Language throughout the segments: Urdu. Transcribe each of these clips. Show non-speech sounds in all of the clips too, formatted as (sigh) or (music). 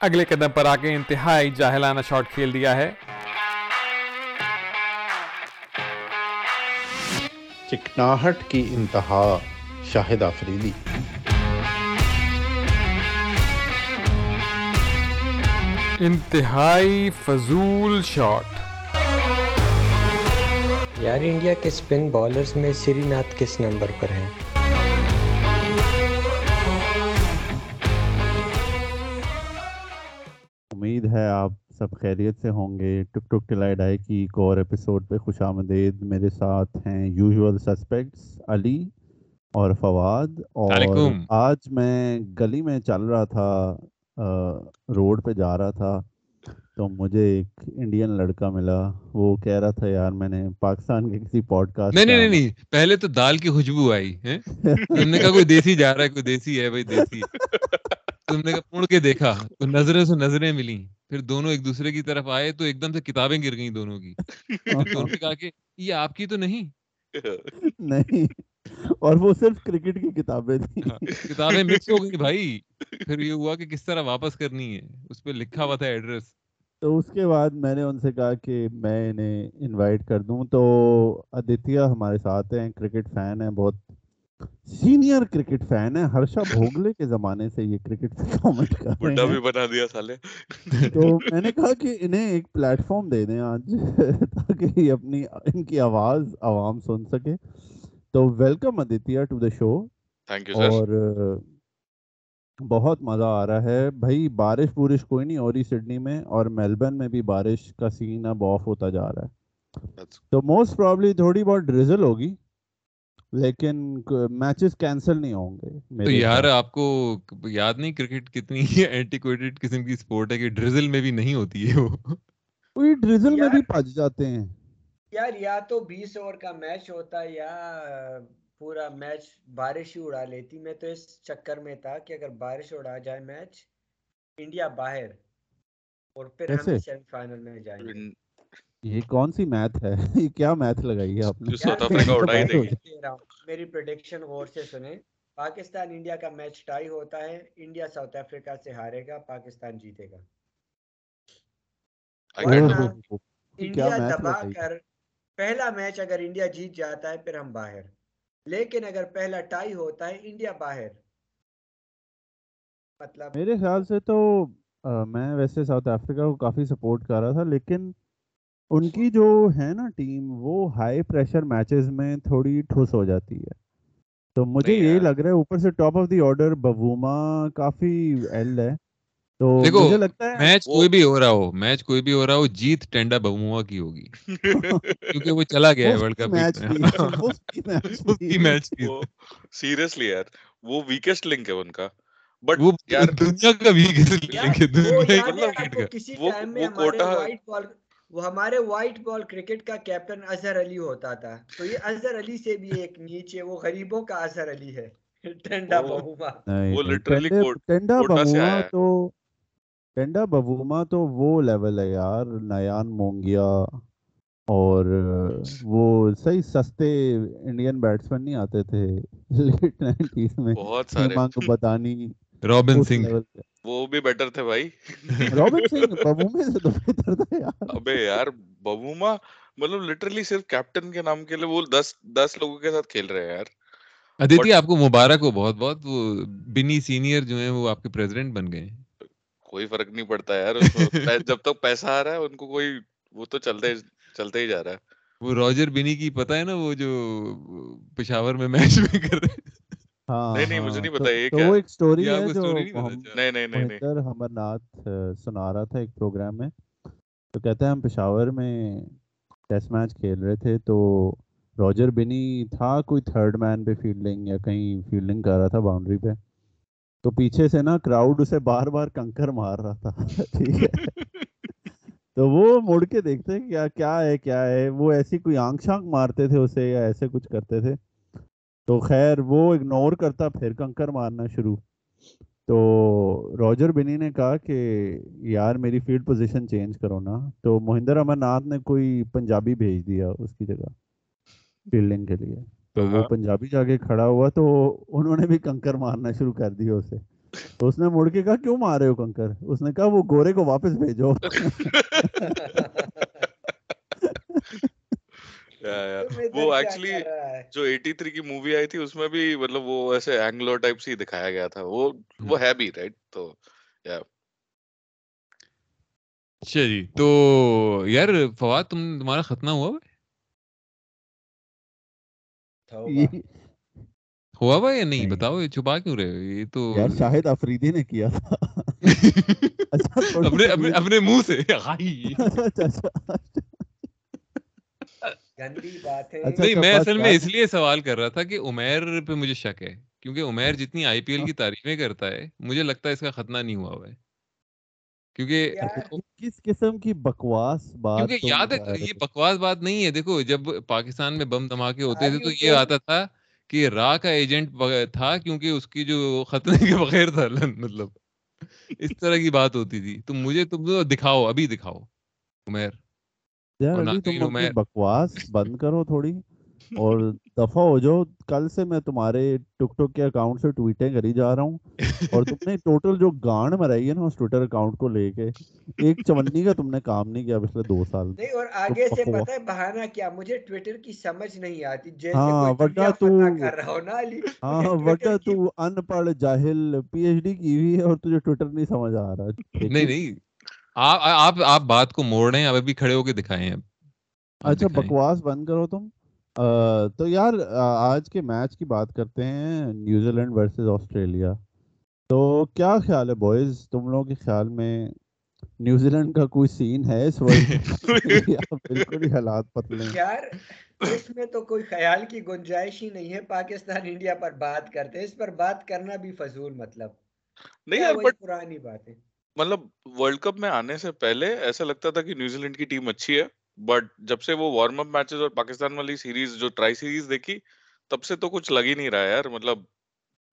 اگلے قدم پر آ کے انتہائی جاہلانہ شاٹ کھیل دیا ہے۔ چکناہٹ کی انتہا شاہد آفریدی انتہائی فضول شاٹ۔ یار انڈیا کے اسپن بالرز میں سری ناتھ کس نمبر پر ہیں؟ سب خیریت سے ہوں گے۔ ٹک ٹک ٹلائی ڈائی کی ایک اور ایپیسوڈ پہ خوش آمدید۔ میرے ساتھ ہیں یوزول سسپیکٹس علی اور فواد اور علیکم۔ آج میں گلی میں چل رہا تھا روڈ پہ جا رہا تھا۔ تو مجھے ایک انڈین لڑکا ملا۔ وہ کہہ رہا تھا یار میں نے پاکستان کے کسی پوڈ کاسٹ نہیں نہیں نہیں۔ پہلے تو دال کی خوشبو آئی ہے (laughs) نے کہا کوئی دیسی جا رہا ہے کوئی دیسی ہے بھائی دیسی۔ (laughs) تم نے مڑ کے دیکھا؟ تو نظریں سے نظریں ملی پھر دونوں ایک دوسرے کی طرف آئے تو ایک دم سے کتابیں گر گئیں دونوں کی۔ (laughs) نے کہا کہ یہ آپ کی تو نہیں۔ نہیں۔ اور وہ صرف کرکٹ کی کتابیں تھیں۔ ہاں، کتابیں مکس ہو گئی بھائی۔ پھر یہ ہوا کہ کس طرح واپس کرنی ہے؟ اس پہ لکھا ہوا تھا ایڈریس تو اس کے بعد میں نے ان سے کہا کہ میں انہیں انوائٹ کر دوں۔ تو آدتیہ ہمارے ساتھ ہیں کرکٹ فین ہیں بہت سینئر کرکٹ فین ہے ہرشا بھوگلے کے زمانے سے یہ کرکٹ پہ کامنٹ کر رہے بڈا بھی ہیں۔ بنا دیا سالے۔ تو میں نے کہا کہ انہیں ایک پلیٹ فارم دے دیں آج تاکہ یہ اپنی ان کی آواز عوام سن سکے۔ تو welcome Aditya to the show thank you اور بہت مزہ آ رہا ہے۔ بھائی بارش بورش کوئی نہیں ہو رہی سڈنی میں اور میلبرن میں بھی بارش کا سین اب آف ہوتا جا رہا ہے۔ تو موسٹ پرابلی تھوڑی بہت ڈریزل ہوگی۔ لیکن میچز کینسل نہیں ہوں گے تو یار آپ کو یاد نہیں کرکٹ کتنی (laughs) اینٹیکویٹڈ قسم کی سپورٹ ہے کہ ڈریزل میں بھی نہیں ہوتی ہے وہ؟ کوئی ڈریزل میں بھی پج جاتے ہیں۔ یار یا تو بیس اوور کا میچ ہوتا یا پورا میچ بارش ہی اڑا لیتی۔ میں تو اس چکر میں تھا کہ اگر بارش اڑا جائے میچ انڈیا باہر اور پھر ہم؟ سیمی فائنل میں جائیں گے۔ یہ کون سی میتھ ہے؟ (laughs) یہ کیا میتھ لگائی ہے آپ نے؟ جو ساؤتھ افریقہ اڑا ہی دے گی میری پریڈکشن غور سے سنیں۔ پاکستان انڈیا کا میچ ٹائی ہوتا ہے انڈیا ساؤتھ افریقہ سے ہارے گا پاکستان جیتے گا۔ انڈیا دبا کر پہلا میچ اگر انڈیا جیت جاتا ہے پھر ہم باہر۔ لیکن اگر پہلا ٹائی ہوتا ہے انڈیا باہر۔ مطلب میرے خیال سے تو میں ویسے ساؤتھ افریقہ کو کافی سپورٹ کر رہا تھا لیکن ان کی جو ہے نا ٹیم وہ ہائی پریشر میچز میں تھوڑی ٹھوس ہو جاتی ہے تو مجھے یار۔ لگ رہا ہے اوپر سے top of the order Bavuma coffee ill ہے تو دیکھو مجھے لگتا ہے میچ کوئی بھی ہو رہا ہو میچ کوئی بھی ہو رہا ہو جیت ٹینڈا بموا کی ہوگی کیونکہ وہ چلا گیا ہے ورلڈ کپ میچ سیریسلی یار وہ ویکسٹ لنک ہے ان کا بٹ دنیا کا دنیا یاد ہے مطلب وہ- کوٹا- وائٹ بال وہ ہمارے وائٹ بال کرکٹ کا کیپٹن اظہر علی ہوتا تھا۔ تو یہ اظہر علی سے بھی ایک نیچے وہ غریبوں کا اظہر علی ہے۔ (laughs) ٹنڈا وہ- بہوما۔ وہ ٹینڈا۔ تو ٹینڈا بووما تو وہ لیول ہے یار نیان مونگیا اور وہ صحیح سستے انڈین بیٹسمین نہیں آتے تھے۔ (laughs) لیٹ نائنٹیز میں۔ بہت سارے۔ بدانی۔ رابن سنگھ۔ وہ بھی بیٹر تھے بھائی۔ رابن سنگھ ببومے سے تو بہتر تھا یار۔ ابے یار ببوما مطلب لٹرلی صرف کیپٹن کے نام کے لیے وہ دس دس لوگوں کے ساتھ کھیل رہے ہیں یار۔ ادیتی آپ کو مبارک ہو بہت بہت۔ وہ بنی سینئر جو ہیں وہ آپ کے پریزیڈنٹ بن گئے کوئی فرق نہیں پڑتا یار (laughs) جب تک پیسہ آ رہا ہے ان کو کوئی وہ تو چلتے چلتے ہی جا رہا ہے۔ وہ راجر بنی کی پتہ ہے نا وہ جو پشاور میں میچ میں کر رہے نہیں، نہیں، مجھے ہاں، نہیں تو- پتا یہ کیا وہ؟ ایک سٹوری ہے جو نہیں؟ نہیں نہیں ہمر ناتھ سنا رہا تھا ایک پروگرام میں۔ تو کہتے ہیں ہم پشاور میں ٹیسٹ میچ کھیل رہے تھے تو راجر بنی تھا کوئی تھرڈ مین پہ فیلڈنگ یا کہیں فیلڈنگ کر رہا تھا باؤنڈری پہ۔ تو پیچھے سے نا کراؤڈ اسے بار بار کنکر مار رہا تھا۔ (laughs) ٹھیک ہے۔ تو وہ مڑ کے دیکھتے ہیں کیا کیا ہے کیا ہے۔ وہ ایسی کوئی آنکھ شانک مارتے تھے اسے یا ایسے کچھ کرتے تھے۔ تو خیر وہ اگنور کرتا پھر کنکر مارنا شروع۔ تو راجر بنی نے کہا کہ یار میری فیلڈ پوزیشن چینج کرو نا۔ تو مہندر امر ناتھ نے کوئی پنجابی بھیج دیا اس کی جگہ فیلڈنگ کے لیے۔ تو وہ ہاں۔ پنجابی جا کے کھڑا ہوا تو انہوں نے بھی کنکر مارنا شروع کر دیا اسے۔ تو اس نے مڑ کے کہا کیوں مار رہے ہو کنکر؟ اس نے کہا وہ گورے کو واپس بھیجو۔ (laughs) وہ ایکچولی جو ایٹی تھری کی مووی آئی تھی اس میں بھی مطلب وہ ایسے اینگلو ٹائپ سے دکھایا گیا تھا۔ وہ وہ ہے بھی رائٹ تو اچھا جی تو یار فواد تم تمہارا ختنہ ہوا ہوا بھائی یا نہیں؟ بتاؤ یہ چھپا کیوں رہے یہ تو یار شاہد افریدی نے کیا تھا۔ (laughs) اپنے اپنے منہ سے۔ (laughs) (laughs) نہیں میں اصل میں اس لیے سوال کر رہا تھا کہ عمیر پہ مجھے شک ہے کیونکہ عمیر جتنی آئی پی ایل کی تعریفیں کرتا ہے مجھے لگتا ہے اس کا ختنہ نہیں ہوا ہوا ہے۔ کیونکہ کس قسم کی بکواس بات کیونکہ یاد ہے یہ بکواس بات نہیں ہے۔ دیکھو جب پاکستان میں بم دھماکے ہوتے تھے تو یہ آتا تھا کہ را کا ایجنٹ تھا کیونکہ اس کی جو ختنے کے بغیر تھا مطلب۔ اس طرح کی بات ہوتی تھی۔ تو مجھے تم دکھاؤ ابھی دکھاؤ عمیر۔ بکواس بند کرو تھوڑی (laughs) اور دفعہ ہو جاؤ کل سے میں تمہارے ٹک ٹک کے اکاؤنٹ سے ٹویٹیں کری جا رہا ہوں (laughs) اور تم نے ٹوٹل جو گانڈ مرائی ہے نا اس ٹویٹر اکاؤنٹ کو لے کے ایک چمنی کا تم نے کام نہیں کیا پچھلے دو سال نہیں اور آگے سے پتہ ہے بہانہ کیا مجھے ٹویٹر کی سمجھ نہیں آتی جیسے ہاں وٹا تو کر رہا ہو نا علی ہاں وٹا تو ان پڑھ جاہل پی ایچ ڈی کی ہوئی ہے اور تجھے ٹویٹر نہیں سمجھ آ رہا نہیں نہیں آپ آپ بات کو موڑ رہے ہیں اب ابھی کھڑے ہو کے دکھائیں اچھا بکواس بند کرو تم۔ تو یار آج کے میچ کی بات کرتے ہیں نیوزی لینڈ ورسز آسٹریلیا۔ تو کیا خیال ہے بوائز؟ تم لوگوں کے خیال میں نیوزی لینڈ کا کوئی سین ہے اس وقت (laughs) بالکل ہی حالات پتلے یار اس میں تو کوئی خیال کی گنجائش ہی نہیں ہے۔ پاکستان انڈیا پر بات کرتے ہیں۔ اس پر بات کرنا بھی فضول مطلب۔ نہیں پرانی بات ہے؟ مطلب ورلڈ کپ میں آنے سے پہلے ایسا لگتا تھا کہ نیوزی لینڈ کی ٹیم اچھی ہے بٹ جب سے وہ وارم اپ میچز اور پاکستان والی سیریز جو ٹرائی سیریز دیکھی تب سے تو کچھ لگ ہی نہیں رہا یار مطلب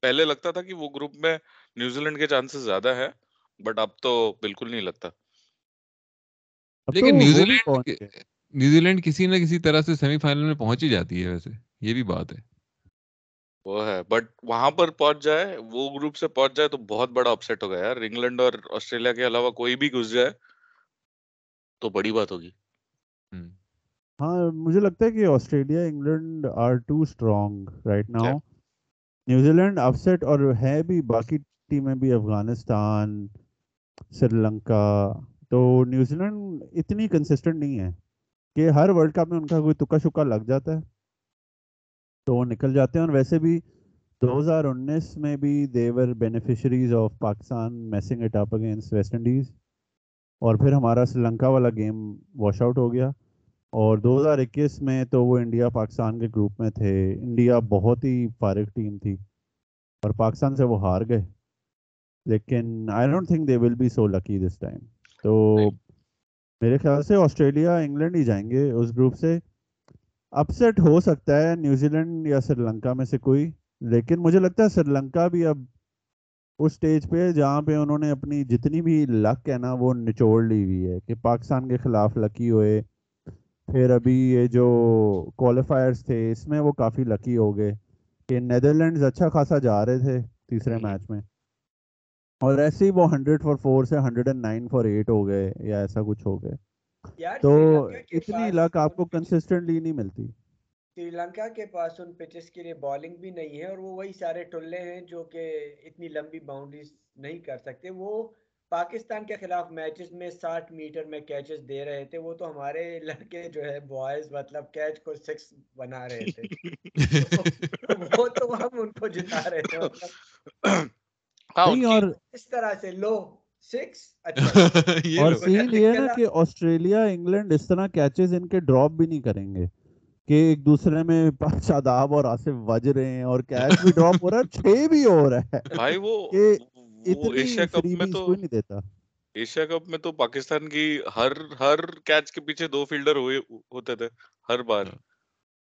پہلے لگتا تھا کہ وہ گروپ میں نیوزی لینڈ کے چانسز زیادہ ہے بٹ اب تو بالکل نہیں لگتا لیکن نیوزی لینڈ نیوزی لینڈ کسی نہ کسی طرح سے سیمی فائنل میں پہنچ ہی جاتی ہے ویسے یہ بھی بات ہے وہ ہے۔ بٹ وہاں پر پہنچ جائے وہ گروپ سے پہنچ جائے تو بہت بڑا اپسیٹ ہوگا یار۔ انگلینڈ اور آسٹریلیا کے علاوہ کوئی بھی گھس جائے تو بڑی بات ہوگی۔ ہاں مجھے لگتا ہے کہ Australia England are too strong right now New Zealand upset اور ہے بھی باقی ٹیمیں بھی افغانستان سری لنکا۔ تو نیوزی لینڈ اتنی کنسسٹنٹ نہیں ہے کہ ہر ورلڈ کپ میں ان کا کوئی تکا شکا لگ جاتا ہے۔ تو وہ نکل جاتے ہیں۔ اور ویسے بھی دو ہزار انیس میں بھی they were beneficiaries of Pakistan messing it up against West Indies اور پھر ہمارا سری لنکا والا گیم واش آؤٹ ہو گیا۔ اور دو ہزار اکیس میں تو وہ انڈیا پاکستان کے گروپ میں تھے۔ انڈیا بہت ہی فارغ ٹیم تھی۔ اور پاکستان سے وہ ہار گئے۔ لیکن I don't think they will be so lucky this time تو میرے خیال سے آسٹریلیا انگلینڈ ہی جائیں گے اس گروپ سے۔ اپسیٹ ہو سکتا ہے نیوزی لینڈ یا سری لنکا میں سے کوئی لیکن مجھے لگتا ہے سری لنکا بھی اب اس سٹیج پہ جہاں پہ انہوں نے اپنی جتنی بھی لک ہے نا وہ نچوڑ لی ہوئی ہے کہ پاکستان کے خلاف لکی ہوئے۔ پھر ابھی یہ جو کوالیفائرز تھے اس میں وہ کافی لکی ہو گئے کہ نیدرلینڈز اچھا خاصا جا رہے تھے تیسرے میچ میں۔ اور ایسے ہی وہ ہنڈریڈ فار فور سے hundred and nine for eight ہو گئے یا ایسا کچھ ہو گئے۔ تو اتنی لک آپ کو کنسسٹنٹلی نہیں ملتی۔ سری لنکا کے پاس ان پچز کے لیے بالنگ بھی نہیں ہے اور وہ وہی سارے ٹلے ہیں جو کہ اتنی لمبی باؤنڈریز نہیں کر سکتے۔ وہ پاکستان کے خلاف میچز میں ساٹھ میٹر میں کیچز دے رہے تھے۔ وہ تو ہمارے لڑکے جو ہے بوائز مطلب کیچ کو سکس بنا رہے تھے۔ (laughs) وہ تو ہم ان کو جتا رہے تھے مطلب ہاں اور اس طرح سے لو۔ (laughs) اور سین یہ ہے نا کہ آسٹریلیا انگلینڈ اس طرح کیچز ان کے ڈراپ بھی نہیں کریں گے کہ ایک دوسرے میں شاداب اور آصف وج رہے ہیں اور کیچ بھی ڈراپ ہو رہا ہے چھ بھی ہو رہا ہے بھائی وہ ایشیا کپ میں تو نہیں دیتا۔ ایشیا کپ میں تو پاکستان کی ہر ہر کیچ کے پیچھے دو فیلڈر ہوئے ہوتے تھے ہر بار۔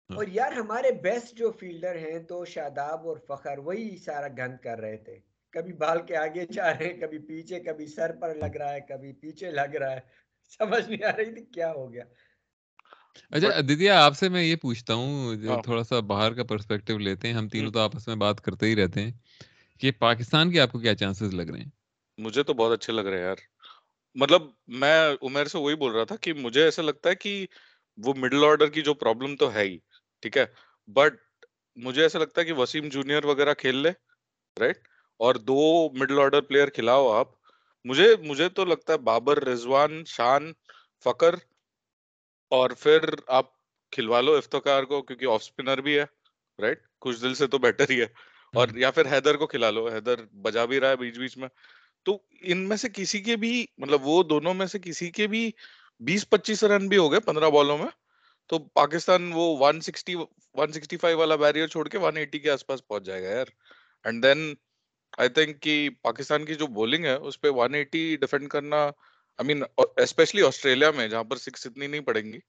اور یار ہمارے بیسٹ جو فیلڈر ہیں تو شاداب اور فخر وہی سارا گند کر رہے تھے۔ کبھی بال کے آگے جا رہے ہیں کبھی پیچھے کبھی سر پر لگ رہا ہے کبھی پیچھے لگ رہا ہے۔ سمجھ نہیں آ رہی تھی کیا ہو گیا۔ اچھا ادتیا آپ سے میں یہ پوچھتا ہوں تھوڑا سا باہر کا پرسپیکٹو لیتے ہیں ہم تینوں تو آپس میں بات کرتے ہی رہتے ہیں کہ پاکستان کے آپ کو کیا چانسز لگ رہے ہیں؟ مجھے تو بہت اچھے لگ رہے ہیں یار۔ مطلب میں عمر سے وہی بول رہا تھا کہ مجھے ایسا لگتا ہے کہ وہ مڈل آرڈر کی جو پرابلم تو ہے ہی ٹھیک ہے۔ بٹ مجھے ایسا لگتا ہے کہ وسیم جونیئر وغیرہ کھیل لے رائٹ اور دو مڈل آرڈر پلیئر کھلاؤ آپ۔ مجھے مجھے تو لگتا ہے بابر رضوان شان فکر اور پھر آپ کھلوا لو افتخار کو کیونکہ آف اسپنر بھی ہے رائٹ کچھ دل سے تو بیٹر ہی ہے۔ اور یا پھر حیدر کو کھلا لو حیدر بجا بھی رہا ہے بیچ بیچ میں۔ تو ان میں سے کسی کے بھی مطلب وہ دونوں میں سے کسی کے بھی بیس پچیس رن بھی ہو گئے پندرہ بالوں میں۔ تو پاکستان وہ one sixty one sixty five والا بیریئر چھوڑ کے ون ایٹی کے آس پاس پہنچ جائے گا یار۔ اینڈ دین آئی تھنک کہ پاکستان کی جو بولنگ ہے اس پہ ون ایٹی ڈیفینڈ کرنا آئی مین اسپیشلی آسٹریلیا میں جہاں پر سکس اتنی نہیں پڑیں گی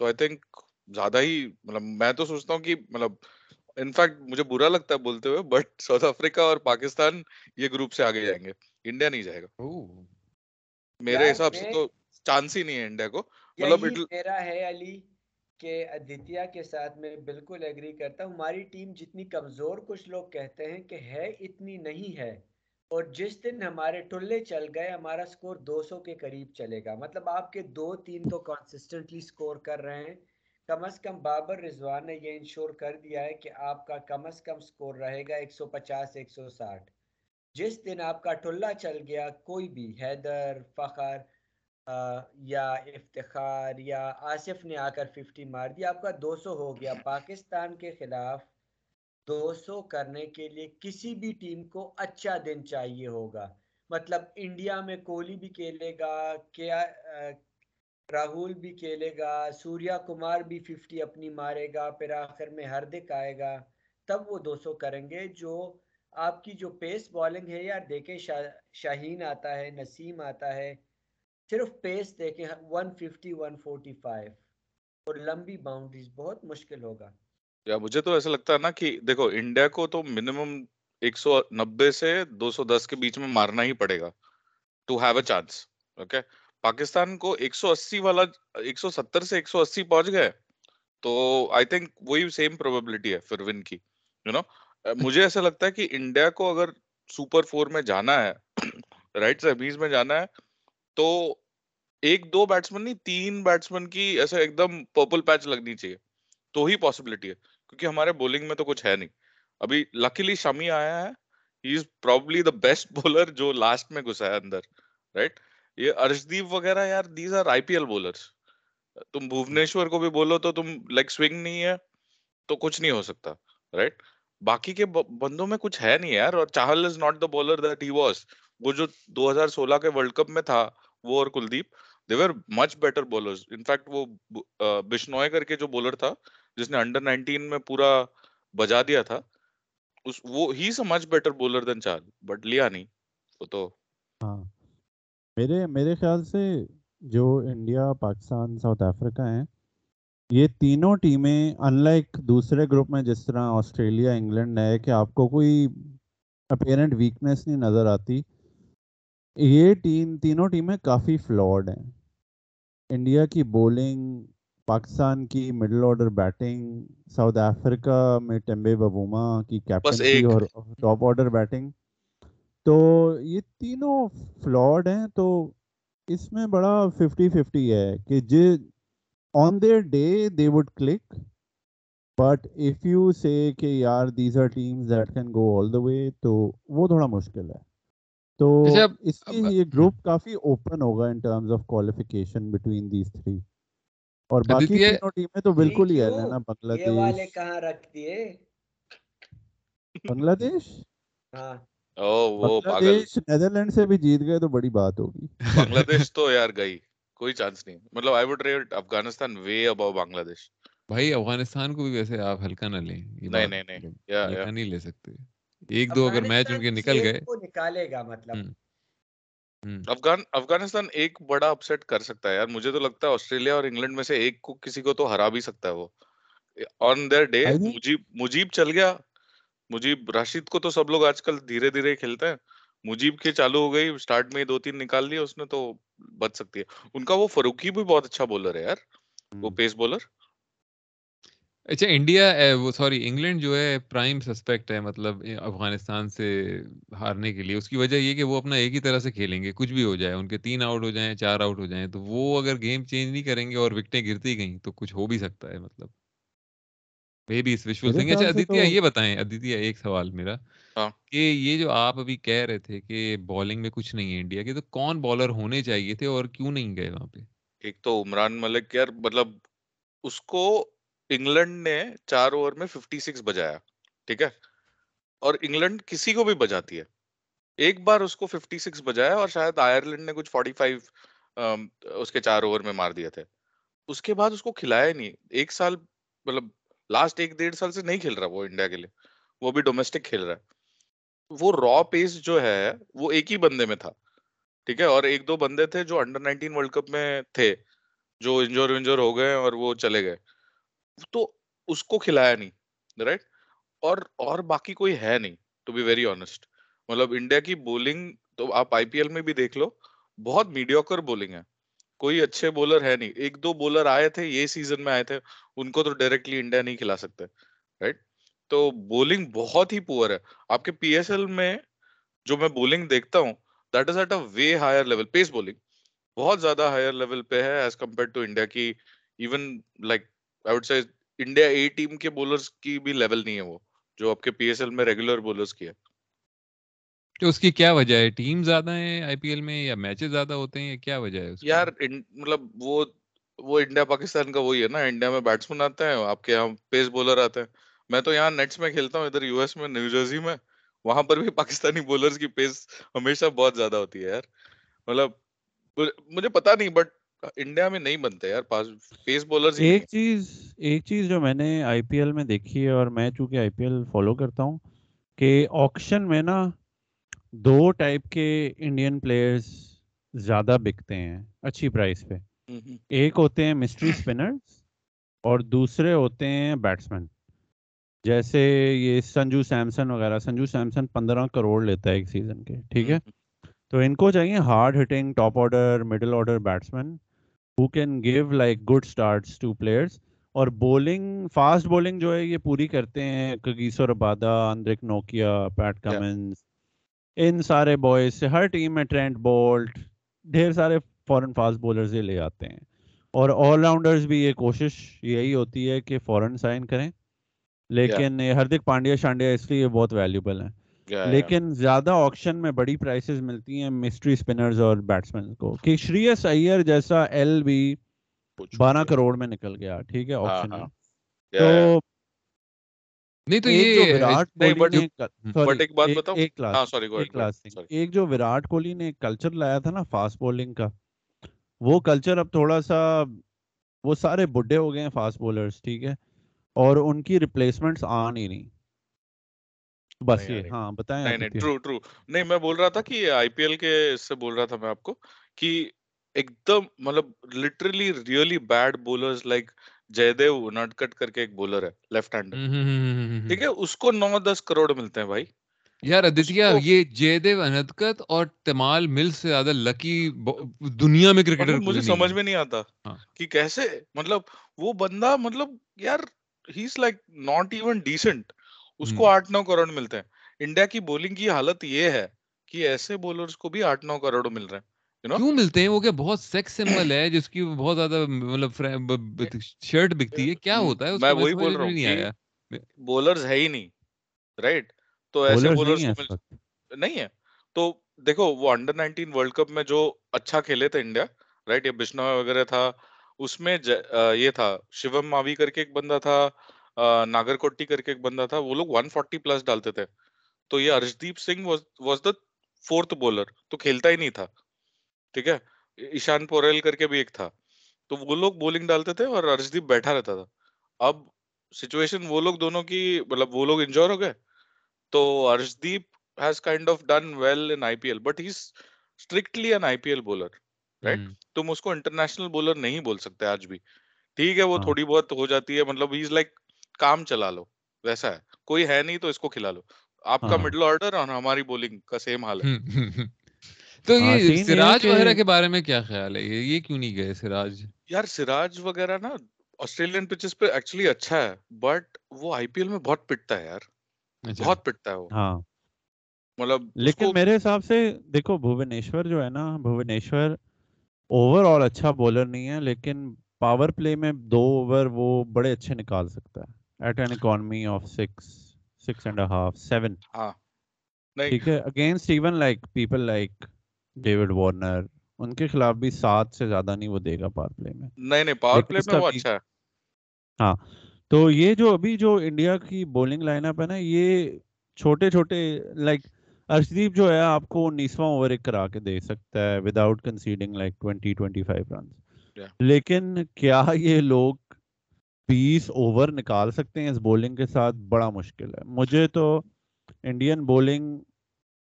تو آئی تھنک زیادہ ہی مطلب میں تو سوچتا ہوں کہ مطلب انفیکٹ مجھے برا لگتا ہے بولتے ہوئے بٹ ساؤتھ افریقہ اور پاکستان یہ گروپ سے آگے جائیں گے انڈیا نہیں جائے گا میرے حساب سے تو چانس ہی نہیں ہے انڈیا کو مطلب میرا ہے علی کہ ادتیا کے ساتھ میں بالکل ایگری کرتا ہوں۔ ہماری ٹیم جتنی کمزور کچھ لوگ کہتے ہیں کہ ہے، اتنی نہیں ہے۔ اور جس دن ہمارے ٹلے چل گئے، ہمارا سکور دو سو کے قریب چلے گا۔ مطلب آپ کے دو تین تو کانسسٹنٹلی سکور کر رہے ہیں۔ کم از کم بابر رضوان نے یہ انشور کر دیا ہے کہ آپ کا کم از کم سکور رہے گا ایک سو پچاس، ایک سو ساٹھ۔ جس دن آپ کا ٹلہ چل گیا، کوئی بھی، حیدر، فخر یا افتخار، یا آصف نے آ کر ففٹی مار دیا آپ کا دو سو ہو گیا۔ پاکستان کے خلاف دو سو کرنے کے لیے کسی بھی ٹیم کو اچھا دن چاہیے ہوگا۔ مطلب انڈیا میں کوہلی بھی کھیلے گا، کیا راہل بھی کھیلے گا، سوریا کمار بھی ففٹی اپنی مارے گا، پھر آخر میں ہردک آئے گا۔ تب وہ دو سو کریں گے۔ جو آپ کی جو پیس بالنگ ہے یار، دیکھیں شاہین آتا ہے، نسیم آتا ہے۔ صرف پیس دیکھیں one fifty one forty five اور لمبی باؤنڈریز بہت مشکل ہوگا۔ یا مجھے تو ایسا لگتا ہے نا کہ دیکھو انڈیا کو تو منیمم ایک سو نبے سے دو سو دس کے بیچ میں مارنا ہی پڑے گا۔ To have a chance okay Pakistan کو ایک سو اسی والا، ایک سو ستر سے ایک سو اسی پہنچ گئے تو آئی تھنک وہی سیم پروبیبلٹی ہے پھر ون کی یو نو مجھے ایسا لگتا ہے کہ انڈیا کو اگر سپر فور میں جانا ہے (coughs) رائٹ سیمیز میں جانا ہے تو ایک دو بیٹسمین نہیں، تین بیٹسمین کی ایسا ایک دم پرپل پیچ لگنی چاہیے۔ تو ہی پاسبلٹی ہے، کیونکہ ہمارے بولنگ میں تو کچھ ہے نہیں۔ ابھی لکیلی شمی آیا ہے۔ He is probably the best bowler جو لاسٹ میں گھسا ہے اندر رائٹ یہ ارشدیپ وغیرہ یار these are I P L bowler تم بھونیشور کو بھی بولو تو تم لیگ سوئنگ نہیں ہے، تو کچھ نہیں ہو سکتا رائٹ باقی کے بندوں میں کچھ ہے نہیں یار۔ اور Chahal is not the bowler that he was وہ جو دو ہزار سولہ کے ورلڈ کپ میں تھا وہ اور Kuldeep they were much better bowler in fact وہ بشنوئے کر کے جو بولر تھا، جس نے انڈر نائنٹین میں پورا بجا دیا تھا، اس، وہ ہی سے مچ بیٹر بولر دین چال بٹ لیا نہیں، وہ تو ہاں۔ میرے میرے خیال سے جو انڈیا، پاکستان، ساؤتھ افریقہ ہیں، یہ تینوں ٹیمیں ان لائک دوسرے گروپ میں جس طرح آسٹریلیا، انگلینڈ ہے، کہ آپ کو کوئی اپیرنٹ ویکنیس نہیں نظر آتی یہ ٹیم تینوں ٹیمیں کافی فلاڈ ہیں۔ انڈیا کی بولنگ پاکستان کی middle order batting South Africa میں ٹیمبے ببوما کی کیپٹنسی اور ٹاپ آرڈر بیٹنگ تو یہ تینوں فلاڈ ہیں تو اس میں بڑا ففٹی ففٹی ہے کہ جی on their day they would click but if you say کہ یار these are teams that can go all the way تو وہ تھوڑا مشکل ہے۔ تو اس کی یہ گروپ کافی اوپن ہوگا in terms of qualification between these three اور باقی تینوں ٹیمیں تو بالکل ہی ہے نا؟ بنگلہ دیش والے کہاں رکھ دیے؟ بنگلہ دیش؟ ہاں۔ بنگلہ دیش نیدرلینڈ سے بھی جیت گئے تو بڑی بات ہوگی۔ بنگلہ دیش تو یار گئی کوئی چانس نہیں۔ مطلب I would rate Afghanistan way above Bangladesh. بھائی افغانستان کو بھی ویسے آپ ہلکا نہ لیں نہیں نہیں نہیں۔ ہلکا نہیں لے سکتے۔ ایک دو اگر میچ ان کے نکل گئے نکالے گا مطلب۔ افغان افغانستان ایک بڑا اپسیٹ کر سکتا ہے یار۔ مجھے تو لگتا ہے آسٹریلیا اور انگلینڈ میں سے ایک کو کسی کو تو ہرا بھی سکتا ہے وہ۔ On their day Mujeeb Mujeeb چل گیا۔ مجیب راشد کو تو سب لوگ آج کل دھیرے دھیرے کھیلتے ہیں۔ مجیب کے چالو ہو گئی۔ اسٹارٹ میں دو تین نکال لیا اس نے تو بچ سکتی ہے۔ ان کا وہ فروخی بھی بہت اچھا بولر ہے یار۔ وہ پیس بولر اچھا انڈیا وہ سوری انگلینڈ جو ہے پرائم سسپیکٹ ہے مطلب افغانستان سے ہارنے کے لیے۔ اس کی وجہ یہ کہ وہ اپنا ایک ہی طرح سے کھیلیں گے کچھ بھی ہو جائے ان کے تین آؤٹ ہو جائیں چار آؤٹ ہو جائیں تو وہ اگر گیم چینج نہیں کریں گے اور وکٹیں گرتی گئیں تو کچھ ہو بھی سکتا ہے مطلب۔ مے بی وشفل سنگھ۔ اچھا ادتیہ یہ بتائیں ادتیہ ایک سوال میرا ہاں۔ کہ یہ جو آپ ابھی کہہ رہے تھے کہ بالنگ میں کچھ نہیں ہے انڈیا کے تو کون بالر ہونے چاہیے تھے اور کیوں نہیں گئے وہاں پہ؟ ایک تو عمران ملک یار مطلب اس کو انگلینڈ نے چار اوور میں ففٹی سکس بجایا، ٹھیک ہے؟ اور انگلینڈ کسی کو بھی بجاتی ہے۔ ایک بار اس کو ففٹی سکس بجایا اور شاید آئرلینڈ نے کچھ فورٹی فائیو اس کے چار اوور میں مار دیا تھے۔ اس کے بعد اس کو کھلایا ہی نہیں۔ ایک سال مطلب لاسٹ ایک ڈیڑھ سال سے نہیں کھیل رہا وہ انڈیا کے لیے۔ وہ بھی ڈومیسٹک کھیل رہا ہے۔ وہ را پیس جو ہے، وہ ایک ہی بندے میں تھا، ٹھیک ہے؟ اور ایک دو بندے تھے جو انڈر نائنٹین ورلڈ کپ میں تھے، جو انجور ونجور ہو گئے اور وہ چلے گئے۔ تو اس کو کھلایا نہیں رائٹ اور اور باقی کوئی ہے نہیں ٹو بی ویری آنےسٹ مطلب انڈیا کی بولنگ تو آپ آئی پی ایل میں بھی دیکھ لو، بہت میڈیوکر بولنگ ہے۔ کوئی اچھے بولر ہے نہیں۔ ایک دو بولر آئے تھے، یہ سیزن میں آئے تھے، ان کو تو ڈائریکٹلی انڈیا نہیں کھلا سکتے رائٹ تو بولنگ بہت ہی پور ہے۔ آپ کے پی ایس ایل میں جو میں بولنگ دیکھتا ہوں that is at a way higher level pace bowling بہت زیادہ ہائر لیول پہ ہے ایز کمپیئر ٹو انڈیا کی even like I would say India a team کے بولرز کی بھی لیول نہیں ہے وہ جو آپ کے پی ایس ایل میں ریگولر بولرز کی ہے. تو اس کی کیا وجہ ہے؟ ٹیم زیادہ ہیں آئی پی ایل میں یا میچز زیادہ ہوتے ہیں یا کیا وجہ ہے یار مطلب وہ وہ انڈیا پاکستان کا وہی ہے نا انڈیا میں بیٹسمین آتے ہیں آپ کے یہاں پیس بولر آتے ہیں. میں تو یہاں نیٹس میں کھیلتا ہوں ادھر یو ایس میں نیو جرسی میں وہاں پر بھی پاکستانی بولرز کی پیس ہمیشہ بہت زیادہ ہوتی ہے یار. مطلب مجھے پتا نہیں بٹ انڈیا میں نہیں بنتے یار پیس بولر ایک چیز ایک چیز جو میں نے آئی پی ایل میں دیکھی ہے اور میں چونکہ آئی پی ایل فالو کرتا ہوں کہ آکشن میں نا دو ٹائپ کے انڈین پلیئرز زیادہ بکتے ہیں اچھی پرائز پہ۔ ایک ہوتے ہیں مسٹری اسپنرز اور دوسرے ہوتے ہیں بیٹسمین جیسے یہ سنجو سیمسن وغیرہ سنجو سیمسن پندرہ کروڑ لیتا ہے ایک سیزن کے ٹھیک ہے؟ تو ان کو چاہیے hard hitting top order middle order batsman who can give like good starts to players اور بولنگ فاسٹ بولنگ جو ہے یہ پوری کرتے ہیں کگیسور ابادا اندرک نوکیا پیٹ کمنس ان سارے بوائز سے ہر ٹیم میں ٹرینڈ بولٹ ڈھیر سارے فورن فاسٹ بولرز یہ لے آتے ہیں۔ اور آل راؤنڈرز بھی یہ کوشش یہی ہوتی ہے کہ فورن سائن کریں۔ لیکن ہردک پانڈیا شانڈیا اس لیے بہت ویلیوبل ہیں۔ لیکن زیادہ آکشن میں بڑی پرائسز ملتی ہیں مسٹری اسپنرز اور بیٹسمین کو۔ کہ شریس ایئر جیسا ایل بھی بارہ کروڑ میں نکل گیا ٹھیک ہے آکشن ہاں، میں۔ تو نہیں تو یہ ایک جو وراٹ کوہلی نے کلچر لایا تھا نا فاسٹ بولنگ کا وہ کلچر اب تھوڑا سا وہ سارے بڈھے ہو گئے ہیں فاسٹ بولرز ٹھیک ہے۔ اور ان کی ریپلیسمنٹس آ نہیں۔ رہی بس یہ ہاں بتائیں نہیں نہیں ٹرو ٹرو۔ نہیں میں بول رہا تھا کہ آئی پی ایل کے اس سے بول رہا تھا میں آپ کو کہ ایک دم مطلب literally really bad bowlers like Jaydev Unadkat کر کے ایک بولر ہے لیفٹ ہینڈ ٹھیک ہے؟ اس کو نو دس کروڑ ملتے ہیں بھائی۔ یار ادتیہ یہ جے دیو انتکت اور تمال مل سے زیادہ لکی دنیا میں کرکٹر مجھے سمجھ میں نہیں آتا ہاں۔ کہ کیسے مطلب وہ بندہ مطلب یار he is like not even decent. اس کو آٹھ نو کروڑ ملتے ہیں۔ انڈیا کی بولنگ کی حالت یہ ہے کہ ایسے بولرز کو بھی آٹھ نو کروڑ مل رہے ہیں کیوں ملتے ہیں؟ وہ کیا بہت سیکس سمبل ہے جس کی بہت زیادہ مطلب شرٹ بکتی ہے۔ کیا ہوتا ہے؟ میں وہی بول رہا ہوں بولرز ہے ہی نہیں رائٹ تو ایسے بولرز نہیں ہے تو دیکھو وہ انڈر نائنٹین ورلڈ کپ میں جو اچھا کھیلے تھے انڈیا رائٹ یہ بشنو وغیرہ تھا۔ اس میں یہ تھا شیوم ماوی کر کے ایک بندہ تھا۔ ناگر کوٹی کر کے ایک بندہ تھا وہ لوگ ون فورٹی پلس ڈالتے تھے۔ تو یہ Arshdeep Singh was the fourth bowler تو کھیلتا ہی نہیں تھا۔ ٹھیک ہے؟ ایشان پوریل کر کے بھی ایک تھا۔ تو وہ لوگ بولنگ ڈالتے تھے اور ارشدیپ بیٹھا رہتا تھا۔ اب سچویشن وہ لوگ دونوں کی مطلب وہ لوگ انجور ہو گئے۔ تو Arshdeep has kind of done well in I P L but he strictly an I P L bowler right تم اس کو انٹرنیشنل بولر نہیں بول سکتے آج بھی۔ ٹھیک ہے وہ ہاں۔ تھوڑی بہت ہو جاتی ہے۔ مطلب ہی لائک کام چلا لو ویسا ہے۔ کوئی ہے نہیں تو اس کو کھلا لو۔ آپ کا ہاں۔ مڈل آرڈر اور ہماری بولنگ کا سیم حال ہے۔ تو یہ سراج وغیرہ کے بارے میں کیا خیال ہے؟ یہ کیوں نہیں گئے سراج؟ یار سراج وغیرہ نا آسٹریلین پچز پہ ایکچولی اچھا ہے بٹ وہ آئی پی ایل میں بہت پٹتا ہے یار۔ اچھا۔ بہت پٹتا ہے وہ۔ ہاں۔ مطلب لیکن میرے حساب سے دیکھو بھوونیشور جو ہے نا بھوونیشور اوور آل اچھا بولر نہیں ہے لیکن پاور پلے میں دو اوور وہ بڑے اچھے نکال سکتا ہے۔ At an economy of six six and half seven ٹھیک ہے against even like people like David Warner ان کے خلاف بھی سات سے زیادہ نہیں وہ دے گا پاور پلے میں نہیں نہیں پاور پلے میں وہ اچھا ہے ہاں تو یہ جو ابھی جو انڈیا کی بولنگ لائن اپ ہے نا یہ چھوٹے چھوٹے لائک ارشدیپ جو ہے آپ کو انیسواں اوور ایک کرا کے دے سکتا ہے without conceding like twenty twenty five runs لیکن کیا یہ لوگ بیس اوور نکال سکتے ہیں اس بولنگ کے ساتھ بڑا مشکل ہے۔ مجھے تو انڈین بولنگ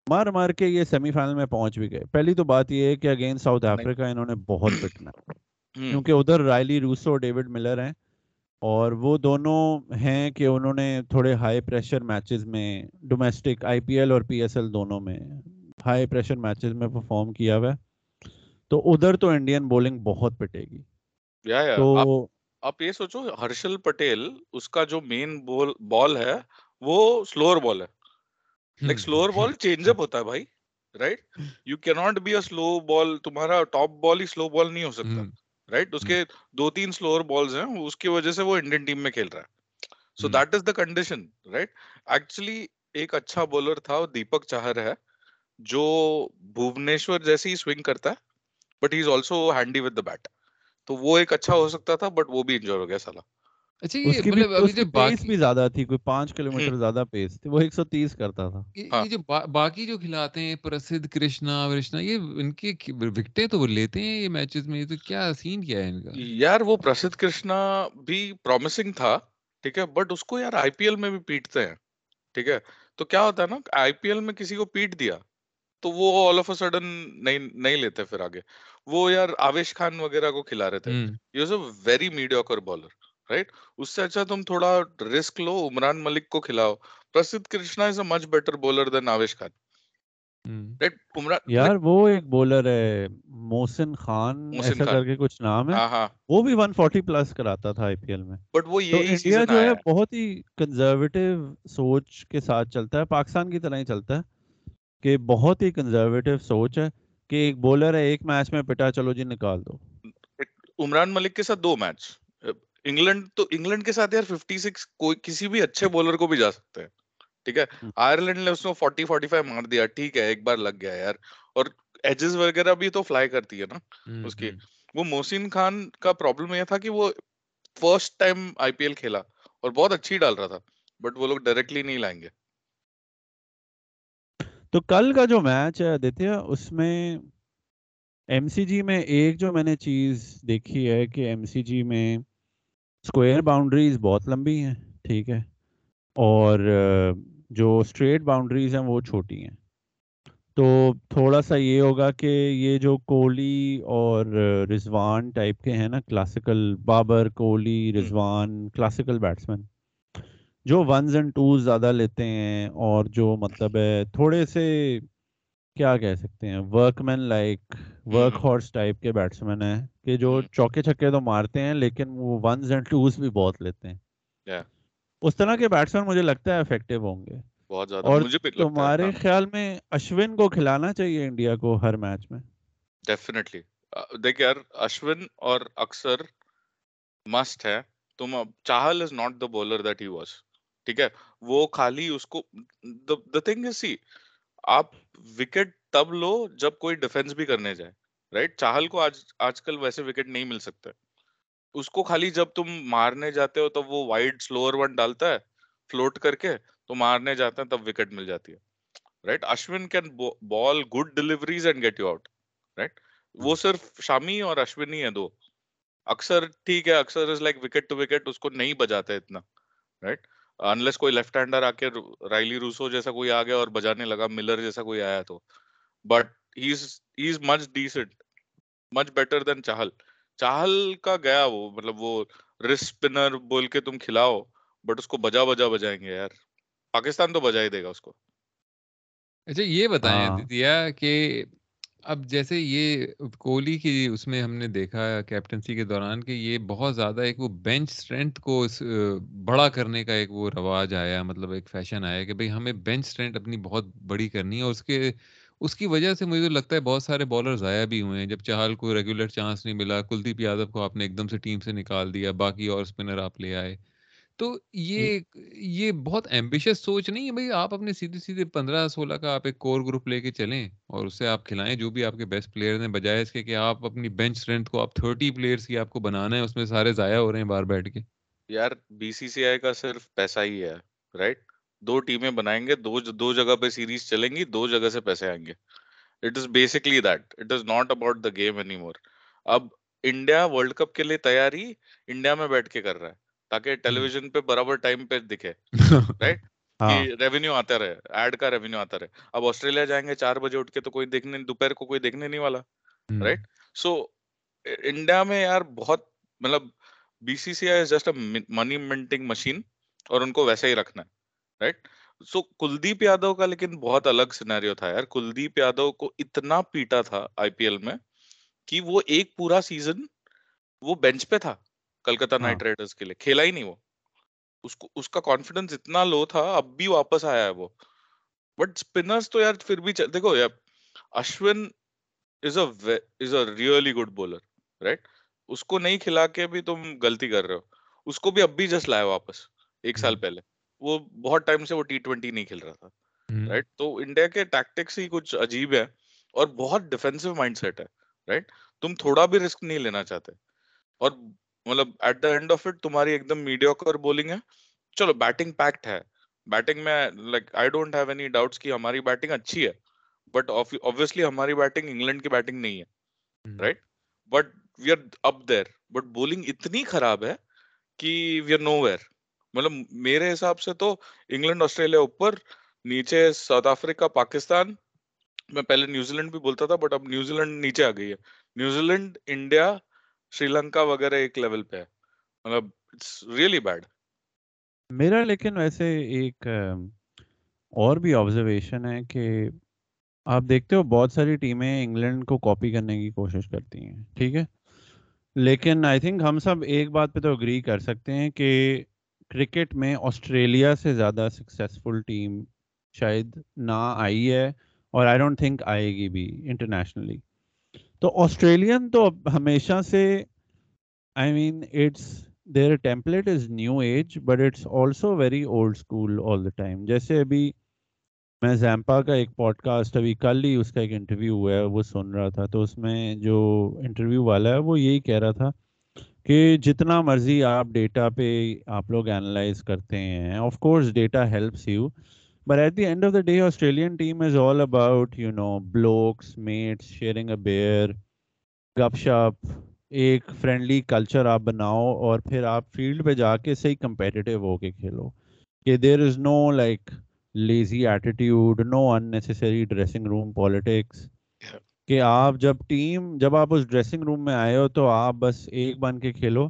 مار مار کے یہ سیمی فائنل میں پہنچ بھی گئے۔ پہلی تو بات یہ ہے کہ اگین ساؤتھ افریقہ انہوں نے بہت پٹنا کیونکہ ادھر رائلی روسو اور ڈیوڈ ملر ہیں اور وہ دونوں ہیں کہ انہوں نے تھوڑے ہائی پریشر میچز میں ڈومیسٹک آئی پی ایل اور پی ایس ایل دونوں میں ہائی پریشر میچز میں پرفارم کیا ہوا ہے۔ تو ادھر تو انڈین بولنگ بہت پٹے گی۔ تو آپ یہ سوچو ہرشل پٹیل اس کا جو مین بال ہے وہ سلوور بال ہے۔ Like slower ball change up ہوتا ہے بھائی رائٹ یو کی not be a slow ball تمہارا ٹاپ بال ہی سلو بال نہیں ہو سکتا رائٹ اس کے دو تین سلوور بالز ہیں اس کی وجہ سے وہ انڈین ٹیم میں کھیل رہا ہے۔ So that is the condition right actually ایک اچھا بولر تھا دیپک چاہر ہے جو بھونیشور جیسے ہی سوئنگ کرتا ہے but he is also handy with the bat تو وہ ایک اچھا ہو سکتا تھا بٹ وہ بھی انجور ہو گیا سالا۔ ہاں۔ وکٹیں تو وہ لیتے ہیں یہ میچز میں یار وہ بھی پرومسنگ تھا ٹھیک ہے؟ بٹ اس کو یار آئی پی ایل میں بھی پیٹتے ہیں ٹھیک ہے؟ تو کیا ہوتا ہے نا آئی پی ایل میں کسی کو پیٹ دیا تو وہ آل آف اے سڈن نہیں لیتے پھر آگے۔ وہ یار آویش خان وغیرہ کو کھلا رہے تھے۔ یہ سب ویری میڈیوکر بالر رائٹ اس سے اچھا تم تھوڑا رسک لو عمران ملک کو کھلاؤ۔ Prasidh Krishna is a much better bowler than Avesh Khan. یار وہ ایک بولر ہے موسن خان ایسا کر کے کچھ نام ہے۔ ہاں، ہاں۔ وہ بھی 140 پلس کراتا تھا آئی پی ایل میں۔ بٹ وہ یہی سیزن جو ہے بہت ہی کنزرویٹیو سوچ کے ساتھ چلتا ہے پاکستان کی طرح ہی چلتا ہے۔ کہ بہت ہی کنزرویٹو سوچ ہے کہ ایک بولر ہے ایک میچ میں پٹا چلو جی نکال دو۔ عمران ملک کے ساتھ دو میچ انگلینڈ تو انگلینڈ کے ساتھ یار 56 کوئی کسی بھی اچھے بولر کو بھی جا سکتے ہیں۔ ٹھیک ہے؟ آئرلینڈ نے اس میں 40 45 مار دیا۔ ٹھیک ہے ایک بار لگ گیا یار۔ اور ایجز وغیرہ بھی تو فلائی کرتی ہے نا اس کی۔ وہ محسن خان کا پرابلم یہ تھا کہ وہ first time I P L کھیلا اور بہت اچھی ڈال رہا تھا۔ بٹ وہ لوگ ڈائریکٹلی نہیں لائیں گے۔ تو کل کا جو میچ ہے آدتیہ اس میں ایم سی جی میں ایک جو میں نے چیز دیکھی ہے کہ ایم سی جی میں اسکوئر باؤنڈریز بہت لمبی ہیں ٹھیک ہے؟ اور جو اسٹریٹ باؤنڈریز ہیں وہ چھوٹی ہیں۔ تو تھوڑا سا یہ ہوگا کہ یہ جو کوہلی اور رضوان ٹائپ کے ہیں نا classical Babar Kohli Rizwan classical batsman جو ونز اینڈ ٹوز زیادہ لیتے ہیں اور جو مطلب ہے تھوڑے سے کیا کہہ سکتے ہیں ورک مین لائک ورک ہارس ٹائپ کے بیٹس مین ہیں کہ جو چوکے چھکے تو مارتے ہیں لیکن وہ ونز اینڈ ٹوز بھی بہت لیتے ہیں۔ اس طرح کے بیٹس مین مجھے لگتا ہے افیکٹو ہوں گے۔ بہت زیادہ۔ اور مجھے تمہارے ہاں۔ خیال میں اشون کو کھلانا چاہیے انڈیا کو ہر میچ میں؟ ڈیفینیٹلی دیکھ یار اشون اور اکثر مسٹ ہے۔ تم Chahal is not the bowler that he was ٹھیک ہے وہ خالی اس کو دا تھنگ از سی آپ وکٹ تب لو جب کوئی ڈیفینس بھی کرنے جائے رائٹ چاہل کو آج کل ویسے وکٹ نہیں مل سکتا اس کو خالی جب تم مارنے جاتے ہو تب وہ وائڈ سلوور ون ڈالتا ہے فلوٹ کر کے تو مارنے جاتا ہے تب وکٹ مل جاتی ہے۔ Right Ashwin can bowl good deliveries and get you out right وہ ہاں۔ صرف شامی اور اشوین ہی ہے دو۔ اکثر ٹھیک ہے اکثر is like wicket to wicket اس کو نہیں بجاتا اتنا رائٹ right? انلیس کوئی لیفٹ ہینڈر آ کے رائلی روسو جیسا کوئی آ گیا اور بجانے لگا ملر جیسا کوئی آیا تو but he is much decent much better than Chahal Chahal کا گیا وہ مطلب وہ رسک اسپنر بول کے تم کھلاؤ بٹ اس کو بجا بجا بجائیں گے یار پاکستان تو بجا ہی دے گا اس کو اچھا یہ بتائیں دیا کہ اب جیسے یہ کوہلی کی اس میں ہم نے دیکھا کیپٹنسی کے دوران کہ یہ بہت زیادہ ایک وہ بینچ اسٹرینتھ کو بڑا کرنے کا ایک وہ رواج آیا مطلب ایک فیشن آیا کہ بھائی ہمیں بینچ اسٹرینتھ اپنی بہت بڑی کرنی ہے اور اس کے، اس کی وجہ سے مجھے تو لگتا ہے بہت سارے بالر ضائع بھی ہوئے ہیں۔ جب چہل کو ریگولر چانس نہیں ملا، کلدیپ یادو کو آپ نے ایک دم سے ٹیم سے نکال دیا، باقی اور اسپنر آپ لے آئے۔ تو یہ یہ بہت ایمبیشس سوچ نہیں ہے بھائی آپ اپنے سیدھے سیدھے پندرہ سولہ کا آپ ایک کور گروپ لے کے چلیں اور اس سے آپ کھلائیں جو بھی آپ کے بیسٹ پلیئر ہیں بجائے اس کے کہ آپ اپنی بینچ اسٹرینتھ کو آپ تھرٹی پلیئرس کی آپ کو بنانا ہے اس میں سارے ضائع ہو رہے ہیں باہر بیٹھ کے۔ یار بی سی سی آئی کا صرف پیسہ ہی ہے رائٹ دو ٹیمیں بنائیں گے دو دو جگہ پہ سیریز چلیں گی دو جگہ سے پیسے آئیں گے۔ It is basically that it is not about the game any more اب انڈیا ورلڈ کپ کے لیے تیاری انڈیا میں بیٹھ کے کر رہا ہے۔ تاکہ ٹیلی ویژن پہ برابر ٹائم پہ دکھے رائٹ (laughs) ہاں۔ ریونیو آتا رہے ایڈ کا ریونیو آتا رہے۔ اب آسٹریلیا جائیں گے چار بجے اٹھ کے تو کوئی دیکھنے دوپہر کو کوئی دیکھنے نہیں والا رائٹ سو انڈیا میں یار بہت مطلب B C C I just a money minting machine اور ان کو ویسے ہی رکھنا ہے رائٹ سو کلدیپ یادو کا لیکن بہت الگ سینیریو تھا یار۔ کلدیپ یادو کو اتنا پیٹا تھا آئی پی ایل میں کہ وہ ایک پورا سیزن وہ بینچ پہ تھا۔ کلکتہ نائٹ رائڈرز کے لیے کھیلا ہی نہیں وہ اس کو اس کا کانفیڈنس اتنا لو تھا اب بھی واپس آیا ہے وہ بٹ اسپنرس تو یار پھر بھی دیکھو یار Ashwin is a is a really good bowler right اس کو نہیں کھلا کے بھی تم غلطی کر رہے ہو اس کو بھی اب بھی جسٹ لایا واپس ایک سال پہلے وہ بہت ٹائم سے وہ ٹی ٹوینٹی نہیں کھیل رہا تھا رائٹ تو انڈیا کے ٹیکٹکس ہی کچھ عجیب ہے اور بہت ڈیفینسو مائنڈ سیٹ ہے رائٹ تم تھوڑا بھی رسک نہیں لینا چاہتے اور مطلب at the end of it تمہاری ایک دم میڈیوکر بولنگ ہے۔ چلو بیٹنگ پیکٹ ہے۔ بیٹنگ میں like I don't have any doubts کہ ہماری بیٹنگ اچھی ہے۔ بٹ obviously ہماری بیٹنگ انگلینڈ کی بیٹنگ نہیں ہے۔ Right but we are up there but bowling اتنی خراب ہے کہ وی آر نو ویئر مطلب میرے حساب سے تو انگلینڈ آسٹریلیا اوپر نیچے ساؤتھ افریقہ پاکستان میں پہلے نیوزی لینڈ بھی بولتا تھا بٹ اب نیوزی لینڈ نیچے آ گئی ہے۔ New Zealand India Sri Lanka وغیرہ ایک لیول پہ ہے مطلب اٹس ریئلی بیڈ میرا لیکن ویسے ایک اور بھی آبزرویشن ہے کہ آپ دیکھتے ہو بہت ساری ٹیمیں انگلینڈ کو کاپی کرنے کی کوشش کرتی ہیں ٹھیک ہے لیکن آئی تھنک ہم سب ایک بات پہ تو اگری کر سکتے ہیں کہ کرکٹ میں آسٹریلیا سے زیادہ سکسیزفل ٹیم شاید نہ آئی ہے اور آئی ڈونٹ تھنک آئے گی بھی انٹرنیشنلی تو آسٹریلین تو ہمیشہ سے I mean it's their template is new age but it's also very old school all the time جیسے ابھی میں زیمپا کا ایک پوڈ کاسٹ ابھی کل ہی اس کا ایک انٹرویو ہوا ہے، وہ سن رہا تھا۔ تو اس میں جو انٹرویو والا ہے، وہ یہی کہہ رہا تھا کہ جتنا مرضی آپ ڈیٹا پہ آپ لوگ اینالائز کرتے ہیں of course data helps you but at the end of the day Australian team is all about you know blokes mates sharing a beer گپ شپ ایک فرینڈلی کلچر آپ بناؤ اور پھر آپ فیلڈ پہ جا کے صحیح کمپیٹیو ہو کے کھیلو کہ there is no like lazy attitude no unnecessary dressing room politics کہ آپ جب ٹیم جب آپ اس ڈریسنگ روم میں آئے ہو تو آپ بس ایک بن کے کھیلو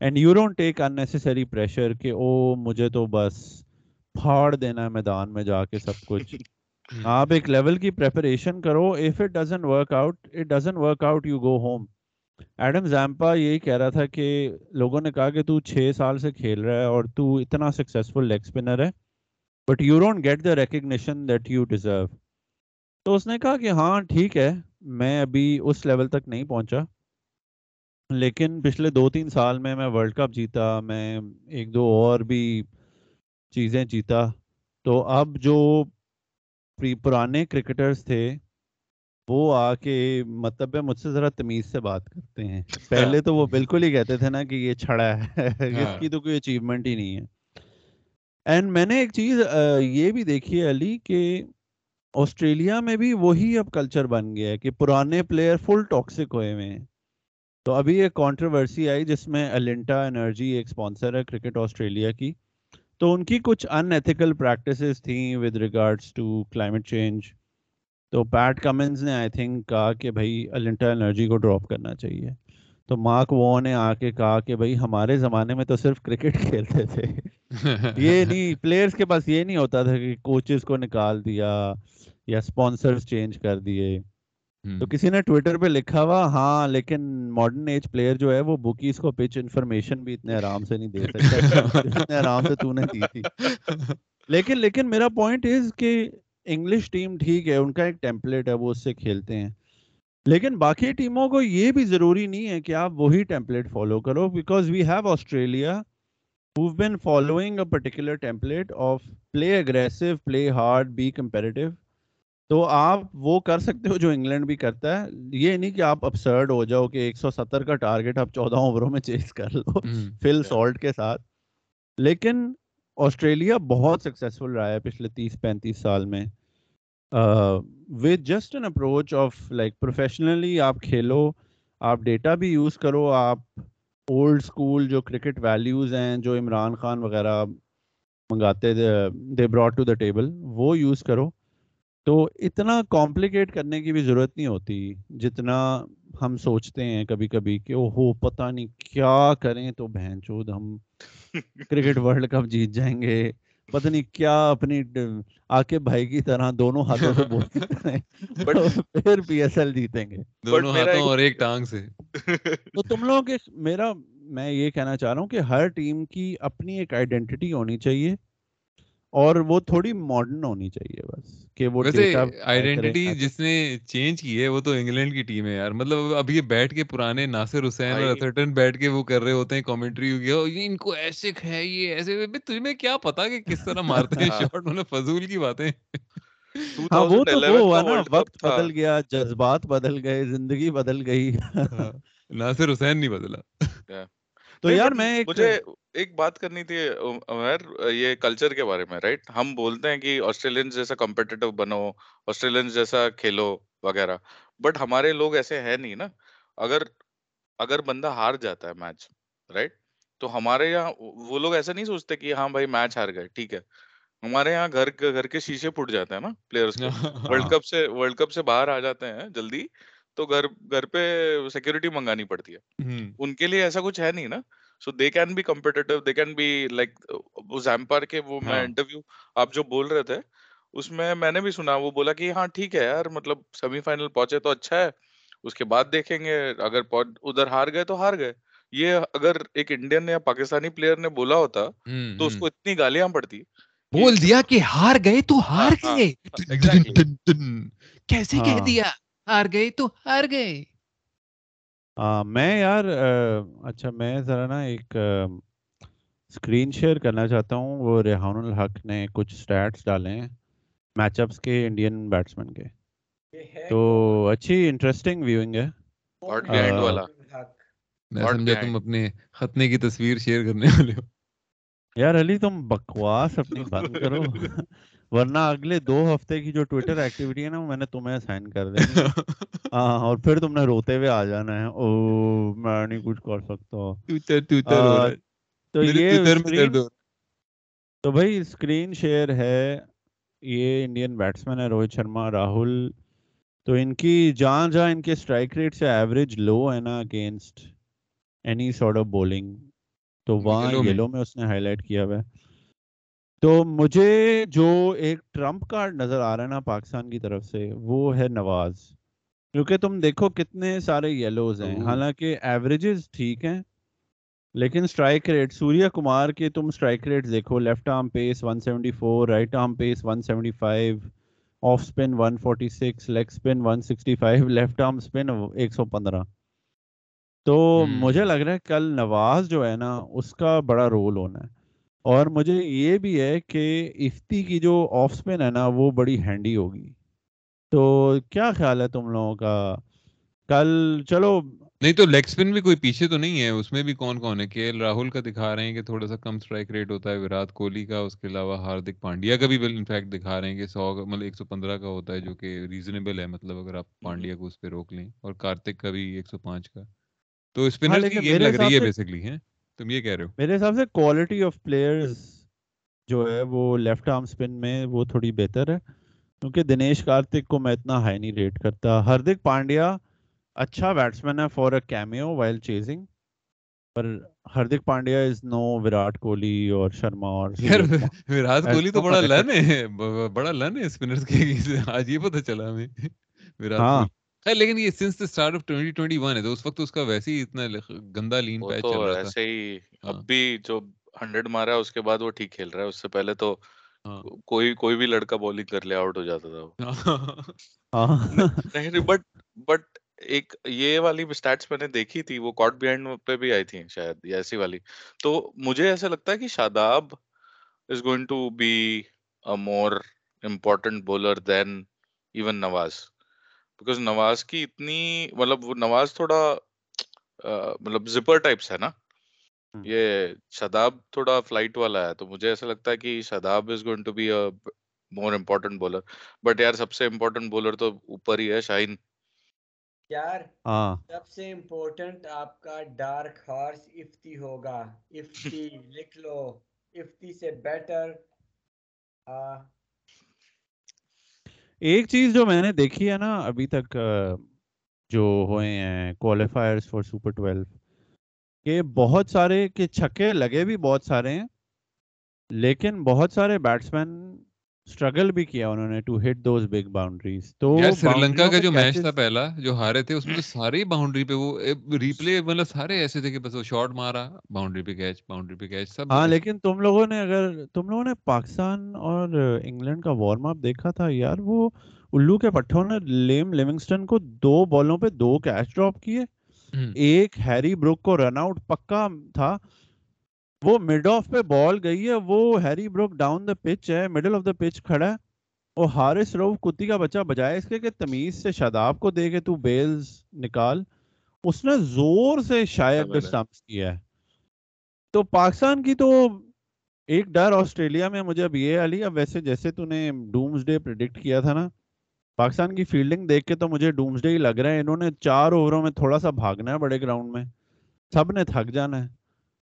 and you don't take unnecessary pressure کہ او مجھے تو بس پھاڑ دینا ہے میدان میں جا کے سب کچھ۔ آپ ایک لیول کی پریپریشن کرو if it doesn't work out it doesn't work out you go home Adam Zampa یہی کہہ رہا تھا کہ لوگوں نے کہا کہ تو چھ سال سے کھیل رہا ہے اور تو اتنا سکسیزفل لیگ اسپنر ہے but you don't get the recognition that you deserve تو اس نے کہا کہ ہاں ٹھیک ہے، میں ابھی اس لیول تک نہیں پہنچا، لیکن پچھلے دو تین سال میں میں ورلڈ کپ جیتا، میں ایک دو اور بھی چیزیں جیتا۔ تو اب جو پرانے کرکٹرز تھے وہ آ کے مطلب ہے مجھ سے ذرا تمیز سے بات کرتے ہیں۔ پہلے تو وہ (laughs) بالکل ہی کہتے تھے نا کہ یہ چھڑا ہے۔ (laughs) اس کی تو کوئی اچیومنٹ ہی نہیں ہے۔ اینڈ میں نے ایک چیز یہ بھی دیکھی ہے علی کہ آسٹریلیا میں بھی وہی اب کلچر بن گیا ہے کہ پرانے پلیئر فل ٹاکسک ہوئے ہوئے ہیں۔ تو ابھی ایک کانٹروورسی آئی جس میں النٹا انرجی ایک اسپانسر ہے کرکٹ آسٹریلیا کی۔ تو ان کی کچھ ان ایتھیکل پریکٹسز تھیں with regards to climate change تو پیٹ کمنز نے آئی تھنک کہا کہ بھائی النٹا انرجی کو ڈراپ کرنا چاہیے. تو مارک وہ نے آ کے کہا کہ بھائی ہمارے زمانے میں تو صرف کرکٹ (laughs) کھیلتے تھے. یہ نہیں پلیئرس کے پاس یہ نہیں ہوتا تھا کہ کوچز کو نکال دیا یا اسپانسرز چینج کر دیے. تو کسی نے ٹویٹر پہ لکھا ہوا ہاں لیکن ماڈرن ایج پلیئر جو ہے وہ بکیز کو پچ انفارمیشن بھی اتنے آرام سے نہیں دے سکتا۔ جتنے آرام سے تو نے دی تھی۔ لیکن لیکن میرا پوائنٹ از کہ انگلش ٹیم ٹھیک ہے ان کا ایک ٹیمپلیٹ ہے وہ اس سے کھیلتے ہیں۔ لیکن باقی ٹیموں کو یہ بھی ضروری نہیں ہے کہ آپ وہی ٹیمپلیٹ فالو کرو because we have Australia who've been following a particular template of play aggressive, play hard, be competitive. تو آپ وہ کر سکتے ہو جو انگلینڈ بھی کرتا ہے۔ یہ نہیں کہ آپ ابسرڈ ہو جاؤ کہ ایک سو ستر کا ٹارگیٹ آپ چودہ اووروں میں چیز کر لو فل سالٹ (laughs) کے ساتھ۔ لیکن آسٹریلیا بہت سکسیزفل رہا ہے پچھلے تیس پینتیس سال میں۔ With just an approach of like professionally آپ کھیلو آپ ڈیٹا بھی یوز کرو آپ اولڈ اسکول جو کرکٹ ویلیوز ہیں جو عمران خان وغیرہ منگاتے they brought to the table وہ یوز کرو۔ تو اتنا کمپلیکیٹ کرنے کی بھی ضرورت نہیں ہوتی جتنا ہم سوچتے ہیں کبھی کبھی کہ او ہو پتہ نہیں کیا کریں تو بہن چود ہم کرکٹ (laughs) ورلڈ کپ جیت جائیں گے۔ پتہ نہیں کیا اپنی آکے بھائی کی طرح دونوں ہاتھوں سے بولتے کریں (laughs) پھر پی ایس ایل جیتیں گے۔ دونوں ہاتھوں اور ایک ٹانگ سے۔ (laughs) تو تم لوگوں کے میرا میں یہ کہنا چاہ رہا ہوں کہ ہر ٹیم کی اپنی ایک آئیڈینٹی ہونی چاہیے۔ اور وہ تھوڑی ماڈرن ہونی چاہیے بس کہ وہ آئیڈینٹی جس نے چینج کی ہے وہ تو انگلینڈ کی ٹیم ہے یار۔ مطلب اب یہ بیٹھ کے پرانے ناصر حسین اور اتھرٹن بیٹھ کے وہ کر رہے ہوتے ہیں کامنٹری ان کو ایسے ہے یہ ایسے تمہیں کیا پتا کہ کس طرح مارتے ہیں (laughs) شاٹ مطلب فضول کی باتیں۔ ہاں وہ تو وہ ہوا نا وقت بدل گیا جذبات بدل گئے زندگی بدل گئی۔ ہاں، ناصر حسین نہیں بدلا۔ تو یار میں مجھے ایک بات کرنی تھی عمر یہ کلچر کے بارے میں رائٹ ہم بولتے ہیں کہ آسٹریلین جیسا کمپٹیٹو بنو آسٹریلین جیسا کھیلو وغیرہ بٹ ہمارے لوگ ایسے ہیں نہیں نا۔ اگر اگر بندہ ہار جاتا ہے میچ رائٹ تو ہمارے یہاں وہ لوگ ایسا نہیں سوچتے کہ ہاں بھائی میچ ہار گئے ٹھیک ہے۔ ہمارے یہاں گھر گھر کے شیشے پھٹ جاتے ہیں نا پلیئرس کے۔ (laughs) ورلڈ کپ سے ورلڈ کپ سے باہر آ جاتے ہیں جلدی۔ تو گھر گھر پہ سیکورٹی منگانی پڑتی ہے۔ ان کے لیے ایسا کچھ ہے نہیں نا۔ So they can be competitive they can be like Zampa کے وہ میں انٹرویو ہاں۔ آپ جو بول رہے تھے اس میں میں نے بھی سنا وہ بولا کہ ہاں ٹھیک ہے یار مطلب سیمی فائنل پہنچے تو اچھا ہے اس کے بعد دیکھیں گے اگر ادھر ہار گئے تو ہار گئے۔ یہ اگر ایک انڈین یا پاکستانی پلیئر نے بولا ہوتا تو اس کو اتنی گالیاں پڑتی۔ بول دیا کہ ہار گئے تو ہار ہاں، گئے۔ کیسے کہہ دیا؟ ہار گئے تو ہار گئے۔ میں یار اچھا میں ذرا نا ایک اسکرین شیئر کرنا چاہتا ہوں۔ وہ ریحان الحق نے کچھ اسٹیٹس ڈالے ہیں میچ اپس کے انڈین بیٹسمین کے۔ تو اچھی انٹرسٹنگ ویونگ ہے۔ میں سمجھا تم اپنے ختنے کی تصویر شیئر کرنے والے ہو۔ یار علی تم بکواس اپنی بند کرو۔ (laughs) ورنہ اگلے دو ہفتے کی جو ٹویٹر ایکٹیویٹی ہے نا میں نے تمہیں اسائن کر دینی (laughs) ہاں اور پھر تم نے روتے ہوئے آ جانا ہے۔ او میں نہیں کچھ کر سکتا۔ تو یہ تو بھائی اسکرین شیئر ہے۔ یہ انڈین بیٹسمین ہے روہت شرما راہل تو ان کی جہاں جہاں ان کے اسٹرائک ریٹ سے ایوریج لو ہے نا against any sort of bowling تو وہاں یلو میں اس نے ہائی لائٹ کیا ہوا ہے۔ تو مجھے جو ایک ٹرمپ کارڈ نظر آ رہا ہے نا پاکستان کی طرف سے وہ ہے نواز۔ کیونکہ تم دیکھو کتنے سارے یلوز ہیں۔ حالانکہ ایوریجز ٹھیک ہیں لیکن اسٹرائک ریٹ سوریا کمار کے تم اسٹرائک ریٹ دیکھو۔ Left arm pace 174 right arm pace 175 off spin 146 leg spin 165 left arm spin 115 تو مجھے لگ رہا ہے کل نواز جو ہے نا اس کا بڑا رول ہونا ہے۔ اور مجھے یہ بھی ہے کہ افتی کی جو آف اسپن ہے نا وہ بڑی ہینڈی ہوگی۔ تو کیا خیال ہے تم لوگوں کا؟ کل چلو۔ نہیں تو لیگ اسپن بھی کوئی پیچھے تو نہیں ہے؟ اس میں بھی کون کون ہے؟ کے راہل کا دکھا رہے ہیں کہ تھوڑا سا کم اسٹرائک ریٹ ہوتا ہے وراٹ کوہلی کا اس کے علاوہ ہاردک پانڈیا کا بھی انفیکٹ دکھا رہے ہیں کہ سو مطلب ایک سو پندرہ کا ہوتا ہے جو کہ ریزنیبل ہے۔ مطلب اگر آپ پانڈیا کو اس پہ روک لیں اور کارتک کا بھی ایک سو پانچ کا۔ تو اسپنر ہاں، کی گیم لگ رہی ہے بیسکلی ہے تم یہ کہہ رہے ہو۔ میرے حساب سے کوالٹی آف پلیئرز جو ہے وہ لیفٹ آرم اسپن میں وہ تھوڑی بہتر ہے کیونکہ دنیش کارتک کو میں اتنا ہائی نہیں ریٹ کرتا۔ ہردک پانڈیا اچھا بیٹسمین ہے for a cameo while chasing per Hardik Pandya is no Virat Kohli اور شرما اور (laughs) وراٹ کوہلی تو بڑا لن ہے بڑا لن ہے اسپنرز کے۔ (laughs) آج یہ پتہ چلا ہمیں۔ (laughs) ہاں۔ خیر لیکن یہ سنس دا اسٹارٹ آف 2021 ہے تو اس وقت اس کا ویسے ہی اتنا گندا لین پیچ چل رہا تھا۔ ایسے ہی ہاں۔ اب بھی جو ہنڈریڈ مارا ہے اس کے بعد وہ ٹھیک کھیل رہا ہے۔ اس سے پہلے تو ہاں۔ کوئی کوئی بھی لڑکا بولنگ کر لے آؤٹ ہو جاتا تھا وہ۔ ہاں۔ نہیں بٹ بٹ ایک یہ والی اسٹیٹس میں نے دیکھی تھی وہ کاٹ بیہائنڈ پہ بھی آئی تھی شاید ایسی والی۔ تو مجھے ایسا لگتا ہے کہ Shadab is going to be more important bowler than even Nawaz. Because Nawaz کی اتنی مطلب وہ نواز تھوڑا مطلب زپر ٹائپس ہے نا۔ یہ شاداب تھوڑا فلائٹ والا ہے تو مجھے ایسا لگتا ہے کہ Shadab is going to be a more important bowler but یار سب سے امپورٹنٹ بولر تو اوپر ہی ہے شاہین۔ یار ہاں۔ سب سے امپورٹنٹ آپ کا ڈارک ہارس افتی ہوگا۔ افتی (laughs) لکھ لو۔ افتی سے بیٹر ایک چیز جو میں نے دیکھی ہے نا ابھی تک جو ہوئے ہیں کوالیفائرز فار سپر ٹویلو کہ بہت سارے کے چھکے لگے بھی بہت سارے ہیں، لیکن بہت سارے بیٹسمین اسٹرگل بھی کیا انہوں نے to hit those big boundaries تو سری لنکا کا جو میچ تھا پہلا جو ہارے تھے اس میں تو سارے باؤنڈری پہ وہ ریپلے مطلب سارے ایسے تھے کہ بس وہ شاٹ مارا باؤنڈری پہ کیچ باؤنڈری پہ کیچ سب ہاں لیکن تم لوگوں نے اگر تم لوگوں نے پاکستان اور انگلینڈ کا وارم اپ دیکھا تھا یار وہ الو کے پٹھوں نے لیم لیونگسٹن کو دو بالوں پہ دو کیچ ڈراپ کیے۔ ایک ہیری بروک کو رن آؤٹ پکا تھا وہ مڈ آف پہ بال گئی ہے وہ Harry Brook down the pitch ہے مڈل آف دا پچ کھڑا ہے اور حارث روف کتی کا بچہ بجائے اس کے کہ تمیز سے شاداب کو دے کے تو بیلز نکال۔ اس نے زور سے شاید سٹمپس کیا ہے۔ تو پاکستان کی تو ایک ڈر آسٹریلیا میں مجھے اب یہ علی اب ویسے جیسے تو نے ڈومز ڈے پریڈکٹ کیا تھا نا پاکستان کی فیلڈنگ دیکھ کے تو مجھے ڈومز ڈے ہی لگ رہا ہے۔ انہوں نے چار اووروں میں تھوڑا سا بھاگنا ہے بڑے گراؤنڈ میں۔ سب نے تھک جانا ہے۔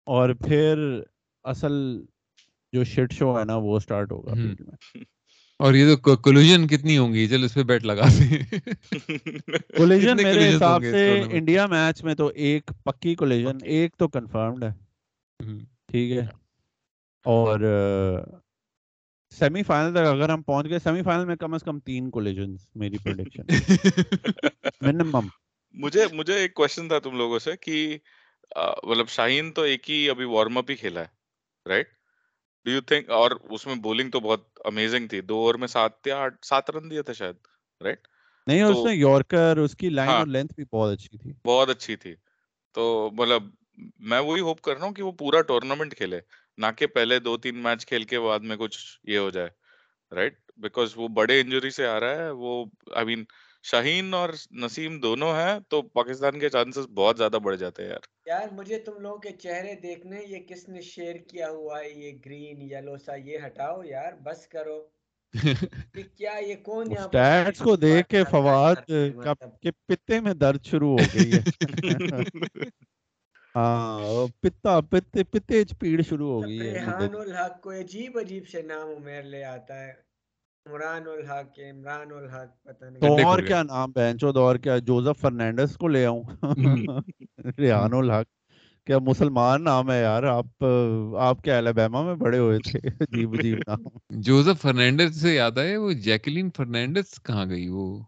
اور پھر اصل جو شٹ شو ہے نا وہ سٹارٹ ہوگا میں۔ اور یہ تو کولوژن کتنی ہوں گی؟ چل اس پہ بیٹ لگا دیں۔ کولیجن کتنے میرے حساب سے؟ انڈیا میچ میں تو ایک پکی کولیجن پکی۔ ایک تو کنفرمڈ ہے۔ ٹھیک ہے۔ اور سیمی فائنل تک اگر ہم پہنچ گئے سیمی فائنل میں کم از کم تین کولیجن میری پروڈکشن منیمم (laughs) مجھے مجھے ایک کوشچن تھا تم لوگوں سے کہ مطلب شاہین تو ایک ہی ابھی وارم اپ ہی کھیلا ہے رائٹ ڈو یو تھنک اور اس میں بولنگ تو بہت امیزنگ تھی دو اوور میں سات یا آٹھ سات رن دیے تھے شاید رائٹ نہیں اس نے اس کی لائن ہاں۔ اور لینتھ بھی بہت اچھی تھی۔ بہت اچھی تھی۔ تو مطلب میں وہی ہوپ کر رہا ہوں کہ وہ پورا ٹورنامنٹ کھیلے نہ کہ پہلے دو تین میچ کھیل کے بعد میں کچھ یہ ہو جائے رائٹ بیکاز وہ بڑے انجری سے آ رہا ہے وہ آئی مین شاہین اور نسیم دونوں ہیں تو پاکستان کے چانسز بہت زیادہ بڑھ جاتے ہیں یار۔ یار مجھے تم لوگوں کے چہرے دیکھنے یہ کس نے شیئر کیا ہوا ہے یہ گرین یلو سا یہ ہٹاؤ یار بس کرو۔ (laughs) یہ کیا یہ کون سٹیٹس کو دیکھ کے فواد مطلب کے پتے میں درد شروع ہو گئی ہے۔ (laughs) ہاں وہ پتا پتے پیڑ شروع ہو گئی ہے۔ مڈے ریحان الحق کو عجیب عجیب سے نام عمیر لے آتا ہے۔ عمران الحق عمران الحق پتہ نہیں۔ اور کیا نام بہنچو اور کیا۔ جوزف فرنینڈس کو لے آؤں۔ (laughs) ریحان الحق۔ کیا مسلمان نام ہے یار؟ آپ آپ کے الابیما میں بڑے ہوئے تھے؟ عجیب عجیب نام۔ جوزف فرنینڈس سے یاد ہے وہ جیکلین فرنینڈس کہاں گئی وہ؟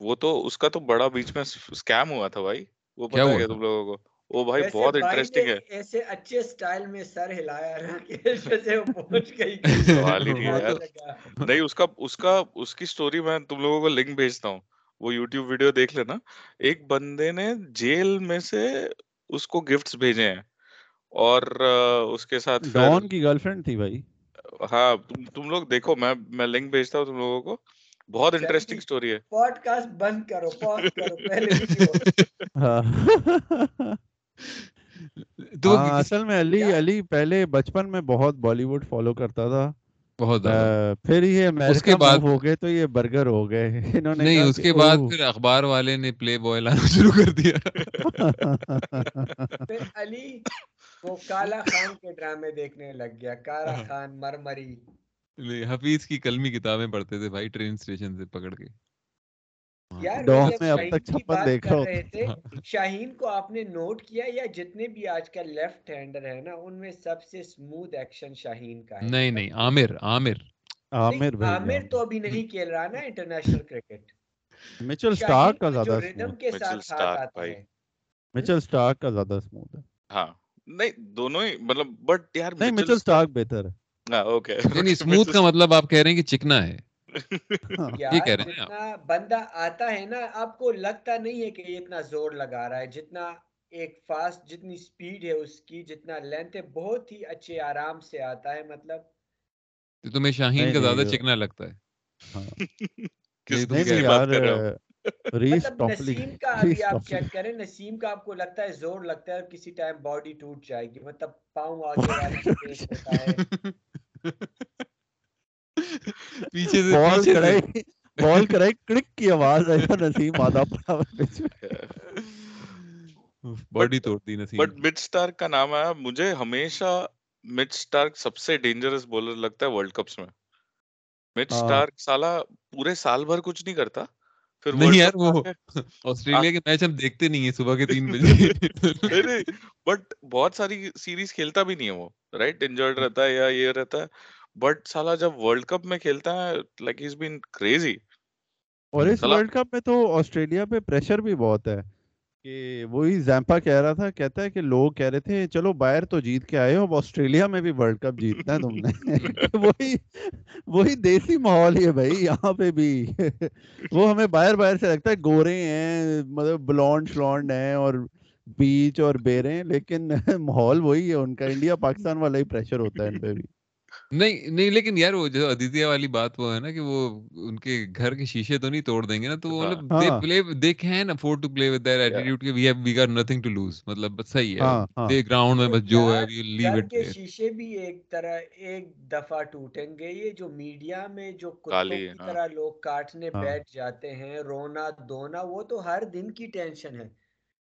وہ تو اس کا تو بڑا بیچ میں اسکیم ہوا تھا بھائی۔ وہ پتا ہے تم لوگوں کو۔ وہ بھائی بہت انٹرسٹنگ ہے۔ ایسے اچھے سٹائل میں سر ہلایا نا کہ اس وجہ سے وہ پہنچ گئی سوال ہی نہیں ہے یار۔ نہیں اس کا اس کا اس کی سٹوری میں تم لوگوں کو لنک بھیجتا ہوں۔ وہ یوٹیوب ویڈیو دیکھ لینا۔ ایک بندے نے جیل میں سے اس کو گفٹس بھیجے ہیں۔ اور اس کے ساتھ ڈان کی گرل فرینڈ تھی بھائی۔ ہاں تم لوگ دیکھو میں میں لنک بھیجتا ہوں تم لوگوں کو۔ بہت انٹرسٹنگ سٹوری ہے۔ پوڈ کاسٹ بند کرو پاز کرو پہلے (laughs) (laughs) ہاں۔ (laughs) تو اصل میں علی علی پہلے بچپن میں بہت بالی ووڈ فالو کرتا تھا۔ بہت پھر یہ اس کے امریکہ بعد موو ہو گئے تو یہ برگر ہو گئے۔ (laughs) انہوں نے نہیں اس کے بعد پھر اخبار والے نے پلے بوائے لانا شروع کر دیا۔ علی وہ کالا خان کے ڈرامے دیکھنے لگ گیا۔ کالا خان مرمری۔ حفیظ کی کلمی کتابیں پڑھتے تھے بھائی ٹرین اسٹیشن سے پکڑ کے وہاں یار پہ وہ ڈوم جب ہاں، میں مطلب اب تک چھپن دیکھ رہے شاہین کو آپ نے نوٹ کیا یا جتنے بھی آج کا لیفٹ ہینڈر ہے نا ان میں سب سے سموتھ ایکشن شاہین کا ہے۔ نہیں نہیں عامر عامر۔ عامر عامر تو ابھی نہیں کھیل رہا نا انٹرنیشنل کرکٹ میچل سٹارک کا زیادہ ریتم کے ساتھ ساتھ آتا میچل سٹارک کا زیادہ سموتھ ہے۔ ہاں نہیں دونوں ہی مطلب بٹ یار نہیں سٹارک بہتر ہے۔ ہاں اوکے نہیں سموتھ کا مطلب آپ کہہ رہے ہیں کہ چکنا ہے۔ (laughs) ہاں، جتنا بندہ آتا ہے نا آپ کو لگتا نہیں ہے کہ یہ اتنا زور لگا رہا ہے جتنا ایک فاسٹ جتنی سپیڈ ہے اس کی جتنا لینتھ ہے بہت ہی اچھے آرام سے آتا ہے مطلب۔ تمہیں شاہین کا زیادہ چکنا لگتا ہے۔ (laughs) مطلب نسیم کا ابھی آپ چیک کریں نسیم کا آپ کو لگتا ہے زور لگتا ہے کسی ٹائم باڈی ٹوٹ جائے گی مطلب پاؤں آگے (laughs) پیچھے سے بال کرائی بال کرائی کڑک کی آواز آئی اور نسیم آدھا پڑا باڈی توڑ دی نسیم۔ بٹ مڈ سٹار کا نام آیا مجھے ہمیشہ مڈ سٹار سب سے ڈینجرس بولر لگتا ہے ورلڈ کپس میں۔ مڈ سٹار سالا پورے سال بھر کچھ نہیں کرتا۔ نہیں یار وہ آسٹریلیا کے میچ ہم دیکھتے نہیں ہیں صبح کے تین بجے۔ بٹ بہت ساری سیریز کھیلتا بھی نہیں ہے وہ رائٹ ہاں۔ انجرڈ رہتا ہے یا یہ رہتا ہے۔ بٹ سالا جب ورلڈ کپ میں کھیلتا ہے لائک از بین کریزی اور اس ورلڈ کپ میں تو آسٹریلیا پہ پریشر بھی بہت ہے کہ وہی زیمپا کہہ رہا تھا کہتا ہے کہ لوگ کہہ رہے تھے چلو باہر تو جیت کے آئے ہو اب آسٹریلیا میں بھی ورلڈ کپ جیتنا ہے تم نے وہی وہی دیسی ماحول ہے بھائی یہاں پہ بھی وہ ہمیں باہر باہر سے لگتا ہے گورے ہیں مطلب بلونڈ شلونڈ ہیں اور بیچ اور بیرے ہیں لیکن ماحول وہی ہے ان کا انڈیا پاکستان والا ہی پریشر ہوتا ہے ان پہ بھی نہیں نہیں لیکن یار وہ جو ادتیہ والی بات وہ ہے نا کہ وہ ان کے گھر کے شیشے تو نہیں توڑ دیں گے نا تو وہ مطلب دے پلے مطلب بس صحیح ہے۔ ہاں، ہاں۔ گراؤنڈ میں بس جو ہے شیشے بھی ایک طرح ایک دفعہ ٹوٹیں گے۔ یہ جو میڈیا میں جو کتوں ہاں۔ طرح لوگ کاٹنے بیٹھ جاتے ہیں رونا دھونا وہ تو ہر دن کی ٹینشن ہے۔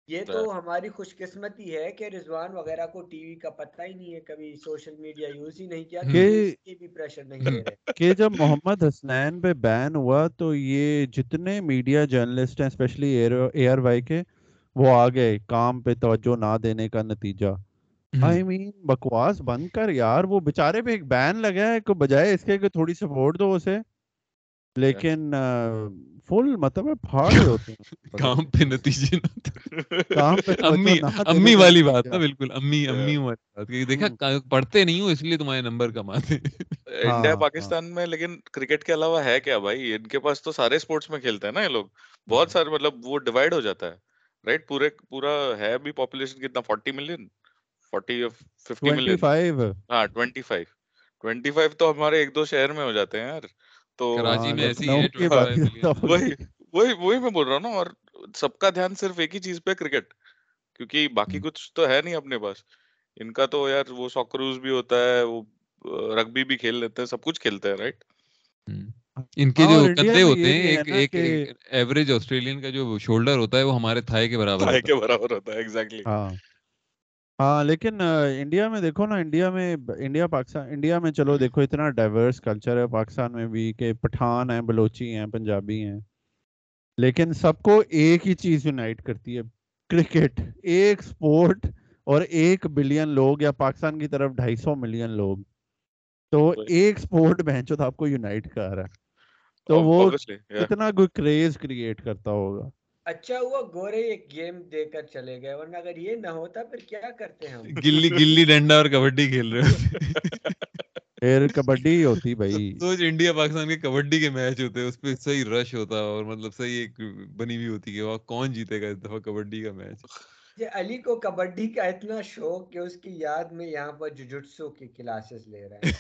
یہ تو ہماری خوش قسمتی ہے کہ رضوان وغیرہ کو ٹی وی کا پتہ ہی نہیں ہے کبھی سوشل میڈیا یوز ہی نہیں کیا کہ بھی پریشر نہیں دے (laughs) کہ جب محمد حسنین پہ بین ہوا تو یہ جتنے میڈیا جرنلسٹ ہیں اسپیشلی ایئر وائی کے وہ آ گئے کام پہ توجہ نہ دینے کا نتیجہ۔ آئی مین بکواس بن کر یار وہ بیچارے پہ ایک بین لگا ہے کہ بجائے اس کے کہ تھوڑی سپورٹ دو اسے۔ لیکن فل مطلب پھاڑ رہے ہوتے ہیں کام پہ نتیجے کام پہ امی امی والی بات نا بالکل امی امی والی بات کہ دیکھا پڑھتے نہیں ہوں اس لیے تمہارے نمبر کم آتے ہیں انڈیا پاکستان میں لیکن کرکٹ کے علاوہ ہے کیا بھائی ان کے پاس تو سارے سپورٹس میں کھیلتے ہیں نا یہ لوگ بہت سارے مطلب وہ ڈیوائیڈ ہو جاتا ہے رائٹ پورے پورا ہے بھی پاپولیشن کتنا 40 ملین 40 یا 50 ملین 25 ہاں 25 25 تو ہمارے ایک دو شہر میں ہو جاتے ہیں یار تو وہی وہی میں بول رہا ہوں اور سب کا دھیان صرف ایک ہی چیز پہ کرکٹ۔ کیونکہ باقی کچھ تو ہے نہیں اپنے پاس۔ ان کا تو یار وہ سوکروز بھی ہوتا ہے وہ رگبی بھی کھیل لیتے ہیں سب کچھ کھیلتے ہیں رائٹ ان کے جو قدے ہوتے ہیں ایک ایک ایوریج آسٹریلین کا جو شولڈر ہوتا ہے وہ ہمارے تھائے کے برابر تھائے کے برابر ہوتا ہے ایگزیکٹلی ہاں لیکن انڈیا میں دیکھو نا انڈیا میں انڈیا پاکستان انڈیا میں چلو دیکھو اتنا ڈائیورس کلچر ہے پاکستان میں بھی کہ پٹھان ہیں بلوچی ہیں پنجابی ہیں۔ لیکن سب کو ایک ہی چیز یونائٹ کرتی ہے کرکٹ ایک سپورٹ اور ایک بلین لوگ یا پاکستان کی طرف ڈھائی سو ملین لوگ۔ تو ایک سپورٹ بہن چود آپ کو یونائٹ کر رہا ہے۔ تو oh, وہ کتنا کوئی کریز کریٹ کرتا ہوگا۔ اچھا ہوا گورے ایک گیم دے کر چلے گئے ورنہ اگر یہ نہ ہوتا پھر کیا کرتے ہم؟ گلی گلی ڈنڈا اور کبڈی کھیل رہے ہوتے۔ پھر کبڈی ہوتی بھائی۔ سوچ انڈیا پاکستان کے کبڈی کے میچ ہوتے اس پہ صحیح رش ہوتا اور مطلب صحیح ایک بنی ہوئی ہوتی کہ کون جیتے گا اس دفعہ کبڈی کا میچ؟ مجھے علی کو کبڈی کا اتنا شوق کہ اس کی یاد میں یہاں پر جوجٹسو کی کلاسز لے رہا ہے۔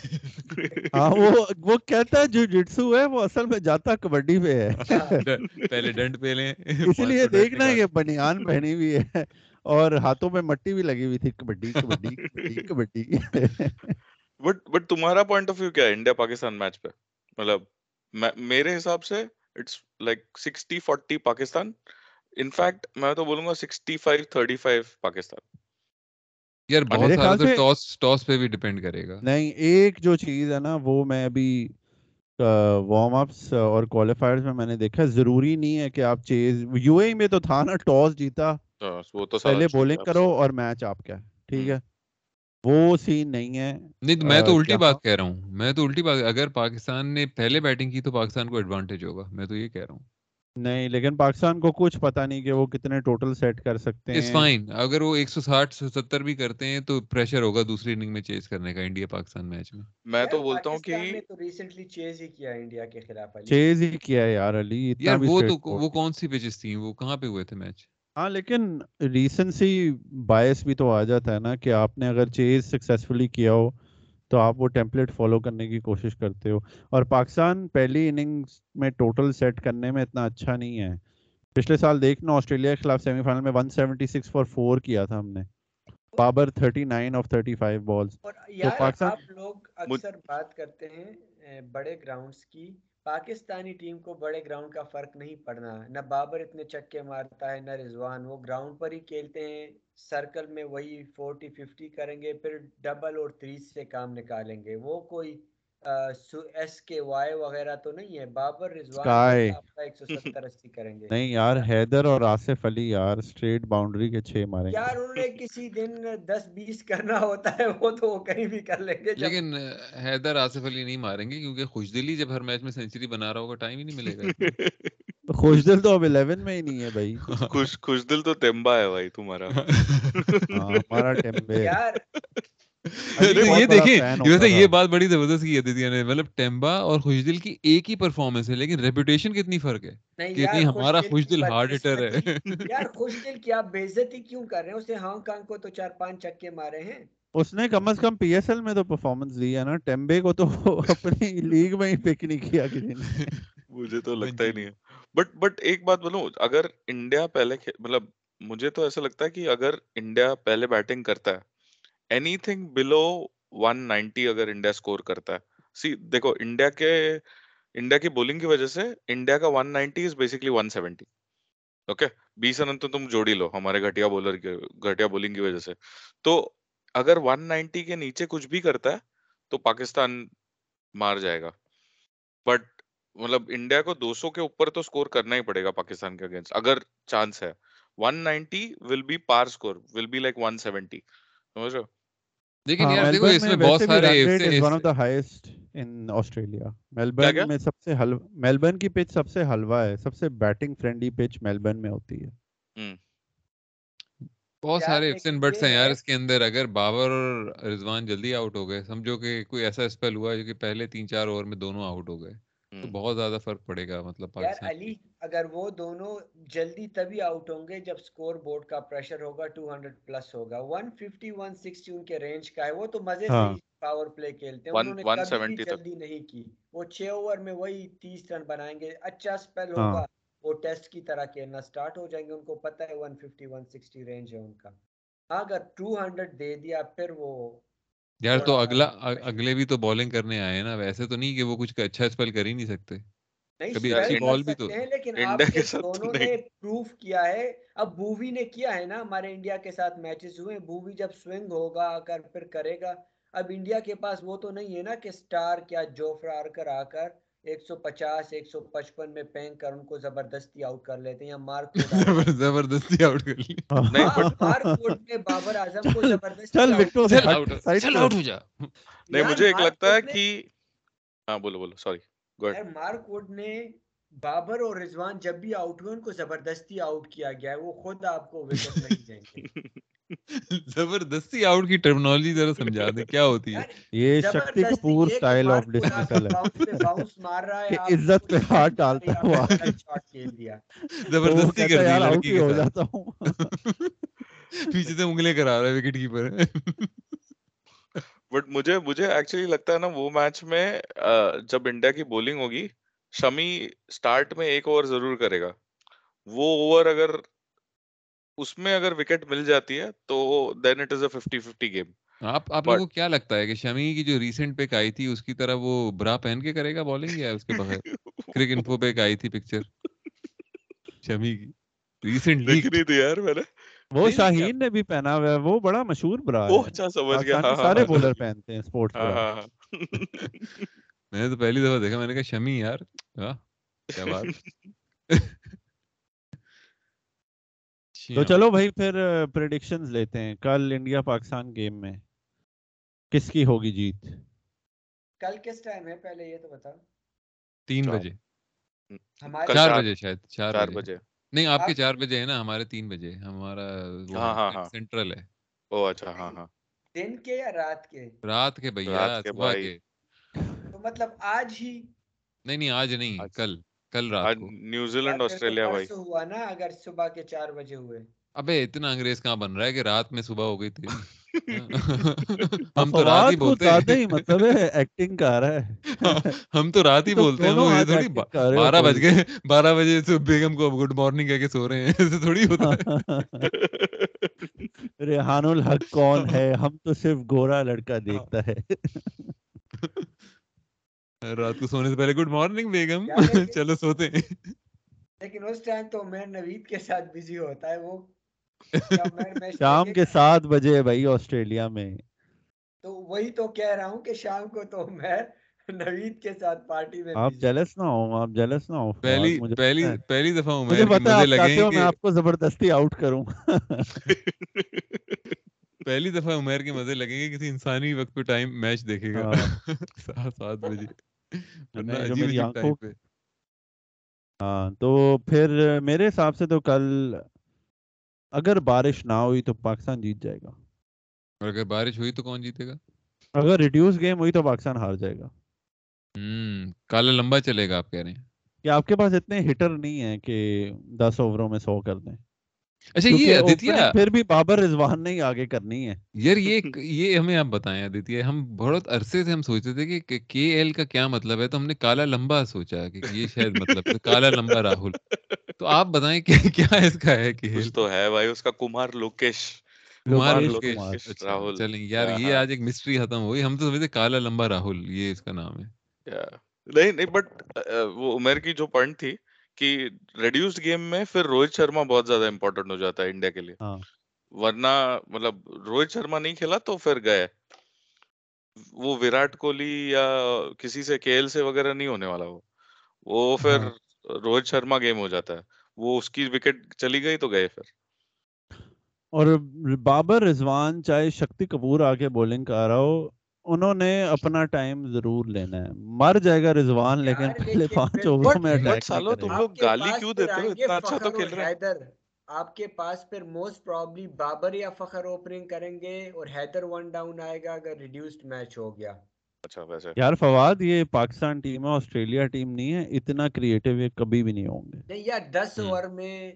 (laughs) ہاں وہ وہ کہتا ہے جوجٹسو ہے وہ اصل میں جاتا کبڈی پہ ہے۔ (laughs) ہاں۔ (laughs) پہلے ڈنڈ پہ لیں اس لیے دیکھنا ہے یہ بنیان پہنی ہوئی ہے اور ہاتھوں میں مٹی بھی لگی ہوئی تھی کبڈی کبڈی کبڈی بٹ بٹ تمہارا پوائنٹ آف ویو کیا ہے انڈیا پاکستان میچ پہ؟ مطلب میرے حساب سے اٹس لائک 60 40 پاکستان انفیکٹ میں تو بولوں گا 65 35 پاکستان۔ یار بہت سارا تو ٹاس ٹاس پہ بھی ڈیپینڈ کرے گا۔ نہیں ایک جو چیز ہے نا وہ میں ابھی وارم اپس اور کوالیفائرز میں میں نے دیکھا ضروری نہیں ہے کہ آپ چیز یو اے میں تو تھا نا ٹاس جیتا۔ وہ تو پہلے بولنگ کرو اور میچ آپ کا ٹھیک ہے۔ وہ سین نہیں ہے۔ نہیں میں تو الٹی بات کہہ رہا ہوں۔ میں تو الٹی بات اگر پاکستان نے پہلے بیٹنگ کی تو پاکستان کو ایڈوانٹیج ہوگا میں تو یہ کہہ رہا ہوں۔ نہیں لیکن پاکستان کو کچھ پتا نہیں کہ وہ کتنے ٹوٹل سیٹ کر سکتے ہیں۔ فائن اگر وہ 160 70 بھی کرتے ہیں تو پریشر ہوگا دوسری اننگ میں چیز کرنے کا انڈیا پاکستان میچ میں۔ میں تو بولتا ہوں کہ ریسنٹلی چیز ہی کیا انڈیا کے خلاف چیز ہی کیا یار علی یار وہ تو وہ کون سی پیچز تھی وہ کہاں پہ ہوئے تھے میچ ہاں لیکن ریسنسی بایس بھی تو آ جاتا ہے نا کہ آپ نے اگر چیز سکسیسفلی کیا ہو تو آپ وہ ٹیمپلیٹ فالو کرنے کی کوشش کرتے ہو۔ اور پاکستان پہلی اننگز میں ٹوٹل سیٹ کرنے میں اتنا اچھا نہیں ہے۔ پچھلے سال دیکھنا آسٹریلیا کے خلاف سیمی فائنل میں 176 فار 4 کیا تھا ہم نے۔ بابر 39 آف 35 بالز اور یار پاکستان- لوگ اکثر بات کرتے ہیں بڑے گراؤنڈز کی۔ پاکستانی ٹیم کو بڑے گراؤنڈ کا فرق نہیں پڑنا۔ نہ بابر اتنے چکے مارتا ہے، نہ رضوان۔ وہ گراؤنڈ پر ہی کھیلتے ہیں۔ سرکل میں وہی فورٹی ففٹی کریں گے، پھر ڈبل اور تھری سے کام نکالیں گے۔ وہ کوئی ایس کے وائی وغیرہ تو نہیں ہے۔ بابر رضوان Sky. ایک سو ستر اسی کریں گے۔ نہیں یار حیدر اور آصف علی یار اسٹریٹ باؤنڈری کے چھ ماریں گے۔ یار انہوں نے کسی دن دس بیس کرنا ہوتا ہے وہ تو وہ کہیں بھی کر لیں گے۔ لیکن حیدر آصف علی نہیں ماریں گے کیونکہ خوش دلی جب ہر میچ میں سینچری بنا رہا ہوگا ٹائم ہی نہیں ملے گا خوش دل تو اب 11 میں ہی نہیں ہے بھائی۔ (laughs) خوش خوش دل تو تیمبا ہے بھائی تمہارا۔ (laughs) ہاں ہمارا ٹیمبے یار (laughs) یہ دیکھیں ویسے یہ۔ بات بڑی زبردست کی نے مطلب ٹیمبا اور خوش دل کی ایک ہی پرفارمنس ہے لیکن ریپوٹیشن کتنی فرق ہے؟ نہیں ہمارا خوش دل ہارڈ ہٹر ہے۔ (laughs) یار خوش دل کی آپ بےزتی کیوں کر رہے ہیں؟ اسے ہانگ کانگ کو تو چار پانچ چکے مارے ہیں۔ اس نے کم از کم پی ایس ایل میں تو پرفارمنس دی ہے نا ٹیمبے کو تو (laughs) اپنی لیگ میں ہی پک نہیں کیا کسی نے۔ مجھے تو لگتا ہی نہیں ہے۔ بٹ بٹ ایک بات بولوں اگر انڈیا پہلے مطلب مجھے تو ایسا لگتا ہے کہ اگر انڈیا پہلے بیٹنگ کرتا ہے anything below one ninety اگر انڈیا اسکور کرتا ہے سی دیکھو انڈیا کے انڈیا کی بولنگ کی وجہ سے انڈیا کا one ninety is basically one seventy okay base run تو تم جوڑی لو ہمارے گھٹیا بولر کے گھٹیا بولنگ کی وجہ سے تو اگر ون نائنٹی کے نیچے کچھ بھی کرتا ہے تو پاکستان مار جائے گا بٹ مطلب انڈیا کو دو سو کے اوپر تو سکور کرنا ہی پڑے گا پاکستان کے اگینسٹ اگر چانس ہے one ninety will be par score will be like one seventy سمجھ رہے ہو لیکن ہاں یار دیکھو میلبرن اس میں بہت سارے one us- of the highest in Australia Melbourne میں سب سے میلبرن کی پچ سب سے حلوا ہے سب سے بیٹنگ فرینڈلی پچ میلبرن میں ہوتی ہے۔ بہت سارے لیکن ifs and buts یہ ہیں یار اس کے اندر۔ اگر بابر اور رضوان جلدی آؤٹ ہو گئے سمجھو کہ کوئی ایسا اسپیل ہوا جو کہ پہلے تین چار اوور میں دونوں آؤٹ ہو گئے۔ تو بہت زیادہ فرق پڑے گا مطلب یار علی اگر وہ دونوں جلدی تبھی آؤٹ ہوں گے جب سکور بورڈ کا پریشر ہوگا 200 پلس ہوگا۔ 150 160 ان کے رینج کا ہے۔ وہ تو مزے سے ہاں۔ پاور پلے کھیلتے ہیں۔ انہوں نے کبھی جلدی نہیں کی۔ وہ چھ اوور میں وہی تیس رن بنائیں گے۔ اچھا سپیل ہاں۔ ہوگا۔ وہ ٹیسٹ کی طرح کھیلنا سٹارٹ ہو جائیں گے۔ ان کو پتہ ہے 150 160 رینج ہے ان کا۔ ہاں اگر 200 دے دیا پھر وہ یار تو تھوڑا اگلا اگلے بھی تو بالنگ کرنے آئے ہیں نا ویسے تو نہیں کہ وہ کچھ اچھا اسپیل کر ہی نہیں سکتے۔ کبھی اچھی spell بال بھی تو لیکن آپ کے دونوں نے پروف کیا ہے۔ اب بووی نے کیا ہے نا ہمارے انڈیا کے ساتھ میچز ہوئے بووی جب سوئنگ ہوگا کر پھر کرے گا۔ اب انڈیا کے پاس وہ تو نہیں ہے نا کہ سٹار کیا جوفرا آر کر آ کر ایک سو پچاس ایک سو پچپن میں پینک کر ان کو زبردستی آؤٹ کر لیتے ہیں یا مارک زبردستی آؤٹ کر لی۔ ہاں۔ (laughs) مارک نے بابر اعظم کو زبردستی چل آؤٹ سے چل ہو جا۔ نہیں مجھے ایک لگتا ہے کہ ہاں بولو بولو سوری گڈ یار مارک ووڈ نے بابر اور رضوان جب بھی آؤٹ ہوئے ان کو زبردستی آؤٹ کیا گیا ہے۔ وہ خود آپ کو وکٹ نہیں دیں گے۔ (laughs) زبردستی آؤٹ کی ٹرمنالوجی ذرا سمجھا دیں کیا ہوتی ہے؟ یہ Shakti Kapoor style of dismissal ہے۔ باؤنس مار رہا ہے عزت پہ ہاتھ ڈالتا شاٹ کھیل دیا وہ زبردستی کر دی لڑکی ہو ساتھ۔ جاتا ہوں۔ (laughs) پیچھے سے انگلے کرا رہا ہے وکٹ کیپر بٹ مجھے مجھے ایکچولی لگتا ہے نا وہ میچ میں جب انڈیا کی بولنگ ہوگی شمی سٹارٹ میں ایک اوور ضرور کرے گا۔ وہ اوور اگر اس میں اگر وکٹ مل جاتی ہے تو then it is a fifty fifty game آپ آپ لوگوں کو کیا لگتا ہے کہ شمی کی جو ریسنٹ پک آئی تھی اس کی طرح وہ برا پہن کے کرے گا بالنگ یا اس کے بغیر؟ (laughs) کرک انفو پہ ایک آئی تھی پکچر شمی کی ریسنٹ لیک دیکھنی تھی یار میں نے۔ وہ نہیں، نہیں، شاہین نے بھی پہنا ہوا ہے وہ بڑا مشہور برا ہے۔ اچھا سمجھ گیا ہاں ہاں سارے ہاں۔ بولر پہنتے ہیں سپورٹس ہاں برا۔ ہاں ہاں۔ میں نے تو پہلی دفعہ دیکھا میں نے کہا شمی یار واہ کیا بات۔ (laughs) تو چلو بھائی پھر پریڈکشن لیتے ہیں۔ کل انڈیا پاکستان گیم میں کس کی ہوگی جیت؟ کل کس ٹائم ہے؟ پہلے یہ تو بتا۔ تین بجے۔ چار بجے شاید چار بجے۔ نہیں آپ کے چار بجے ہے نا ہمارے تین بجے۔ ہمارا سینٹرل ہاں، ہاں، ہاں۔ ہے۔ او اچھا ہاں ہاں۔ دن کے یا رات کے؟ رات کے بھائی صبح کے۔ تو مطلب آج ہی؟ نہیں نہیں آج نہیں کل۔ کل رات نیوزی لینڈ آسٹریلیا بھائی۔ ہوا نا اگر صبح کے چار بجے ہوئے۔ ابے اتنا انگریز کہاں بن رہا ہے کہ رات میں صبح ہو گئی تھی؟ (laughs) مطلب (laughs) ہم تو رات ہی بولتے ہیں۔ مطلب ایکٹنگ کا رہا ہے۔ ہم تو رات ہی بولتے ہیں۔ وہ تھوڑی بارہ بج گئے بارہ بجے سے بیگم کو گڈ مارننگ کہہ کے سو رہے ہیں۔ (laughs) ایسے تھوڑی ہوتا ہے۔ ریحان الحق کون ہے؟ ہم تو صرف گورا لڑکا ہاں۔ دیکھتا ہے۔ رات کو سونے سے پہلے گڈ مارننگ بیگم. چلو سوتے ہیں. لیکن اس ٹائم تو میں نوید کے ساتھ بزی ہوتا ہے وہ (laughs) شام کے سات بجے بھائی آسٹریلیا میں۔ تو وہی تو کہہ رہا ہوں کہ شام کو تو میں نوید کے ساتھ پارٹی میں آپ جلس نہ آپ جلس نہ پہلی پہلی پہلی دفعہ ہوں میں آپ کو زبردستی آؤٹ کروں۔ (laughs) پہلی دفعہ عمیر کے مزے لگیں گے کسی انسانی وقت پہ ٹائم میچ دیکھے گا۔ ہاں۔ (laughs) سات بجے۔ جی ہاں تو پھر میرے حساب سے تو کل اگر بارش نہ ہوئی تو پاکستان جیت جائے گا۔ اور اگر بارش ہوئی تو کون جیتے گا؟ اگر ریڈیوس گیم ہوئی تو پاکستان ہار جائے گا۔ ہوں کالا لمبا چلے گا آپ کہہ رہے ہیں۔ کہ آپ کے پاس اتنے ہٹر نہیں ہیں کہ دس اووروں میں سو کر دیں۔ اچھا یہ ادتیہ۔ پھر بھی بابر رضوان نے آگے کرنی ہے۔ یار یہ یہ ہمیں آپ بتائیں ادتیہ ہم بہت عرصے سے ہم سوچتے تھے کہ کے ایل کا کیا مطلب ہے تو ہم نے کالا لمبا سوچا کہ یہ شاید مطلب کالا لمبا راہل۔ تو آپ بتائیں کہ (laughs) کیا اس کا ہے کہ تو ہے بھائی اس کا کمار لوکیش۔ کمار لوکیش اچھا۔ راہل۔ چلیں یار ہاں، یہ ہاں۔ آج ایک مسٹری ختم ہوئی۔ ہم تو سمجھتے کالا لمبا راہل یہ اس کا نام ہے۔ نہیں نہیں بٹ وہ عمر کی جو پوائنٹ تھی کہ ریڈیوسڈ گیم میں پھر روہت شرما بہت زیادہ امپورٹنٹ ہو جاتا ہے انڈیا کے لیے۔ ہاں۔ ورنہ مطلب روہت شرما نہیں کھیلا تو پھر گئے وہ وراٹ کوہلی یا کسی سے کے ایل سے وغیرہ نہیں ہونے والا وہ۔ وہ پھر ہاں۔ روہت شرما گیم ہو جاتا ہے۔ وہ اس کی وکٹ چلی گئی تو گئے پھر۔ اور بابر رضوان چاہے شکتی کپور آ کے بولنگ کر رہا ہو انہوں نے اپنا ٹائم ضرور لینا ہے۔ مر جائے گا رضوان لیکن پہلے پانچ اوور میں اٹیک سالو تم لوگ گالی کیوں دیتے ہو؟ اتنا اچھا تو کھیل رہے ہیں۔ آپ کے پاس پھر موسٹ پرابلی بابر یا فخر اوپننگ کریں گے اور حیدر ون ڈاؤن آئے گا اگر ریڈیوسڈ میچ ہو گیا۔ اچھا یار فواد یہ پاکستان ٹیم ہے آسٹریلیا ٹیم نہیں ہے اتنا کریٹیو یہ کبھی بھی نہیں ہوں گے۔ نہیں یار 10 اوور میں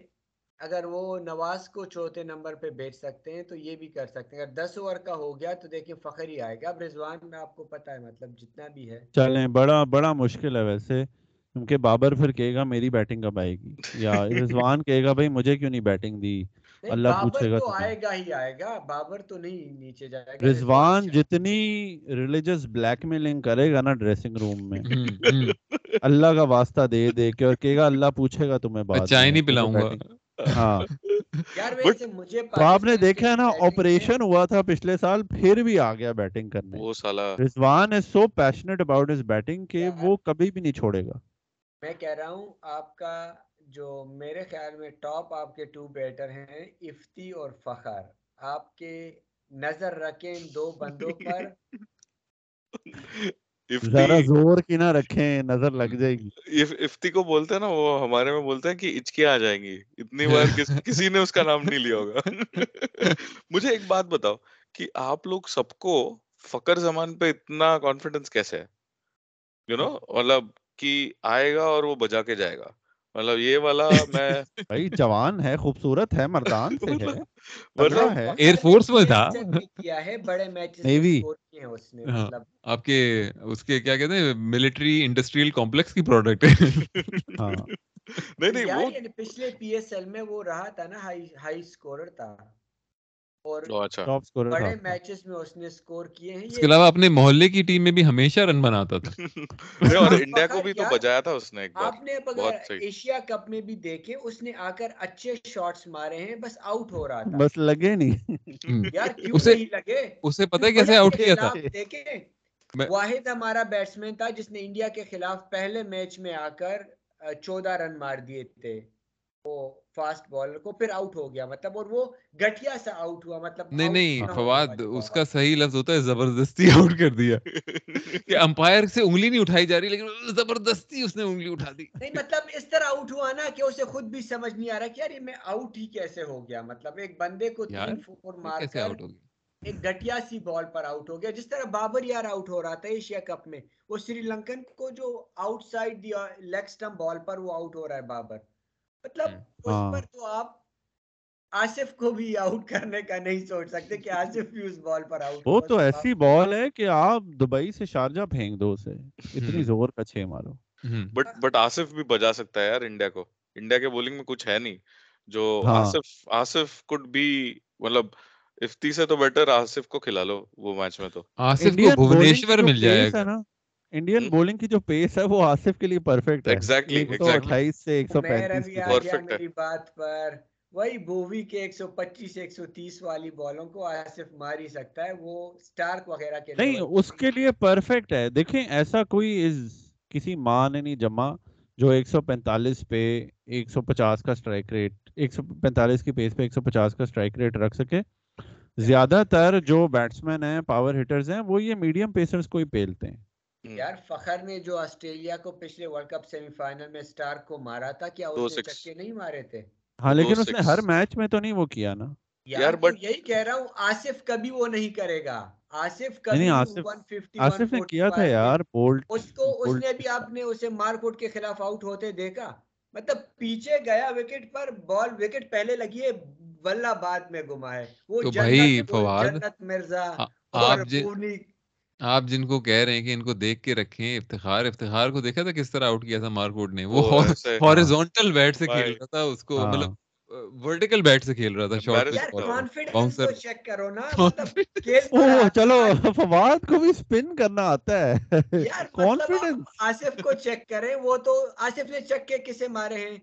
اگر وہ نواز کو چوتھے نمبر پہ بیچ سکتے ہیں تو یہ بھی کر سکتے ہیں۔ اگر دس اوور کا ہو گیا تو دیکھیں فخر ہی آئے گا۔ اب رضوان میں آپ کو پتا ہے مطلب جتنا بھی ہے۔ چلیں بڑا بڑا مشکل ہے ویسے۔ کیونکہ بابر پھر کہے گا میری بیٹنگ کب آئے گی۔ یا (laughs) رضوان کہے گا بھائی مجھے کیوں نہیں بیٹنگ دی؟ اللہ پوچھے گا تو آئے گا ہی آئے گا۔ بابر تو نہیں نیچے جائے گا۔ رضوان جتنی ریلیجس بلیک میلنگ کرے گا نا ڈریسنگ روم میں۔ اللہ کا واسطہ دے دے کے اور کہے گا اللہ پوچھے گا تمہیں بات چائے نہیں پلاؤں گا۔ ہاں۔ آپ نے دیکھا ہے نا آپریشن ہوا تھا پچھلے سال پھر بھی آ گیا بیٹنگ کرنے۔ Rizwan is so patient about his batting کہ وہ کبھی بھی نہیں چھوڑے گا۔ میں کہہ رہا ہوں آپ کا جو میرے خیال میں ٹاپ آپ کے ٹو بیٹر ہیں افتی اور فخر۔ آپ کے نظر رکھیں دو بندوں پر۔ (laughs) ذرا زور کی نہ رکھیں نظر لگ جائے گی۔ افتی کو بولتے ہیں نا وہ ہمارے میں بولتے ہیں کہ اچکی آ جائیں گی۔ اتنی بار (laughs) کسی نے اس کا نام نہیں لیا ہوگا۔ (laughs) مجھے ایک بات بتاؤ کہ آپ لوگ سب کو فقر زمان پہ اتنا کانفیڈنس کیسے ہے؟ یو نو مطلب کہ آئے گا اور وہ بجا کے جائے گا۔ مطلب یہ والا میں بھائی جوان ہے خوبصورت ہے مردان سے ہے (laughs) ایئر فورس میں تھا۔ کیا ہے بڑے میچز اس نے ہاں، مطلب آپ کے اس کے کیا کہتے ہیں ملٹری انڈسٹریل کمپلیکس کی پروڈکٹ ہے۔ ہاں۔ نہیں نہیں وہ پچھلے پی ایس ایل میں وہ رہا تھا نا ہائی ہائی سکورر تھا۔ اور اچھا۔ ٹاپ سکورر بڑے میچز میں اس نے سکور کیے ہیں اس کے علاوہ اپنے محلے کی ٹیم میں بھی ہمیشہ رن بناتا تھا۔ (laughs) اور انڈیا کو بھی تو بجایا تھا اس نے ایک بار۔ آپ نے اگر ایشیا کپ میں بھی دیکھے اس نے آ کر اچھے شاٹس مارے ہیں بس آؤٹ ہو رہا تھا۔ بس لگے نہیں۔ یار کیوں نہیں لگے؟ اسے پتہ ہے کیسے آؤٹ کیا تھا؟ دیکھیں واحد ہمارا بیٹسمین تھا جس نے انڈیا کے خلاف پہلے میچ میں آ کر چودہ رن مار دیے تھے۔ فاسٹ بالر کو پھر آؤٹ ہو گیا مطلب اور وہ گٹیا سا آؤٹ ہوا مطلب نہیں نہیں فواد اس کا صحیح لفظ ہوتا ہے زبردستی آؤٹ کر دیا۔ کہ امپائر سے انگلی نہیں اٹھائی جا رہی لیکن زبردستی اس نے انگلی اٹھا دی۔ نہیں مطلب اس طرح آؤٹ ہوا نا کہ اسے خود بھی سمجھ نہیں آ رہا کہ یار میں آؤٹ ہی کیسے ہو گیا؟ مطلب ایک بندے کو تین فور مار کر آؤٹ ہو گیا؟ ایک گٹیا سی بال پر آؤٹ ہو گیا جس طرح بابر یار آؤٹ ہو رہا تھا ایشیا کپ میں وہ سری لنکن کو جو آؤٹ سائڈ دیا لیگ سٹمپ بال پر وہ آؤٹ ہو رہا ہے بابر۔ مطلب اس ہاں۔ پر تو آپ آصف کو بھی آؤٹ کرنے کا نہیں سوچ سکتے کہ آصف بھی اس بال پر آؤٹ وہ تو ایسی بال ہے کہ آپ دبئی سے شارجہ پھینک دو اسے اتنی۔ زور کا چھ مارو۔ بٹ بٹ آصف بھی بجا سکتا ہے یار انڈیا کو انڈیا کے بولنگ میں کچھ ہے نہیں جو ہاں۔ آصف آصف کوڈ بھی مطلب افتی سے تو بیٹر آصف کو کھلا لو وہ میچ میں تو آصف کو بھونیشور مل جائے گا انڈین؟ بولنگ کی جو پیس ہے وہ آصف کے لیے پرفیکٹ ہے سے ایک سو میں پینتیس روی کی آ پیس گیا Perfect ہے۔ میری بات پر وہی بووی کے ایک سو پچیس ایک سو تیس والی بالوں کو آصف مار ہی سکتا ہے وہ سٹارک وغیرہ کے نہیں اس کے لیے پرفیکٹ ہے دیکھیں ایسا کوئی اس کسی ماں نے نہیں جمع جو ایک سو پینتالیس پہ ایک سو پچاس کا اسٹرائک ریٹ ایک سو پینتالیس کی پیس پہ ایک سو پچاس کا اسٹرائک ریٹ رکھ سکے زیادہ تر جو بیٹسمین ہیں پاور ہٹرز ہیں وہ یہ میڈیم پیسرز کو ہی پیلتے ہیں۔ یار فخر نے جو آسٹریلیا کو پچھلے ورلڈ کپ سیمی فائنل میں سٹارک کو مارا تھا کیا اس نے۔ چکے نہیں مارے تھے؟ ہاں لیکن اس نے۔ ہر میچ میں تو نہیں وہ کیا نا۔ یار but- یہی کہہ رہا ہوں آصف کبھی وہ نہیں کرے گا۔ آصف نہیں کبھی آصف 150 آصف نے کیا تھا 145 یار بولٹ اس کو اس نے بھی آپ نے اسے مارکوٹ کے خلاف آؤٹ ہوتے دیکھا۔ مطلب پیچھے گیا وکٹ پر بال وکٹ پہلے لگی ہے ولہ باد میں گما ہے وہ تو جنت بھائی گل، فواد، جنت مرزا اور آپ جن پونی آپ جن کو کہہ رہے ہیں کہ ان کو دیکھ کے رکھیں افتخار افتخار کو دیکھا تھا کس طرح آؤٹ کیا تھا مارکوٹ نے؟ وہ ہارزونٹل بیٹ سے۔ کھیل رہا تھا اس کو ہاں۔ مطلب ورٹیکل بیٹ سے کھیل رہا تھا۔ Confidence bouncer. چیک کرو نا مطلب (laughs) چلو۔ فواد کو بھی اسپن کرنا آتا ہے۔ یار مطلب کانفیڈنس آصف کو چیک کریں وہ تو آصف نے چکے کسے مارے ہیں؟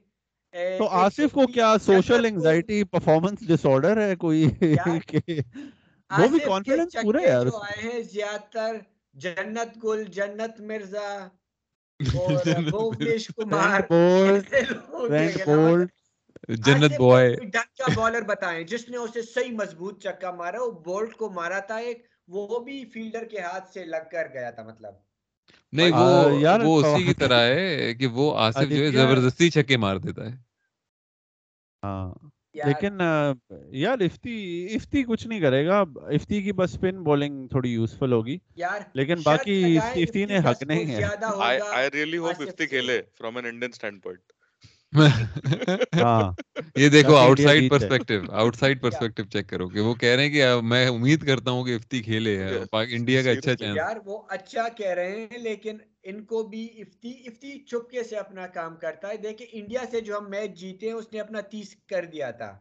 تو آصف کو کیا social anxiety performance disorder ہے کوئی؟ (laughs) وہ بھی کانفیڈنس پورا ہے یار جو آئے ہیں زیادہ تر جنت گل جنت مرزا۔ (laughs) اور جنت کمار۔ بولٹ بوائے ڈھنگ کا بالر بتائیں۔ جس نے اسے صحیح مضبوط چکا مارا وہ بولٹ کو مارا تھا ایک۔ وہ بھی فیلڈر کے ہاتھ سے لگ کر گیا تھا مطلب۔ نہیں وہ یار وہ اسی کی طرح ہے کہ وہ آصف جو ہے زبردستی چھکے مار دیتا ہے۔ ہاں۔ لیکن یار افتی افتی کچھ نہیں کرے گا افتی کی بس اسپن بولنگ تھوڑی یوزفل ہوگی یار لیکن باقی افتی نے حق نہیں ہے really hope آصف افتی۔ کھیلے from an Indian standpoint. (laughs) ہاں یہ دیکھو outside. Perspective outside perspective check کرو کہ وہ کہہ رہے ہیں کہ میں امید کرتا ہوں کہ افتی کھیلے (laughs) انڈیا کا اچھا. چانس یار وہ اچھا کہہ رہے ہیں لیکن ان کو بھی افتی افتی چپکے سے اپنا کام کرتا ہے۔ دیکھیں انڈیا سے جو ہم میچ جیتے ہیں اس نے اپنا تیس کر دیا تھا۔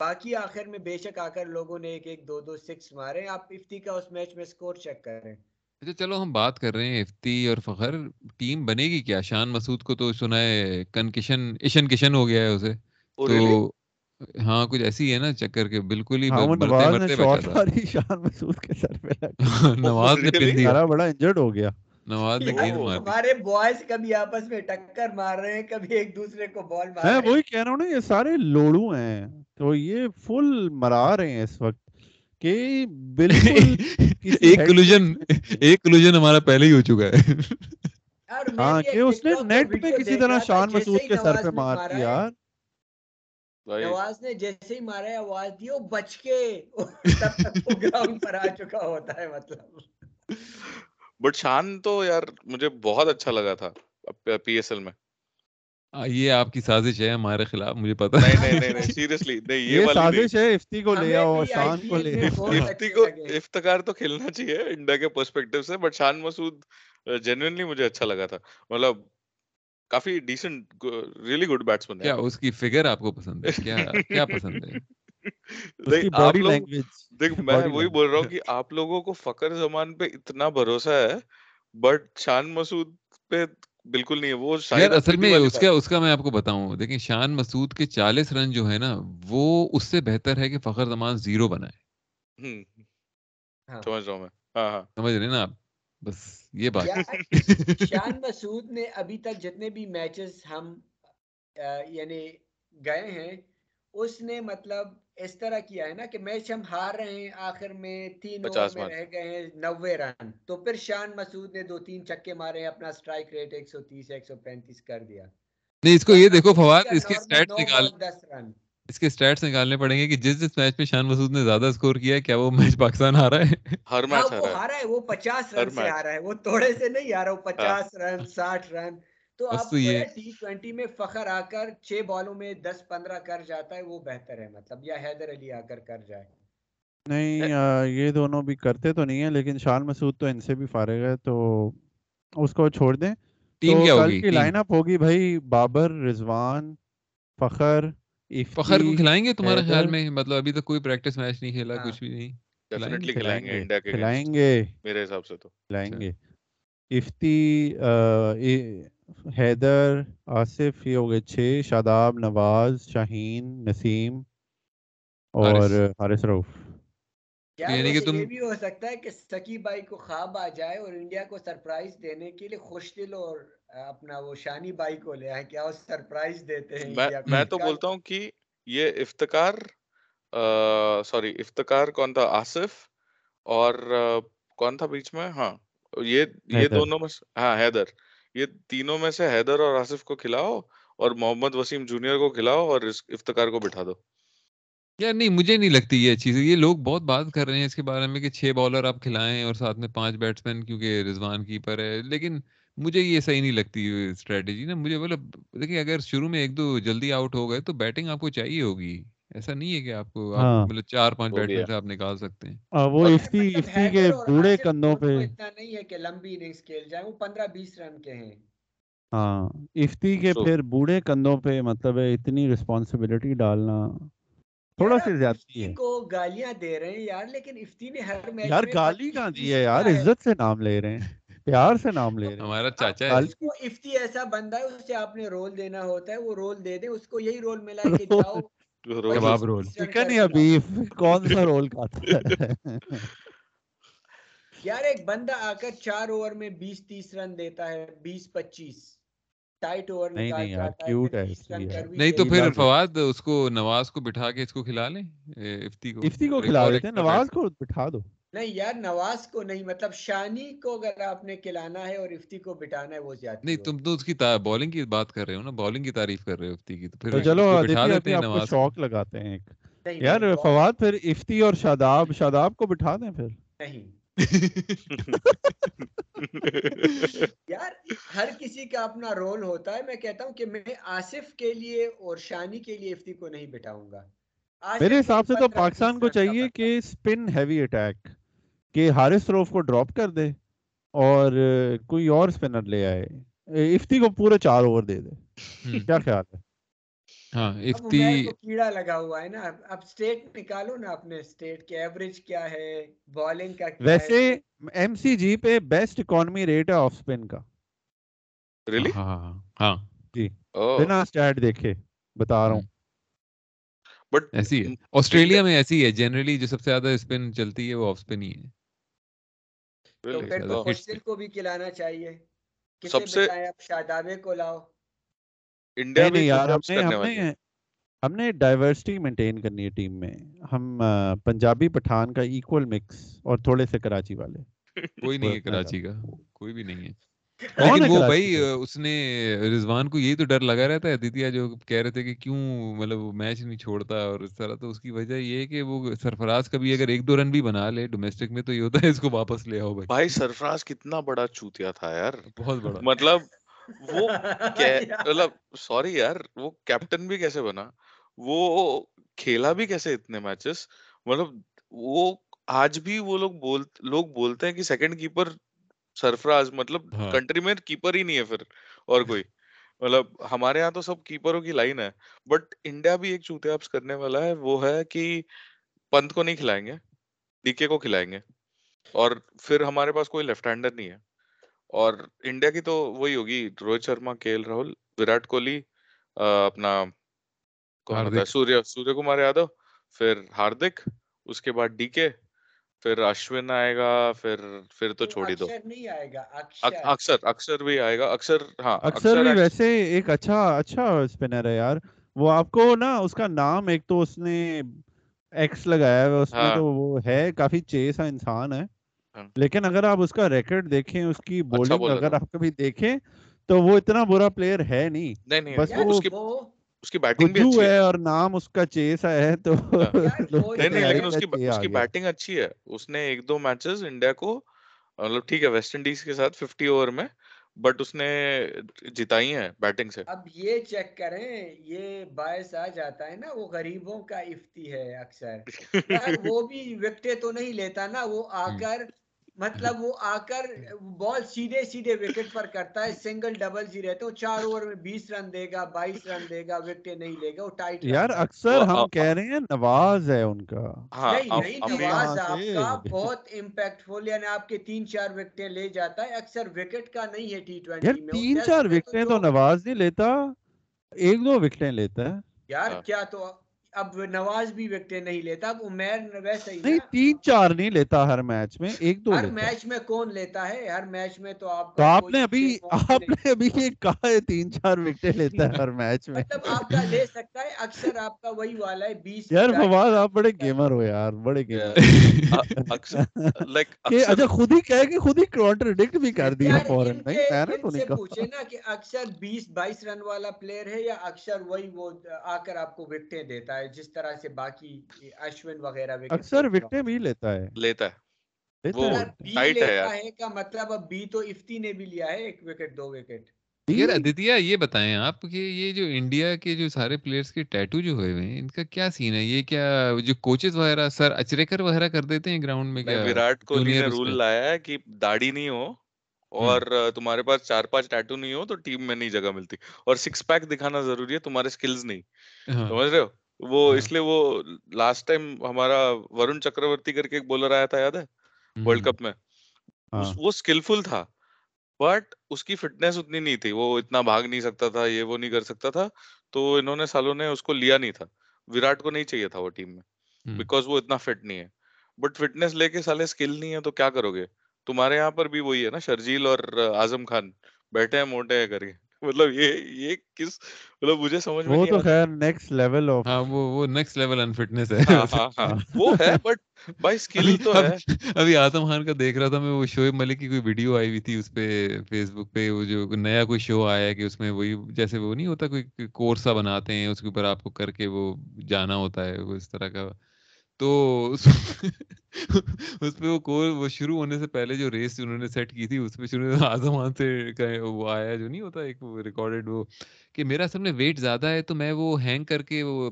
باقی آخر میں بے شک آ کر لوگوں نے ایک ایک دو دو سکس مارے۔ آپ افتی کا اس میچ میں سکور چیک کریں۔ اچھا چلو ہم بات کر رہے ہیں افتی اور فخر۔ ٹیم بنے گی کیا؟ شان مسعود کو تو سنا ہے کنکشن ایشن کشن ہو گیا ہے اسے۔ Oh, تو? ہاں کچھ ایسی ہے نا چکر کے۔ بالکل ہی ہاں نواز نے شاٹ ماری شان مسعود کے سر پہ۔ (laughs) نواز نے really? پن دیا۔ بڑا انجرڈ ہو گیا۔ نواز نے گیند ہمارے بوائز کبھی آپس میں ٹکر مار رہے ہیں کبھی ایک دوسرے کو بال مار رہے ہیں وہی کہہ رہا ہوں نا یہ سارے لوڑو ہیں تو یہ فل مرا رہے ہیں اس وقت کہ بالکل ایک کلوژن ایک کلوژن ہمارا پہلے ہی ہو چکا ہے ہاں کہ اس نے نیٹ پہ کسی طرح شان مسعود کے سر پہ مار مارا دی ہے، یار بھائی نواز نے جیسے ہی مارا ہے آواز دی وہ بچ کے تب تک وہ گراؤنڈ پر آ چکا ہوتا ہے مطلب بٹ شان تو یار مجھے بہت اچھا لگا تھا پی ایس ایل میں۔ یہ آپ کی سازش ہے ہمارے خلاف مجھے پتا نہیں نہیں۔ نہیں سیریسلی نہیں یہ سازش ہے افتی کو لے آؤ شان کو لے افتی اچھے کو افتخار تو کھیلنا چاہیے انڈیا کے پرسپیکٹو سے بٹ شان مسعود جینوینلی مجھے اچھا لگا تھا۔ مطلب کافی ڈیسنٹ ریئلی گڈ بیٹسمین کیا اس کی فگر آپ کو پسند ہے؟ کیا کیا پسند ہے؟ دیکھ میں وہی بول رہا ہوں کہ آپ لوگوں کو فخر زمان پہ اتنا بھروسہ ہے بٹ شان مسعود پہ بالکل نہیں ہے وہ یار اصل میں اس کا اس کا میں آپ کو بتاؤں دیکھیں شان مسعود کے چالیس رن جو ہے نا وہ اس سے بہتر ہے کہ فخر زمان زیرو بنائے سمجھ رہا ہوں میں ہاں ہاں سمجھ رہے ہیں نا آپ بس یہ بات شان مسعود نے ابھی تک جتنے بھی میچز ہم یعنی گئے ہیں اس نے مطلب اس طرح کیا ہے نا کہ میچ ہم ہار رہے ہیں آخر میں تین اوور میں رہ گئے ہیں نوے رن۔ تو پھر شان مسعود نے دو تین چکے مارے اپنا سٹرائک ریٹ ایک سو تیس ایک سو پینتیس کر دیا۔ نہیں اس کو یہ دیکھو فواد اس اسٹیٹس نو نکال بال دس رن۔ اس کے سٹیٹس نکالنے پڑیں گے کہ جس جس میچ میں شان مسعود نے زیادہ سکور کیا ہے کیا وہ میچ پاکستان ہارا ہے؟ ہر ہاں میچ ہے۔ ہارا ہے وہ پچاس رن سے ہارا ہے۔ وہ توڑے سے نہیں ہارا وہ پچاس رن ساٹھ رن۔ تو آپ ٹی ٹوینٹی میں فخر آ کر چھ بالوں میں دس پندرہ کر جاتا ہے وہ بہتر ہے مطلب یا حیدر علی آ کر کر جائے۔ نہیں یہ دونوں بھی کرتے تو نہیں ہیں لیکن شان مسعود تو ان سے بھی فارغ ہے تو اس کو چھوڑ دیں۔ ٹیم کیا ہوگی؟ کی لائن اپ ہوگی بھائی بابر رضوان فخر فخر کو کھلائیں گے تمہارے خیال میں؟ مطلب ابھی تک کوئی پریکٹس میچ نہیں کھیلا ہاں۔ کچھ بھی نہیں۔ کھلائیں گے۔ ڈیفینیٹلی کھلائیں گے انڈیا کے کھلائیں گے۔ میرے حساب سے تو۔ کھلائیں اچھا۔ گے۔ افتی حیدر آصف یہ ہو گئے چھ شاداب نواز شاہین نسیم اور حارث. روف یعنی کہ تم یہ بھی ہو سکتا ہے کہ سکی بھائی کو خواب آ جائے اور انڈیا کو سرپرائز دینے کے لیے خوش دل اور اپنا وہ شانی بھائی کو لے آئے؟ کیا وہ سرپرائز دیتے ہیں میں تو بولتا ہوں کہ یہ افتکار سوری افتکار کون تھا؟ آصف اور کون تھا بیچ میں؟ ہاں یہ یہ دونوں ہاں حیدر. یہ تینوں میں سے حیدر اور آصف کو کھلاؤ اور محمد وسیم جونیئر کو کھلاؤ اور اس افتکار کو بٹھا دو۔ یار نہیں، مجھے نہیں لگتی یہ چیز۔ یہ لوگ بہت بات کر رہے ہیں اس کے بارے میں کہ چھ بالر آپ کھلائیں اور ساتھ میں پانچ بیٹسمین کیونکہ رضوان کیپر ہے۔ لیکن مجھے یہ صحیح نہیں لگتی اسٹریٹجی نا۔ مجھے مطلب دیکھیں اگر شروع میں ایک دو جلدی آؤٹ ہو گئے تو بیٹنگ آپ کو چاہیے ہوگی۔ ایسا نہیں ہے کہ آپ کو ہاں۔ مطلب چار پانچ ہے۔ سے آپ نکال سکتے ہیں۔ آ، وہ افتی مطلب افتی کے بوڑھے کندھوں پہ۔ اتنا نہیں ہے کہ لمبی اننگز کھیل جائیں وہ پندرہ بیس رن کے ہیں۔ ہاں افتی کے پھر بوڑھے کندھوں پہ مطلب ہے اتنی رسپانسبلٹی ڈالنا تھوڑا زیادتی ہے۔ کو گالیاں دے رہے ہیں یار لیکن افتی نے ہر میچ یار گالی کہاں دی ہے یار؟ عزت سے نام لے رہے ہیں پیار سے نام لے رہے ہیں۔ ہمارا چاچا ہے۔ اس کو افتی ایسا بندہ ہے اسے آپ نے رول دینا ہوتا ہے وہ رول دے دیں اس کو یہی رول ملا کہ جاؤ۔ (laughs) کباب رول۔ چکن یا بیف کون سا رول کھاتا ہے؟ یار ایک بندہ آ کر چار اوور میں بیس تیس رن دیتا ہے بیس پچیس۔ ٹائٹ اوور نہیں نہیں یار کیوٹ ہے نہیں تو پھر. فواد اس کو نواز کو بٹھا کے اس کو کھلا لیں؟ افتی کو۔ افتی کو کھلا دیتے ہیں نواز کو بٹھا دو۔ نہیں یار نواز کو نہیں مطلب شانی کو اگر آپ نے کھلانا ہے اور افتی کو بٹانا ہے وہ زیادتی نہیں تم تو اس کی بالنگ کی بات کر رہے ہو نا بالنگ کی تعریف کر رہے ہو افتی کی تو پھر چلو آپ شوق لگاتے ہیں ایک۔ یار فواد پھر افتی اور شاداب شاداب کو بٹھا دیں پھر۔ نہیں۔ (laughs) یار ہر کسی کا اپنا رول ہوتا ہے۔ میں کہتا ہوں کہ میں آصف کے لیے اور شانی کے لیے افتی کو نہیں بٹھاؤں گا۔ میرے حساب سے تو 15 پاکستان 20 کو چاہیے کہ اسپن ہیوی اٹیک کہ حارث روف کو ڈراپ کر دے اور کوئی اور اسپنر لے آئے۔ افتی کو پورے چار اوور دے دے۔ کیا خیال ہے؟ ہاں افتی کیڑا لگا ہوا ہے نا۔ اب سٹیٹ نکالو نا اپنے سٹیٹ کے ایوریج کیا ہے بالنگ کا ویسے ایم سی جی پہ بیسٹ اکانومی ریٹ ہے آف اسپن کا۔ ریلی ہاں ہاں ہاں۔ جی۔ بنا اسٹیٹ دیکھے بتا رہا ہوں۔ بٹ ایسی ہے۔ آسٹریلیا میں ایسی ہے جنرلی جو سب سے زیادہ اسپن چلتی ہے وہ آف اسپن ہی ہے۔ تو پھر کو بھی کھلانا چاہیے۔ سب سے شادابے کو لاؤ۔ انڈیا یار ہم نے کرنے ہم والی ہے نے ہم نے ڈائیورسٹی مینٹین کرنی ہے ٹیم میں۔ ہم پنجابی پٹھان کا ایکول مکس اور تھوڑے سے کراچی والے۔ کوئی نہیں ہے کراچی کا کوئی بھی نہیں ہے۔ لیکن وہ بھائی اس نے رضوان کو یہی تو ڈر لگا رہتا ہے دیتیا جو کہہ رہے تھے کہ کیوں مطلب وہ میچ نہیں چھوڑتا اور اس طرح تو اس کی وجہ یہ ہے کہ وہ سرفراز کبھی اگر ایک دو رن بھی بنا لے ڈومیسٹک میں تو یہ ہوتا ہے اس کو واپس لے آؤ بھائی۔ بھائی سرفراز کتنا بڑا چوتیا تھا یار۔ بہت بڑا۔ مطلب وہ (laughs) مطلب سوری یار وہ کیپٹن بھی کیسے بنا؟ وہ کھیلا بھی کیسے اتنے میچز؟ مطلب وہ آج بھی وہ لوگ بول لوگ بولتے ہیں کہ سیکنڈ کیپر سرفراز مطلب ہاں۔ کنٹری میں کیپر ہی نہیں ہے پھر اور کوئی۔ (laughs) مطلب ہمارے یہاں تو سب کیپروں کی لائن ہے بٹ انڈیا بھی ایک چوتے اپس کرنے والا ہے وہ ہے کہ پنت کو نہیں کھلائیں گے ڈی کے کو کھلائیں گے اور پھر ہمارے پاس کوئی لیفٹ ہینڈر نہیں ہے۔ اور انڈیا کی تو وہی ہوگی روہت شرما کے ایل راہل وراٹ کوہلی اپنا سوریہ سوریہ کمار یادو پھر ہاردک اس کے بعد ڈی کے پھر اشون آئے گا پھر پھر تو چھوڑ ہی دو نہیں آئے گا اکثر اکثر بھی آئے گا اکثر ہاں اکثر بھی ویسے ایک اچھا اچھا اسپنر ہے یار وہ آپ کو نا اس کا نام ایک تو اس نے ایکس لگایا ہے اس میں۔ تو وہ ہے کافی چیسا انسان ہے۔ لیکن اگر آپ اس کا ریکارڈ دیکھیں اس کی بولنگ اگر۔ آپ کبھی دیکھیں تو وہ اتنا برا پلیئر ہے نہیں نہیں نہیں بس وہ اس کی بیٹنگ بھی اچھی ہے۔ اور نام اس کا چیسا ہے تو (laughs) نہیں نہیں ہیں لیکن اس کی اس کی۔ بیٹنگ اچھی ہے۔ اس نے ایک دو میچز انڈیا کو مطلب ٹھیک ہے ویسٹ انڈیز کے ساتھ ففٹی اوور میں بٹ اس نے جتائی ہیں بیٹنگ سے۔ اب یہ چیک کریں یہ باعث آ جاتا ہے نا وہ غریبوں کا افتی ہے اکثر۔ (laughs) وہ بھی وکٹیں تو نہیں لیتا نا وہ آ۔ کر مطلب وہ آ کر بال سیدھے سیدھے وکٹ پر کرتا ہے سنگل ڈبل ہی رہتے وہ چار اوور میں بیس رن دے گا بائیس رن دے گا وکٹیں نہیں لے گا وہ ٹائٹ یار اکثر ہم کہہ رہے ہیں نواز ہے ان کا۔ ہاں نہیں نہیں نواز آپ کا بہت امپیکٹ فل یعنی آپ کے تین چار وکٹیں لے جاتا ہے اکثر وکٹ کا نہیں ہے ٹی ٹوینٹی میں۔ تین چار وکٹیں تو نواز نہیں لیتا ایک دو وکٹیں لیتا ہے۔ یار ہاں۔ کیا تو اب نواز بھی وکٹیں نہیں لیتا اب عمیر ویسے ہی نہیں تین چار نہیں لیتا ہر میچ میں ایک دو ہر میچ میں کون لیتا ہے؟ ہر میچ میں تو آپ تو آپ نے ابھی آپ نے ابھی یہ کہا ہے تین چار وکٹیں لیتا ہے ہر میچ میں۔ مطلب آپ کا لے سکتا ہے اکثر آپ کا وہی والا ہے بیس یار فواد آپ بڑے گیمر ہو یار بڑے گیمر۔ (laughs) اکثر کہ اچھا خود ہی کہہ کے خود ہی کانٹرڈکٹ بھی کر دیا فورن کے میں نے ان تو سے نہیں پوچھے کہا نا کہ اکثر بیس بائیس رن والا پلیئر ہے یا اکثر وہی وہ آ کر آپ کو وکٹیں دیتا ہے۔ جس طرح سے باقی اشون وغیرہ اکثر وکٹیں بھی لیتا ہے۔ لیتا ہے۔ وہ tight ہے کا مطلب اب بی تو افتی نے بھی لیا ہے ایک وکٹ دو وکٹ۔ یار بھی- ادتیہ یہ بتائیں آپ کہ یہ جو انڈیا کے جو سارے پلیئرز کے ٹیٹو جو ہوئے ہوئے ہیں ان کا کیا سین ہے؟ یہ کیا جو کوچز وغیرہ سر اچریکر وغیرہ کر دیتے ہیں گراؤنڈ میں؟ کیا وراٹ کوہلی نے رول لایا ہے کہ داڑھی نہیں ہو اور تمہارے پاس چار پانچ ٹیٹو نہیں ہو تو ٹیم میں نہیں جگہ ملتی۔ اور سکس پیک دکھانا ضروری ہے تمہارے سکلز نہیں۔ ہاں۔ سمجھ رہے ہو؟ وہ ہاں۔ اس لیے وہ لاسٹ ٹائم ہمارا ورن چکرورتی کر کے ایک بولر آیا تھا یاد ہے؟ ورلڈ کپ میں۔ ہاں۔ وہ اسکلفل تھا بٹ اس کی فٹنس اتنی نہیں تھی۔ وہ اتنا بھاگ نہیں سکتا تھا یہ وہ نہیں کر سکتا تھا تو انہوں نے سالوں نے اس کو لیا نہیں تھا۔ وراٹ کو نہیں چاہیے تھا وہ ٹیم میں۔ بیکاز وہ اتنا فٹ نہیں ہے۔ بٹ فٹنس لے کے سالے اسکل نہیں ہے تو کیا کرو گے؟ تمہارے یہاں پر بھی وہی ہے نا شرجیل اور اعظم خان بیٹھے ہیں موٹے ہیں کر کے۔ مطلب یہ یہ کس مطلب مجھے سمجھ میں وہ تو خیر نیکسٹ لیول آف ہاں وہ وہ نیکسٹ لیول ہے ہاں ہاں ہاں وہ ہے بٹ بھائی ابھی تو ہے اب- ابھی آتم خان کا دیکھ رہا تھا میں وہ شعیب ملک کی کوئی ویڈیو آئی ہوئی تھی اس پہ فیس بک پہ وہ جو نیا کوئی شو آیا ہے کہ اس میں وہی جیسے وہ نہیں ہوتا کوئی کورس سا بناتے ہیں اس کے اوپر آپ کو کر کے وہ جانا ہوتا ہے وہ اس طرح کا تو اس (laughs) اس پہ وہ کور وہ شروع ہونے سے پہلے جو ریس انہوں نے سیٹ کی تھی اس پہ شروع (laughs) آزم خان سے وہ آیا جو نہیں ہوتا ایک ریکارڈڈ وہ کہ میرا اصل میں ویٹ زیادہ ہے تو میں وہ ہینگ کر کے وہ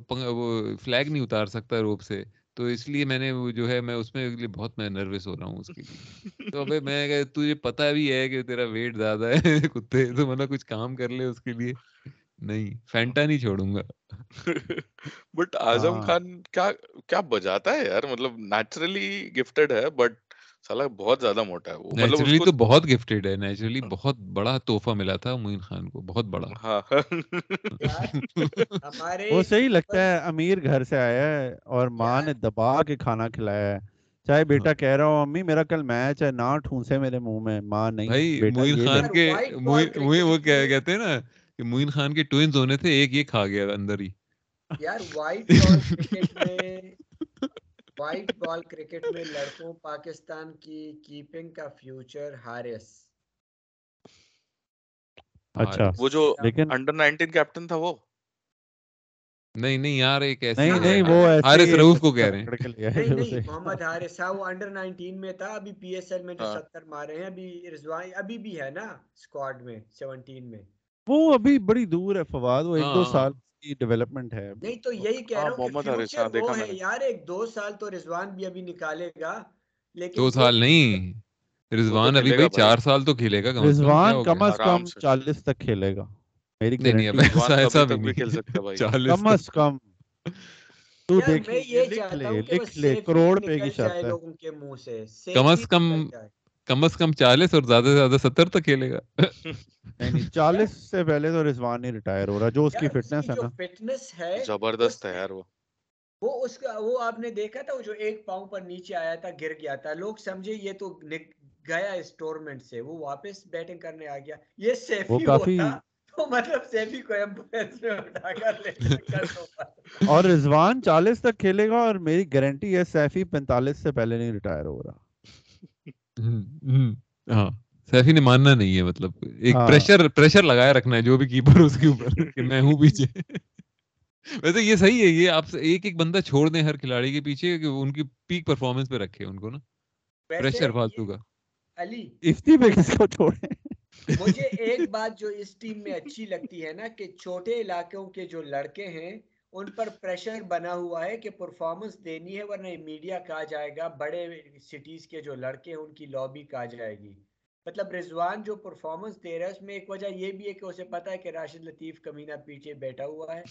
فلیگ نہیں اتار سکتا روپ سے۔ تو اس لیے میں نے جو ہے میں اس میں بہت میں نروس ہو رہا ہوں اس کے لیے۔ (laughs) تو ابے میں کہ تجھے پتا بھی ہے کہ تیرا ویٹ زیادہ ہے کتے تو مطلب کچھ کام کر لے اس کے لیے۔ نہیں فینٹا نہیں چھوڑوں گا بٹ اعظم خان کیا کیا بجاتا ہے یار مطلب نیچرلی گفٹڈ ہے بٹ سالا بہت زیادہ موٹا ہے وہ مطلب نیچرلی تو بہت گفٹڈ ہے نیچرلی بہت بڑا تحفہ ملا تھا معین خان کو بہت بڑا ہاں وہ صحیح لگتا ہے امیر گھر سے آیا ہے اور ماں نے دبا کے کھانا کھلایا ہے چاہے بیٹا کہہ رہا ہو امی میرا کل میچ ہے نہ ٹھونسے میرے منہ میں ماں نہیں بھائی بیٹا معین یہ خان کے وہ کہتے ہیں نا کہ معین خان کے ٹوئنز ہونے تھے ایک یہ کھا گیا اندر ہی۔ یار وائٹ بال کرکٹ میں وائٹ بال کرکٹ میں لڑکوں پاکستان کی کیپنگ کا فیوچر ہارس اچھا وہ جو لیکن انڈر نائنٹین کیپٹن تھا وہ؟ نہیں نہیں یار ایک نہیں نہیں وہ حارث کو کہہ رہے ہیں۔ نہیں محمد حارث وہ انڈر نائنٹین میں تھا ابھی پی ایس ایل میں جو ہاں۔ ستر مارے ہیں ابھی رضوان ابھی بھی ہے نا اسکواڈ میں سیونٹین میں۔ وہ ابھی بڑی دور ہے فواد وہ ایک دو ہاں۔ سال کی ڈیولپمنٹ ہے نہیں تو یہی کہہ رہا ہوں کہ محمد حارث، فیوچر دیکھا وہ میں ہے۔ یار ایک دو سال تو رضوان بھی ابھی نکالے گا لیکن دو سال نہیں رضوان ابھی بھائی۔ چار سال تو کھیلے گا کم از کم کیا رضوان کم از کم۔ چالیس تک کھیلے گا میری نہیں ایسا ایسا بھی کھیل سکتا بھائی۔ کم از کم تو دیکھ میں لیجیے یہ لکھ چاہتا لے لکھ لے کروڑ پہ کی شرط ہے لوگوں کے منہ سے کم از کم۔ کم از کم چالیس اور زیادہ سے زیادہ ستر تک کھیلے گا۔ چالیس سے پہلے تو رضوان نہیں ریٹائر ہو رہا جو اس کی فٹنس ہے جو نا۔ فٹنس ہے زبردست ہے یار وہ وہ اس کا وہ آپ نے دیکھا تھا وہ جو ایک پاؤں پر نیچے آیا تھا گر گیا تھا۔ لوگ سمجھے یہ تو گیا اس ٹورنمنٹ سے وہ واپس بیٹنگ کرنے آ گیا۔ یہ وہ سیفی کافی ہوتا تو مطلب سیفی کو ایمبولینس میں اٹھا کر لے اور رضوان چالیس تک کھیلے گا اور میری گارنٹی ہے سیفی پینتالیس سے پہلے نہیں ریٹائر ہو رہا۔ ہاں سیفی نے ماننا نہیں ہے مطلب ایک ہاں۔ پریشر پریشر لگائے رکھنا ہے جو بھی کیپر اس کے اوپر کہ میں ہوں پیچھے۔ ویسے یہ صحیح ہے یہ آپ ایک ایک بندہ چھوڑ دیں ہر کھلاڑی کے پیچھے کہ ان کی پیک پرفارمنس پہ رکھے ان کو نا۔ پریشر فالتو کا۔ علی۔ افتی پہ کس کو چھوڑے مجھے ایک بات جو اس ٹیم میں اچھی لگتی ہے نا کہ چھوٹے علاقوں کے جو لڑکے ہیں ان پر پریشر بنا ہوا ہے کہ پرفارمنس دینی ہے ورنہ میڈیا کہا جائے گا بڑے سٹیز کے جو لڑکے ہیں ان کی لابی کہا جائے گی۔ مطلب رضوان جو پرفارمنس دے رہا ہے اس میں ایک وجہ یہ بھی ہے کہ اسے پتا ہے کہ راشد لطیف کمینہ پیچھے بیٹھا ہوا ہے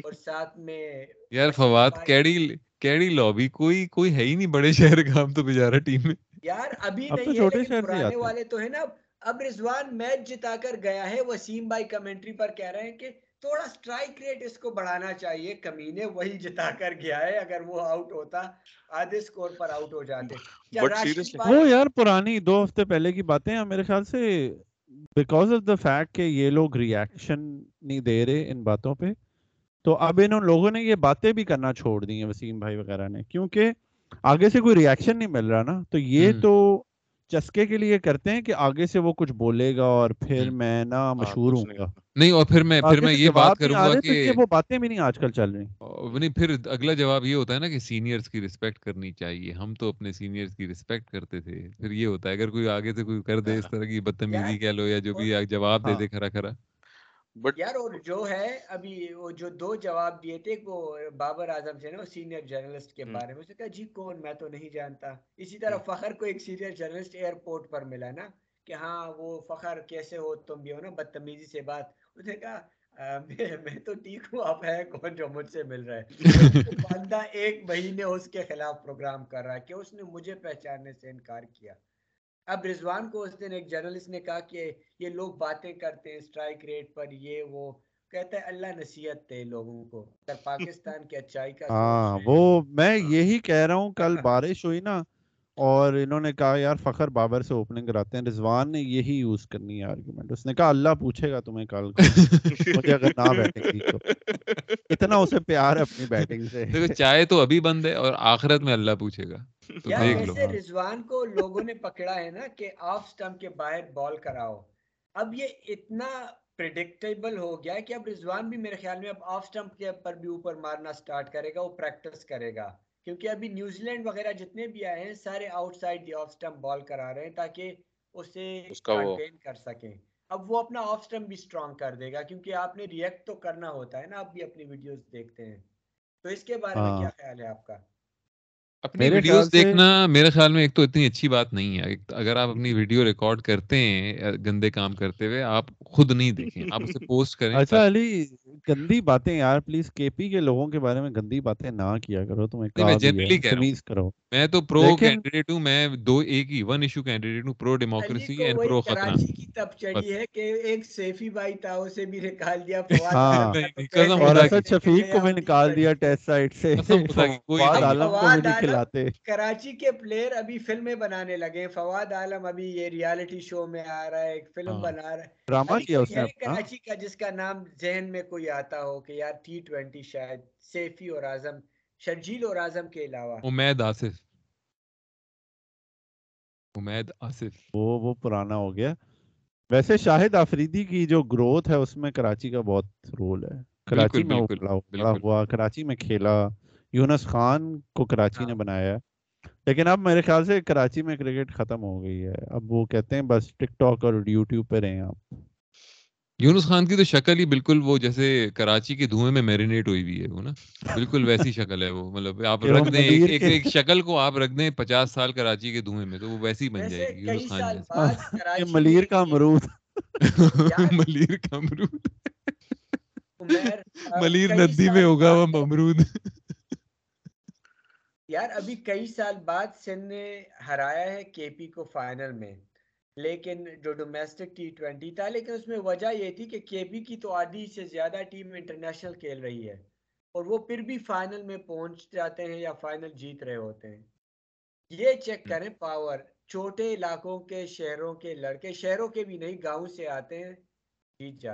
اور ساتھ میں یار فواد کیڑی کیڑی لابی کوئی کوئی ہے ہی نہیں بڑے شہر کا ہم تو بیچارہ ٹیم میں۔ یار ابھی نہیں ہے پرانے ہیں۔ والے تو ہے نا۔ اب رضوان میچ جتا کر گیا ہے وسیم بھائی کمنٹری پر کہہ رہے ہیں کہ تھوڑا سٹرائک ریٹ اس کو بڑھانا چاہیے۔ کمینے وہی جتا کر گیا ہے اگر وہ آؤٹ ہوتا آدھے سکور پر آؤٹ ہو جاتے۔ وہ یار پرانی دو ہفتے پہلے کی باتیں ہیں۔ میرے خیال سے بیکاز آف دا فیکٹ کہ یہ لوگ ریئیکشن نہیں دے رہے ان باتوں پہ تو اب ان لوگوں نے یہ باتیں بھی کرنا چھوڑ دی ہیں وسیم بھائی وغیرہ نے۔ کیونکہ آگے سے کوئی ریئیکشن نہیں مل رہا نا۔ تو یہ۔ تو چسکے کے لیے کرتے ہیں کہ آگے سے وہ کچھ بولے گا اور پھر ہم۔ میں نا ہاں، مشہور ہوں گا۔ نہیں اور پھر میں پھر میں یہ بات کروں گا کہ وہ باتیں بھی نہیں آج کل چل رہی نہیں پھر اگلا جواب یہ ہوتا ہے نا کہ سینئرز کی رسپیکٹ کرنی چاہیے ہم تو اپنے سینئرز کی رسپیکٹ کرتے تھے پھر یہ ہوتا ہے اگر کوئی آگے سے کوئی کر دے (laughs) اس طرح کی بدتمیزی کہہ لو یا جو بھی جواب دے ہاں۔ دے کھرا کھرا بٹ یار اور جو ہے ابھی وہ جو دو جواب دیے تھے وہ بابر اعظم سے نا سینئر جرنلسٹ کے۔ بارے میں اس نے کہا جی کون؟ میں تو نہیں جانتا۔ اسی طرح فخر کو ایک سینئر جرنلسٹ ایئرپورٹ پر ملا نا کہ ہاں وہ فخر کیسے ہو تم بھی ہو نا بدتمیزی سے بات۔ اس نے کہا "آ، میں تو ٹھیک ہوں اب ہے کون جو مجھ سے مل رہا ہے (laughs) بندہ ایک مہینے اس کے خلاف پروگرام کر رہا ہے کہ اس نے مجھے پہچاننے سے انکار کیا۔ اب رضوان کو اس دن ایک جرنلسٹ نے کہا کہ یہ لوگ باتیں کرتے ہیں سٹرائک ریٹ پر یہ وہ کہتا ہے اللہ نصیحت دے لوگوں کو۔ پاکستان کی اچائی کا ہاں وہ میں یہی کہہ رہا ہوں کل (laughs) بارش ہوئی نا اور انہوں نے کہا یار فخر بابر سے اوپننگ کراتے ہیں رضوان نے یہی یوز کرنی ہے آرگومنٹ اس نے کہا اللہ پوچھے گا تمہیں کل کو (laughs) مجھے اگر نہ بیٹنگ دی تو. اتنا اسے پیار ہے اپنی بیٹنگ سے۔ دیکھو چائے تو ابھی بند ہے اور آخرت میں اللہ پوچھے گا۔ تو دیکھ لو۔ رضوان کو لوگوں نے پکڑا ہے نا کہ آف سٹمپ کے باہر بال کراؤ۔ اب یہ اتنا پریڈکٹیبل ہو گیا ہے کہ اب رضوان بھی میرے خیال میں اب آف سٹمپ کے پر بھی اوپر مارنا سٹارٹ کرے گا وہ پریکٹس کرے گا۔ کیونکہ ابھی نیوزی لینڈ وغیرہ جتنے بھی آئے ہیں سارے outside the off stump ball کرا رہے ہیں تاکہ اسے کنٹین کر سکیں۔ اب وہ اپنا آف سٹمپ بھی سٹرونگ کر دے گا کیونکہ آپ نے ریئیکٹ تو کرنا ہوتا ہے نا آپ بھی اپنی ویڈیوز دیکھتے ہیں۔ تو اس کے بارے میں ہاں۔ کیا خیال ہے آپ کا؟ اپنی میرے ویڈیوز خیال سے- دیکھنا میرے خیال میں ایک تو اتنی اچھی بات نہیں ہے اگر آپ اپنی ویڈیو ریکارڈ کرتے ہیں گندے کام کرتے ہوئے آپ خود نہیں دیکھیں آپ اسے پوسٹ کریں اچھا علی گندی باتیں یار پلیز کے پی کے لوگوں کے بارے میں گندی باتیں نہ کیا کرو تمہیں میں ہے کہہ رہا کرو میں تو پرو کینڈیڈیٹ ہوں میں دو ایک ہی ون ایشو کینڈیڈیٹ ہوں پرو ڈیموکریسی اینڈ پرو خطرہ کراچی کی تب چڑھی۔ ہے کہ ایک سیفی بھائی تھا اسے بھی نکال دیا فواد ہاں۔ قسم خدا کی۔ اسد ہے کہ شفیق کو بھی نکال دیا۔ ٹیسٹ سائٹ سے فواد عالم کو بھی عالم کھلاتے کراچی کے پلیئر ابھی فلمیں بنانے لگے ہیں۔ فواد عالم ابھی یہ ریالٹی شو میں آ رہا ہے ایک فلم ہاں۔ بنا رہا ہے۔ ڈرامہ علی کیا اس نے اپنا؟ کراچی کا جس کا نام ذہن میں کوئی آتا ہو کہ یار ٹی ٹوینٹی شاید سیفی اور اعظم شرجیل اور اعظم کے علاوہ۔ امید آصف۔ امید آصف۔ وہ وہ پرانا ہو گیا۔ ویسے شاہد آفریدی کی جو گروتھ ہے اس میں کراچی کا بہت رول ہے۔ کراچی میں کراچی میں کھیلا۔ یونس خان کو کراچی نے ہاں۔ بنایا ہے۔ لیکن اب میرے خیال سے کراچی میں کرکٹ ختم ہو گئی ہے۔ اب وہ کہتے ہیں بس ٹک ٹاک اور یوٹیوب پہ رہیں آپ۔ یونس خان کی تو شکل ہی بالکل وہ جیسے کراچی کے دھوئیں میں میرینیٹ ہوئی ہوئی ہے وہ نا۔ بالکل ویسی شکل ہے وہ۔ مطلب آپ رکھ دیں ایک ایک, شکل کو آپ رکھ دیں پچاس سال کراچی کے دھوئیں میں تو وہ ویسی بن جائے گی۔ یونس خان (laughs) (laughs) ملیر کا امرود۔ ملیر کا امرود۔ ملیر ندی میں ہوگا وہ امرود۔ یار ابھی کئی سال بعد سندھ نے ہرایا ہے کے پی کو فائنل میں لیکن جو ڈومیسٹک ٹی ٹوینٹی تھا لیکن اس میں وجہ یہ تھی کہ کے پی کی تو آدھی سے زیادہ ٹیم انٹرنیشنل کھیل رہی ہے اور وہ پھر بھی فائنل میں پہنچ جاتے ہیں یا فائنل جیت رہے ہوتے ہیں۔ یہ چیک کریں پاور چھوٹے علاقوں کے شہروں کے لڑکے شہروں کے بھی نہیں گاؤں سے آتے ہیں۔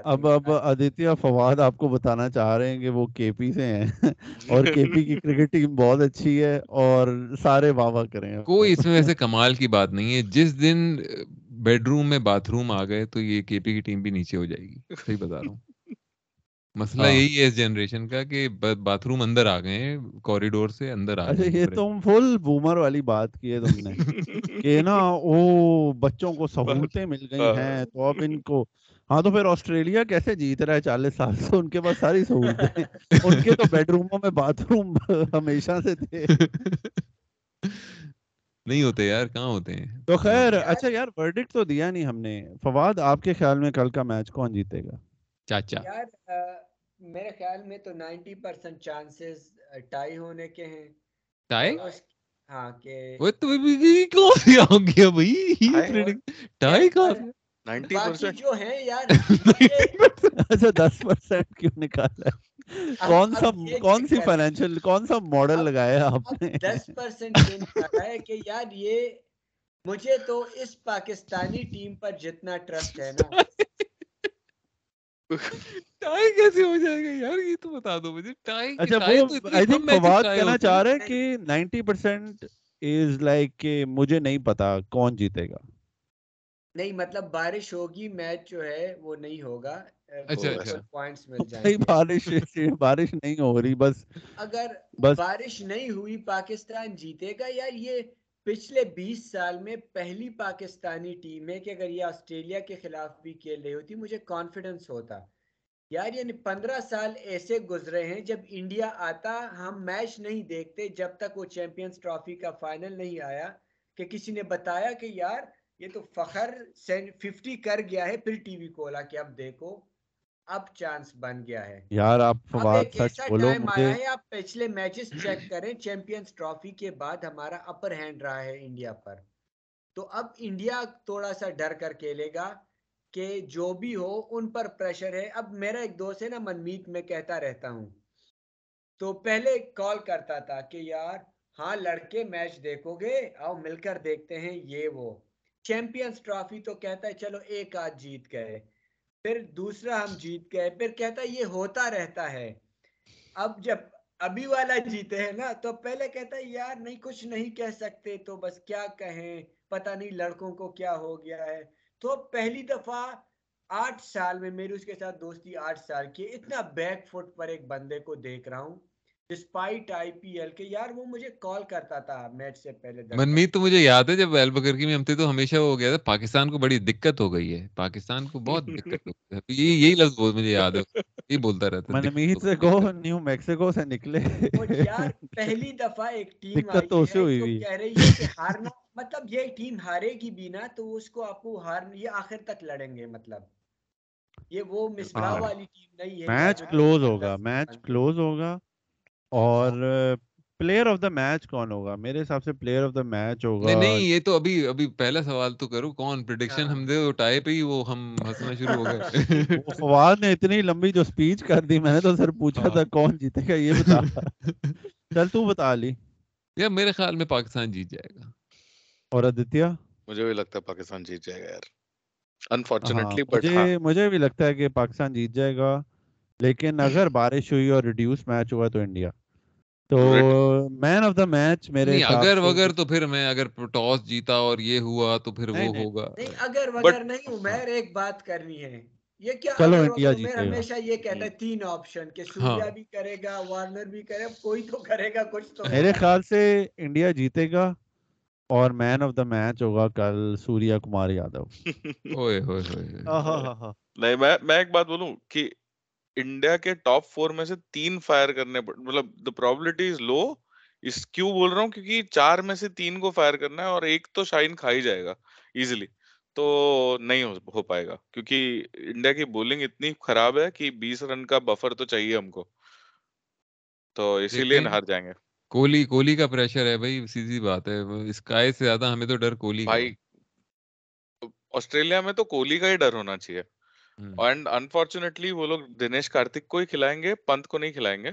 اب اب آدتیہ فواد آپ کو بتانا چاہ رہے ہیں کہ وہ کے پی سے ہیں (laughs) اور کے پی کی کرکٹ ٹیم بہت اچھی ہے اور سارے واہ واہ کریں کوئی اس میں ویسے کمال کی بات نہیں ہے۔ جس دن بیڈ روم میں باتھ روم آ گئے تو یہ کے پی کی ٹیم بھی نیچے ہو جائے گی۔ صحیح بتا رہا ہوں۔ مسئلہ ہاں۔ یہی ہے اس جنریشن کا کہ باتھ روم اندر آ گئے ہیں کوریڈور سے اندر آ گئے یہ تم فل بومر والی بات کی ہے تم نے کہ نا (laughs) وہ بچوں کو سہولتیں مل گئی ہاں۔ ہیں تو اب ان کو ہاں تو پھر آسٹریلیا کیسے جیت رہا ہے چالیس سال سے؟ ان کے پاس ساری سہولتیں ان کے تو (laughs) بیڈ روموں میں باتھ روم (laughs) ہمیشہ سے تھے۔ نہیں ہوتے یار کہاں ہوتے ہیں؟ تو خیر اچھا یار ورڈکٹ تو دیا نہیں ہم نے۔ فواد آپ کے خیال میں کل کا میچ کون جیتے گا؟ چاچا۔ یار میرے خیال میں تو نائنٹی پرسینٹ چانسز ٹائی ہونے کے ہیں۔ ٹائی ہاں کہ وہ تو کون سی آ گیا بھائی ٹائی کہاں جو ہیں یار (laughs) اچھا دس پرسینٹ کیوں نکالا؟ کون سا کون سی فائنینشیل کون سا ماڈل لگایا آپ نے؟ دس پرسینٹ یہ نکالا ہے کہ یار یہ مجھے تو اس پاکستانی ٹیم پر جتنا ٹرسٹ ہے نا۔ (laughs) ٹائی کیسے ہو جائے گا یار؟ یہ تو بتا دو مجھے۔ ٹائی اچھا وہ آئی تھنک فواد کہنا چاہ کہ از لائک کہ مجھے نہیں پتا کون جیتے گا۔ نہیں مطلب بارش ہوگی میچ جو ہے وہ نہیں ہوگا اچھا اچھا۔ پوائنٹس مل جائیں گے۔ بارش بارش نہیں ہو رہی بس اگر بارش نہیں ہوئی پاکستان جیتے گا یار یہ پچھلے بیس سال میں پہلی پاکستانی ٹیم ہے کہ اگر یہ آسٹریلیا کے خلاف بھی کھیل رہی ہوتی مجھے کانفیڈنس ہوتا۔ یار یعنی پندرہ سال ایسے گزرے ہیں جب انڈیا آتا ہم میچ نہیں دیکھتے جب تک وہ چیمپئنز ٹرافی کا فائنل نہیں آیا کہ کسی نے بتایا کہ یار یہ تو فخر ففٹی کر گیا ہے پھر ٹی وی کھولا کہ اب دیکھو اب چانس بن گیا ہے۔ یار آپ ایک سچ بولو مجھے آپ پچھلے میچز چیک کریں چیمپئنز ٹرافی کے بعد ہمارا اپر ہینڈ رہا ہے انڈیا پر۔ تو اب انڈیا تھوڑا سا ڈر کر کھیلے گا کہ جو بھی ہو ان پر پریشر ہے۔ اب میرا ایک دوست ہے نا منمیت میں کہتا رہتا ہوں۔ تو پہلے کال کرتا تھا کہ یار ہاں لڑکے میچ دیکھو گے آؤ مل کر دیکھتے ہیں یہ وہ۔ چیمپئنز ٹرافی تو کہتا ہے چلو ایک آدھ جیت گئے، پھر دوسرا ہم جیت گئے، پھر کہتا ہے یہ ہوتا رہتا ہے۔ اب جب ابھی والا جیتے ہیں نا، تو پہلے کہتا ہے یار نہیں، کچھ نہیں کہہ سکتے تو بس کیا کہیں؟ پتہ نہیں لڑکوں کو کیا ہو گیا ہے۔ تو پہلی دفعہ آٹھ سال میں میری اس کے ساتھ دوستی آٹھ سال کی اتنا بیک فٹ پر ایک بندے کو دیکھ رہا ہوں۔ ڈسپائٹ آئی پی ایل کے یار وہ مجھے کال کرتا تھا میچ سے پہلے منمیت تو مجھے یاد ہے جب ایل بکرکی میں ہم تھے تو ہمیشہ وہ گیا تھا پاکستان کو بڑی دقت ہو گئی ہے۔ پاکستان کو بہت دقت ہو گئی ہے۔ یہی یہی لفظ بہت مجھے یاد ہے۔ یہی بولتا رہتا ہے منمیت سے کہو نیو میکسیکو سے نکلے۔ یار پہلی دفعہ ایک ٹیم دقت تو اسے ہوئی ہوئی۔ کہہ رہی ہے کہ ہارنا مطلب یہ ٹیم ہارے گی بھی نا تو اس کو آپ کو ہار یہ آخر تک لڑیں گے مطلب۔ یہ وہ مصباح والی ٹیم نہیں ہے میچ کلوز ہوگا میچ کلوز ہوگا۔ اور پلیئر آف دا میچ کون ہوگا؟ میرے حساب سے پلیئر آف دا میچ ہوگا نہیں نہیں یہ تو ابھی ابھی پہلا سوال تو کرو کون؟ پریڈکشن ہم دے وہ ٹائی پہ ہی وہ ہم ہنسنا شروع ہو گئے۔ (laughs) فواد نے اتنی لمبی جو سپیچ کر دی میں نے تو سر پوچھا تھا کون جیتے گا یہ بتا۔ چل تو بتا لی یا میرے خیال میں پاکستان جیت جائے گا۔ اور آدتیہ؟ مجھے بھی لگتا ہے پاکستان جیت جائے گا یار۔ انفارچونیٹلی بٹ مجھے مجھے بھی لگتا ہے کہ پاکستان جیت جائے گا لیکن (laughs) اگر بارش ہوئی اور ریڈیوس میچ ہوا تو انڈیا۔ تو مین آف دا میچ میرے اگر وگر تو پھر میں اگر ٹاس جیتا اور یہ ہوا تو پھر وہ ہوگا۔ نہیں اگر وگر نہیں عمر ایک بات کرنی ہے۔ یہ کیا چلو انڈیا جیتے ہمیشہ یہ کہتا ہے تین آپشن کہ سوریا بھی کرے گا وارنر بھی کرے کوئی تو کرے گا کچھ تو میرے خیال سے انڈیا جیتے گا اور مین آف دا میچ ہوگا کل سوریا کمار یادو۔ (laughs) نہیں میں میں ایک بات بولوں کہ انڈیا کے ٹاپ فور میں سے تین فائر کرنے مطلب دا پرابلٹی از لو اس کیوں بول رہا ہوں؟ کیونکہ چار میں سے تین کو فائر کرنا ہے اور ایک تو شائن کھا ہی جائے گا ایزیلی تو نہیں ہو پائے گا کیونکہ انڈیا کی بولنگ اتنی خراب ہے کہ بیس رن کا بفر تو چاہیے ہم کو. تو اسی لیے ہار جائیں گے. کوہلی کوہلی کا پریشر ہے بھائی سیدھی بات ہے۔ اسکائی سے زیادہ ہمیں تو ڈر کوہلی بھائی آسٹریلیا میں تو کوہلی کا ہی ڈر ہونا چاہیے۔ Hmm. اینڈ انفارچونیٹلی وہ لوگ دنیش کارتک کو ہی کھلائیں گے پنت کو نہیں کھلائیں گے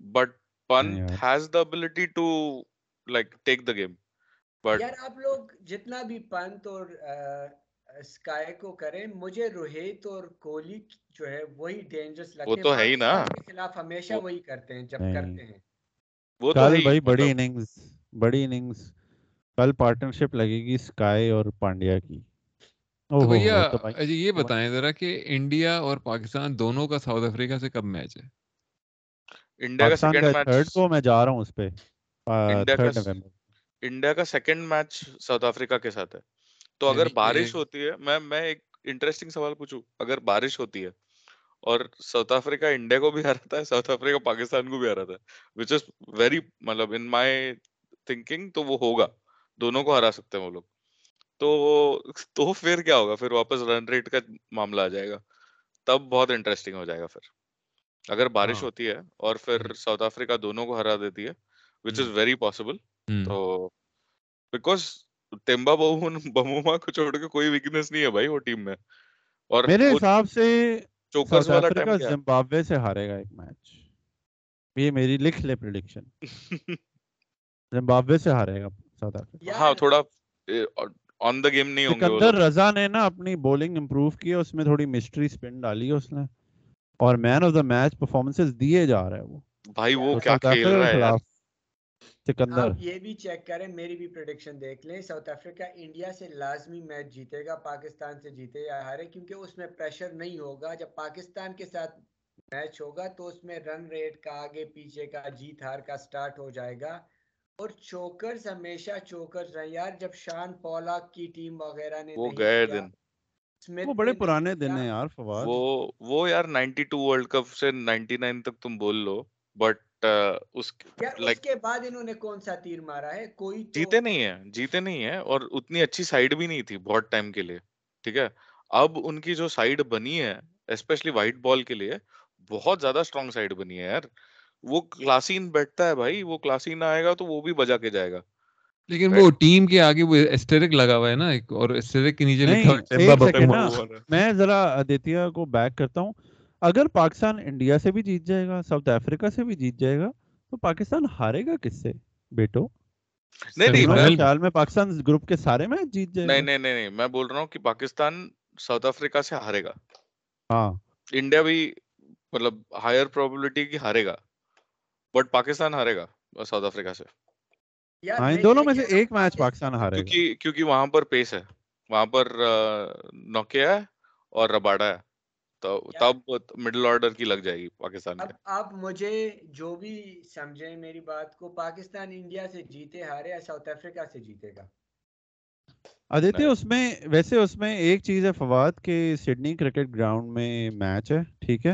but Pant has the ability to like take the game but یار آپ لوگ جتنا بھی پنت اور اسکائی کو کریں مجھے روہیت اور کوہلی جو ہے وہی ڈینجرس لگتے ہیں وہ تو ہے ہی نا۔ خلاف ہمیشہ وہی کرتے ہیں جب کرتے ہیں۔ وہ تو بھائی بڑی اننگز بڑی اننگز کل پارٹنرشپ لگے گی اسکائی اور پانڈیا کی۔ بھیا اچھا یہ بتائیں ذرا کہ انڈیا اور پاکستان دونوں کا ساؤتھ افریقہ سے کب میچ ہے؟ انڈیا کا سیکنڈ میچ تھرڈ کو میں جا رہا ہوں اس پہ انڈیا کا سیکنڈ میچ ساؤتھ افریقہ کے ساتھ ہے۔ تو یعنی اگر بارش ہوتی ہے میں میں ایک انٹرسٹنگ سوال پوچھوں اگر بارش ہوتی ہے اور ساؤتھ افریقہ انڈیا کو بھی ہراتا ہے ساؤتھ افریقہ پاکستان کو بھی ہراتا ہے وچ از ویری مطلب ان مائی تھنکنگ تو وہ ہوگا دونوں کو ہرا سکتے ہیں وہ لوگ۔ تو (laughs) تو پھر کیا ہوگا؟ پھر واپس رن ریٹ کا معاملہ آ جائے گا۔ تب بہت انٹرسٹنگ ہو جائے گا پھر۔ اگر بارش ہاں۔ ہوتی ہے اور پھر ہاں۔ ساؤتھ افریقہ دونوں کو ہرا دیتی ہے وچ از ویری پاسبل تو بیکاز ٹیمبا بہن بموما کو چھوڑ کے کوئی ویکنیس نہیں ہے بھائی وہ ٹیم میں۔ اور میرے حساب سے چوکرز والا ٹیم کیا؟ زمبابوے سے ہارے گا ایک میچ یہ میری لکھ لے پریڈکشن زمبابوے (laughs) سے ہارے گا ساؤتھ افریقہ ہاں تھوڑا آن دا گیم نہیں ہوں گے سکندر رضا نے نا اپنی بولنگ امپروو کی ہے اس میں تھوڑی مسٹری سپن ڈالی ہے اس نے اور man of the match performances دیے جا رہا ہے وہ۔ بھائی وہ کیا کھیل رہا ہے سکندر۔ یہ بھی چیک کریں میری بھی پریڈکشن دیکھ لیں۔ ساؤتھ افریقہ انڈیا سے لازمی میچ جیتے گا پاکستان سے جیتے یا ہارے کیونکہ اس میں پریشر نہیں ہوگا۔ جب پاکستان کے ساتھ میچ ہوگا تو اس میں رن ریٹ کا آگے پیچھے کا جیت ہار کا سٹارٹ ہو جائے گا۔ اور چوکرز ہمیشہ چوکرز رہے یار جب شان پولا کی ٹیم وغیرہ نے وہ گئے دن۔ وہ بڑے پرانے دن ہیں یار فواد۔ وہ وہ یار 92 ورلڈ کپ سے 99 تک تم بول لو بٹ اس کے بعد انہوں نے کون سا تیر مارا ہے؟ کوئی جیتے نہیں ہیں جیتے نہیں ہیں اور اتنی اچھی سائیڈ بھی نہیں تھی بہت ٹائم کے لیے ٹھیک ہے؟ اب ان کی جو سائیڈ بنی ہے اسپیشلی وائٹ بال کے لیے بہت زیادہ اسٹرانگ سائیڈ بنی ہے یار۔ وہ کلاسین بیٹھتا ہے بھائی وہ کلاسین آئے گا تو وہ بھی بجا کے جائے گا۔ لیکن وہ ٹیم کے آگے وہ اسٹیرک لگا ہوا ہے نا اور اسٹیرک کے نیچے میں ذرا ادتیہ کو بیک کرتا ہوں۔ اگر پاکستان انڈیا سے بھی جیت جائے گا ساؤتھ افریقہ سے بھی جیت جائے گا تو پاکستان ہارے گا کس سے بیٹو؟ نہیں نہیں میں پاکستان گروپ کے سارے میچ جیت جائے نہیں نہیں نہیں میں بول رہا ہوں کہ پاکستان ساؤتھ افریقہ سے ہارے گا۔ ہاں۔ انڈیا بھی مطلب ہائر پروبیبلٹی کی ہارے گا۔ بٹ پاکستان ہارے گا ساؤتھ افریقہ سے ان دونوں میں سے ایک میچ پاکستان ہارے کیونکہ وہاں پر پیس ہے وہاں پر نوکیا ہے اور رباڈا ہے تب مڈل آرڈر کی لگ جائے گی پاکستان آپ مجھے جو بھی سمجھیں میری بات کو پاکستان انڈیا سے جیتے ہارے یا ساؤتھ افریقہ سے جیتے گا ادیتیہ اس میں ویسے اس میں ایک چیز ہے فواد کہ سڈنی کرکٹ گراؤنڈ میں میچ ہے ٹھیک ہے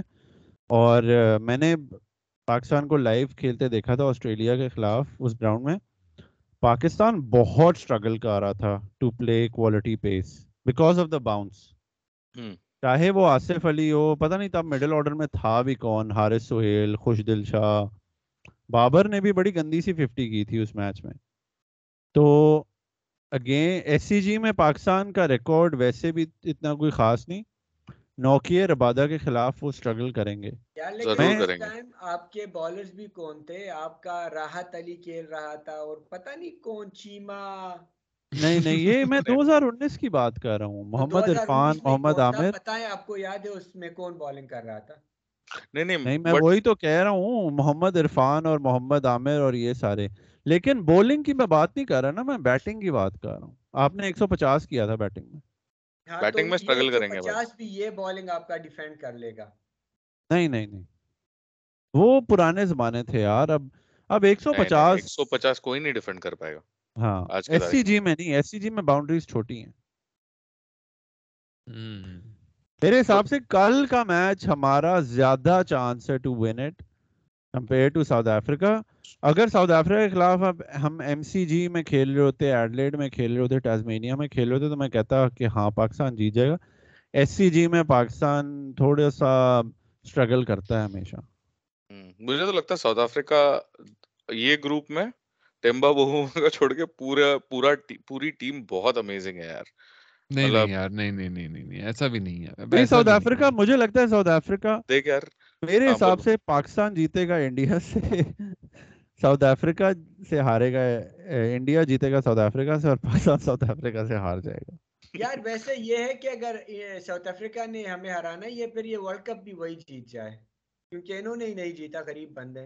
اور میں نے پاکستان کو لائیو کھیلتے دیکھا تھا آسٹریلیا کے خلاف اس گراؤنڈ میں پاکستان بہت اسٹرگل کر رہا تھا to play quality pace because of the bounce چاہے وہ آصف علی ہو پتہ نہیں تب مڈل آرڈر میں تھا بھی کون حارث سہیل خوش دل شاہ۔ بابر نے بھی بڑی گندی سی ففٹی کی تھی اس میچ میں۔ تو اگین ایس سی جی میں پاکستان کا ریکارڈ ویسے بھی اتنا کوئی خاص نہیں۔ نوکیے ربادہ کے خلاف وہ سٹرگل کریں گے۔ آپ کے بالرز بھی کون تھے؟ آپ کا راحت علی کھیل رہا تھا اور پتہ نہیں کون چیما۔ نہیں نہیں یہ (laughs) میں دو ہزار انیس کی بات کر رہا ہوں۔ محمد عرفان محمد عامر۔ بتائیں آپ کو یاد ہے اس میں کون بالنگ کر رہا تھا؟ نہیں نہیں میں وہی تو کہہ رہا ہوں محمد عرفان اور محمد عامر اور یہ سارے۔ لیکن بولنگ کی میں بات نہیں کر رہا نا میں بیٹنگ کی بات کر رہا ہوں۔ آپ نے ایک سو پچاس کیا تھا بیٹنگ میں۔ بیٹنگ میں سٹرگل کریں گے پچاس بھی یہ بالنگ آپ کا ڈیفینڈ کر لے گا۔ نہیں نہیں نہیں۔ وہ پرانے زمانے تھے یار اب اب ایک سو پچاس ایک سو پچاس کوئی نہیں ڈیفینڈ کر پائے گا۔ ہاں ایس سی جی میں نہیں ایس سی جی میں باؤنڈریز چھوٹی ہیں۔ میرے حساب سے کل کا میچ ہمارا زیادہ چانس ہے to win it compare to South Africa اگر ساؤتھ افریقہ کے خلاف اب ہم ایم سی جی میں کھیل رہے ہوتے ایڈلیڈ میں کھیل رہے ہوتے ٹازمینیا میں کھیل رہے ہوتے تو میں کہتا کہ ہاں پاکستان جیت جائے گا۔ ایس سی جی میں پاکستان تھوڑا سا اسٹرگل کرتا ہے ہمیشہ۔ مجھے تو لگتا ہے ساؤتھ افریقہ یہ گروپ میں ٹیمبا بہو کا چھوڑ کے پورا پورا پوری ٹیم بہت امیزنگ ہے یار۔ نہیں یار نہیں نہیں نہیں نہیں ایسا بھی نہیں ہے۔ ساؤتھ افریقہ مجھے لگتا ہے ساؤتھ افریقہ دیکھ یار۔ میرے ہاں، حساب سے پاکستان جیتے گا انڈیا سے ساؤتھ افریقہ سے ہارے گا انڈیا جیتے گا ساؤتھ افریقہ سے اور پاکستان ساؤتھ افریقہ سے ہار جائے گا۔ یار ویسے یہ ہے کہ اگر ساؤتھ افریقہ نے ہمیں ہرانا یہ پھر یہ ورلڈ کپ بھی وہی جیت جائے کیونکہ انہوں نے ہی نہیں جیتا غریب بندے۔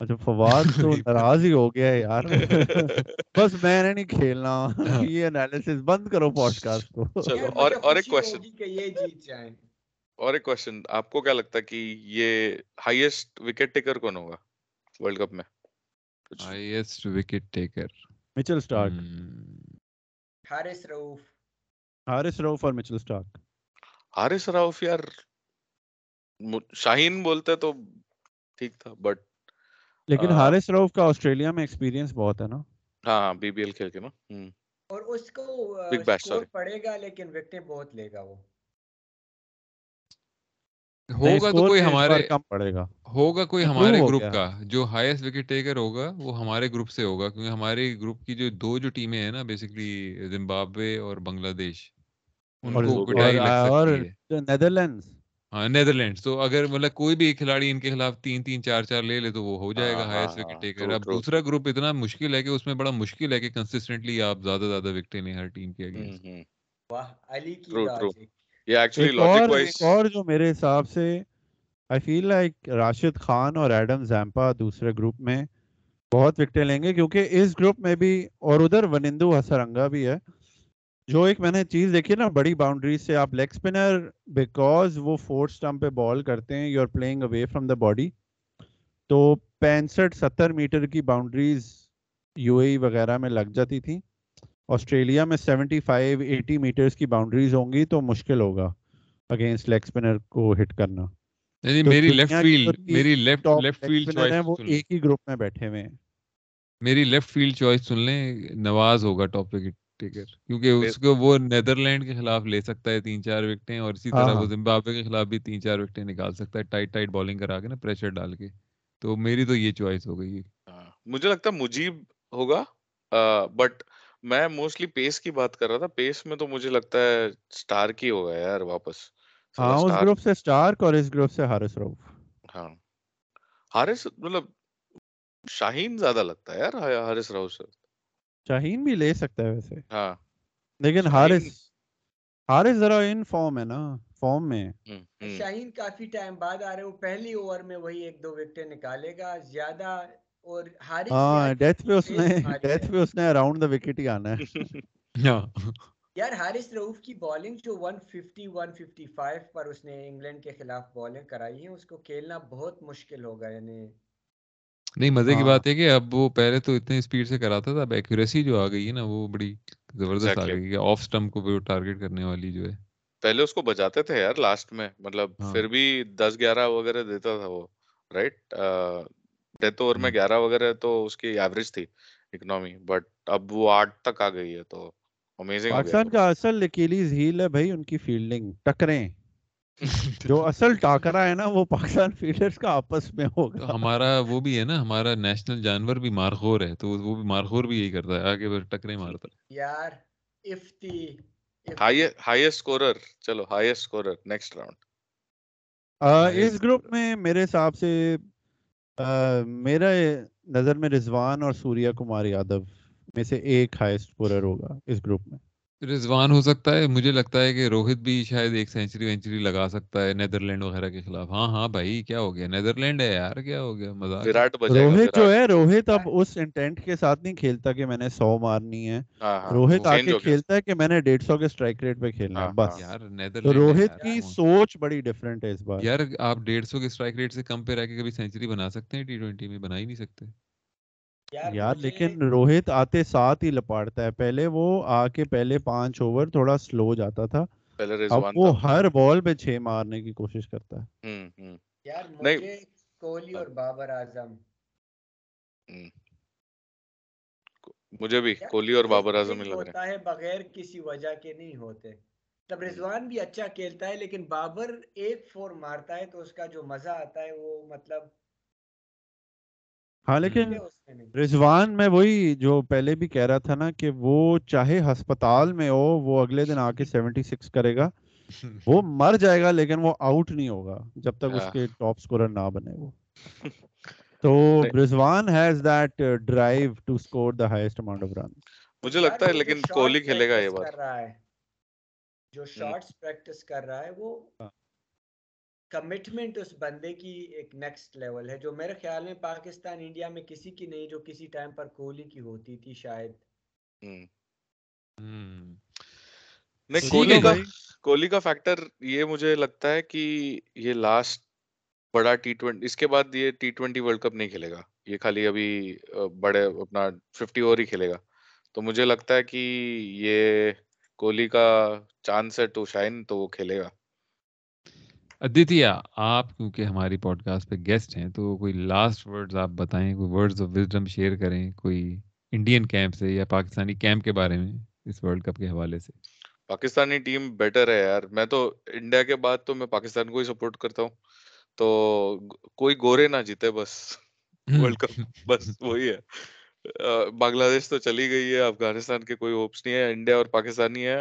اچھا فواد تو (laughs) ناراض ہی ہو گیا ہے یار۔ (laughs) بس میں نے نہیں کھیلنا۔ ہاں۔ یہ انالیسس بند کرو پوڈ کو۔ چلو اور اور ایک کوسچن کہ یہ جیت جائیں۔ اور ایک کوشچن آپ کو کیا لگتا ہے کہ یہ ہائیسٹ وکٹ ٹیکر کون ہوگا ورلڈ کپ میں؟ Highest wicket taker Mitchell Starc Haris Haris اور مچل سٹارک حارث یار شاہین بولتے تو ٹھیک تھا بٹ لیکن حارث روف کا آسٹریلیا میں ایکسپیرینس بہت ہے نا۔ ہاں بی بی ایل کھیل کے نا۔ اور اس کو سکور sorry. پڑے گا لیکن وکٹیں بہت لے گا وہ۔ ہوگا تو کوئی ہمارے کم پڑے گا۔ ہوگا کوئی ہمارے گروپ۔ کا؟ جو ہائیسٹ وکٹ ٹیکر ہوگا وہ ہمارے گروپ سے ہوگا کیونکہ ہمارے گروپ کی جو دو جو ٹیمیں ہیں نا بیسکلی زمبابوے اور بنگلہ دیش ان کو پٹائی لگ اور سکتی ہے۔ نیدرلینڈز۔ ہاں نیدرلینڈ تو اگر مطلب کوئی بھی کھلاڑی ان کے خلاف تین تین چار چار لے لے تو وہ ہو جائے گا ہاں، ہائیسٹ ہاں، وکٹ ہاں، ٹیکر اب. دوسرا گروپ اتنا مشکل ہے کہ اس میں بڑا مشکل ہے کہ کنسسٹنٹلی آپ زیادہ زیادہ وکٹیں لیں ہر ٹیم کے اگینسٹ۔ واہ علی کی یہ ایکچولی ایک لاجک وائز اور جو میرے حساب سے I feel like Rashid Khan اور ایڈم زیمپا دوسرے گروپ میں بہت وکٹیں لیں گے کیونکہ اس گروپ میں بھی اور ادھر ونندو ہسرنگا بھی ہے جو ایک میں نے چیز دیکھی نا بڑی باؤنڈریز سے آپ لیگ اسپنر بیکاز وہ فورتھ اسٹمپ پہ بال کرتے ہیں you are playing away from the body تو پینسٹھ ستر میٹر کی باؤنڈریز یو اے وغیرہ میں لگ جاتی تھی آسٹریلیا میں سیونٹی فائیو ایٹی میٹرز کی باؤنڈریز ہوں گی تو مشکل ہوگا اگینسٹ لیگ اسپنر کو ہٹ کرنا۔ میری لیفٹ فیلڈ میری لیفٹ لیفٹ فیلڈ ہیں وہ چوائس ایک ہی گروپ میں بیٹھے ہوئے ہیں۔ میری لیفٹ فیلڈ چوائس سن لیں نواز ہوگا ٹاپ وکٹ ٹیکر کیونکہ اس کو وہ نیدرلینڈ کے خلاف لے سکتا ہے تین چار وکٹیں اور اسی ہاں طرح وہ ہاں زمبابوے کے خلاف بھی تین چار وکٹیں نکال سکتا ہے ٹائٹ ٹائٹ بالنگ کرا کے نا پریشر ڈال کے۔ تو میری تو یہ چوائس ہو گئی۔ ہاں، مجھے لگتا ہے مجیب ہوگا بٹ میں موسٹلی پیس کی بات کر رہا تھا۔ پیس میں تو مجھے لگتا ہے اسٹار کی ہوگا یار واپس۔ ہاں اس گروپ سے اسٹارک اور اس گروپ سے حارث روف ہاں۔ حارث مطلب شاہین زیادہ لگتا ہے یار حارث راؤ سے۔ شاہین بھی لے سکتا ہے ویسے۔ ہاں۔ لیکن شاہین حارث حارث ذرا ان فارم ہے نا فارم میں۔ شاہین کافی ٹائم بعد آ رہے وہ پہلی اوور میں وہی ایک دو وکٹیں نکالے گا۔ زیادہ اور حارث ہاں ڈیتھ پہ اس نے ڈیتھ پہ اس نے اراؤنڈ دا وکٹ ہی آنا ہے۔ (laughs) (laughs) یار حارث کی بالنگ جو 150 155 پر اس نے انگلینڈ کے خلاف بالنگ کرائی ہے اس کو کھیلنا بہت مشکل ہوگا یعنی نہیں مزے کی ہاں۔ بات ہے کہ اب وہ پہلے تو اتنے اسپیڈ سے کراتا تھا اب ایکوریسی جو آ گئی ہے نا وہ بڑی زبردست آ. گئی ہے۔ آف سٹمپ کو بھی ٹارگیٹ کرنے والی جو ہے۔ پہلے اس کو بجاتے تھے یار لاسٹ میں۔ مطلب ہاں۔ پھر بھی دس گیارہ وغیرہ دیتا تھا وہ رائٹ ڈیتھ اوور میں۔ گیارہ وغیرہ تو اس کی ایوریج تھی اکنامی بٹ اب وہ آٹھ تک آ گئی ہے تو امیزنگ پاکستان کا اصل اکیلیز ہیل ہے بھائی ان کی فیلڈنگ ٹکریں۔ (laughs) جو اصل ٹاکرا ہے نا وہ پاکستان فیلڈرز کا آپس میں ہوگا۔ ہمارا وہ بھی ہے نا ہمارا نیشنل جانور بھی مارخور ہے تو وہ بھی مارخور بھی یہی کرتا ہے آگے بس ٹکرے مارتا ہے۔ یار افتی ہائیسٹ اسکورر چلو ہائیسٹ اسکورر نیکسٹ راؤنڈ اس گروپ میں میرے حساب سے میرا نظر میں رضوان اور سوریا کمار یادو میں سے ایک ہائیسٹ اسکورر ہوگا اس گروپ میں۔ رضوان ہو سکتا ہے مجھے لگتا ہے کہ روہت بھی شاید ایک سینچری وینچری لگا سکتا ہے نیدرلینڈ وغیرہ کے خلاف۔ ہاں ہاں بھائی کیا ہو گیا؟ نیدرلینڈ ہے یار کیا ہو گیا؟ گا روہت جو ہے روہت اب اس انٹینٹ کے ساتھ نہیں کھیلتا کہ میں نے سو مارنی ہے۔ ہاں ہاں روہت آ کے کھیلتا ہے کہ میں نے ڈیڑھ سو کے اسٹرائک ریٹ پہ کھیلنا ہے ہاں بس۔ یار روہت کی سوچ بڑی ڈفرینٹ ہے اس بار۔ یار آپ ڈیڑھ سو کے اسٹرائک ریٹ سے کم پہ رہ کے کبھی سینچری بنا سکتے ہیں؟ ٹی ٹوینٹی میں بنا ہی نہیں سکتے۔ یار لیکن روہت آتے ساتھ ہی لپاڑتا ہے۔ پہلے وہ آ کے پہلے پانچ اوور تھوڑا سلو جاتا تھا۔ پہلے اب رضوان وہ ہر بال پہ چھ مارنے کی کوشش کرتا ہے۔ یار مجھے کوہلی اور بابر اعظم۔ مجھے بھی کوہلی اور بابر اعظم ہی لگ رہے ہے بغیر کسی وجہ کے نہیں ہوتے۔ تب رضوان بھی اچھا کھیلتا ہے لیکن بابر ایک فور مارتا ہے تو اس کا جو مزہ آتا ہے وہ مطلب ہاں ہوں لیکن رضوان میں وہی جو پہلے بھی کہہ رہا تھا نا کہ وہ چاہے ہسپتال میں ہو وہ اگلے دن آ کے سیونٹی سکس کرے گا (laughs) وہ مر جائے گا لیکن وہ آؤٹ نہیں ہوگا جب تک اس کے ٹاپ اسکورر نہ بنے وہ۔ (laughs) تو Rizwan has that drive to score the highest amount of run مجھے لگتا ہے لیکن کوہلی کھیلے گا یہ بار جو شارٹس پریکٹس کر رہا ہے وہ ہاں۔ کمٹمنٹ اس بندے کی ایک نیکسٹ لیول ہے جو میرے خیال میں پاکستان انڈیا میں کسی کی نہیں جو کسی ٹائم پر کوہلی کی ہوتی تھی شاید۔ نہیں کوہلی کا کوہلی کا فیکٹر یہ مجھے لگتا ہے کہ یہ لاسٹ بڑا ٹی ٹوینٹی اس کے بعد یہ ٹی ٹوینٹی ورلڈ کپ نہیں کھیلے گا۔ یہ خالی ابھی بڑے اپنا ففٹی اوور ہی کھیلے گا۔ تو مجھے لگتا ہے کہ یہ کوہلی کا چانس ہے ٹو شائن تو وہ کھیلے گا۔ ادتیہ آپ کیونکہ ہماری پوڈ کاسٹ پہ گیسٹ ہیں تو کوئی لاسٹ ورڈز آپ بتائیں کوئی ورڈز آف وزڈم شیئر کریں کوئی انڈین کیمپ سے یا پاکستانی کیمپ کے بارے میں اس ورلڈ کپ کے حوالے سے؟ پاکستانی ٹیم بیٹر ہے یار۔ میں تو انڈیا کے بعد تو میں پاکستان کو ہی سپورٹ کرتا ہوں۔ تو کوئی گورے نہ جیتے بس۔ ورلڈ کپ (laughs) بس وہی ہے۔ بنگلہ دیش تو چلی گئی ہے افغانستان کے کوئی ہوپس نہیں ہے۔ انڈیا اور پاکستانی ہے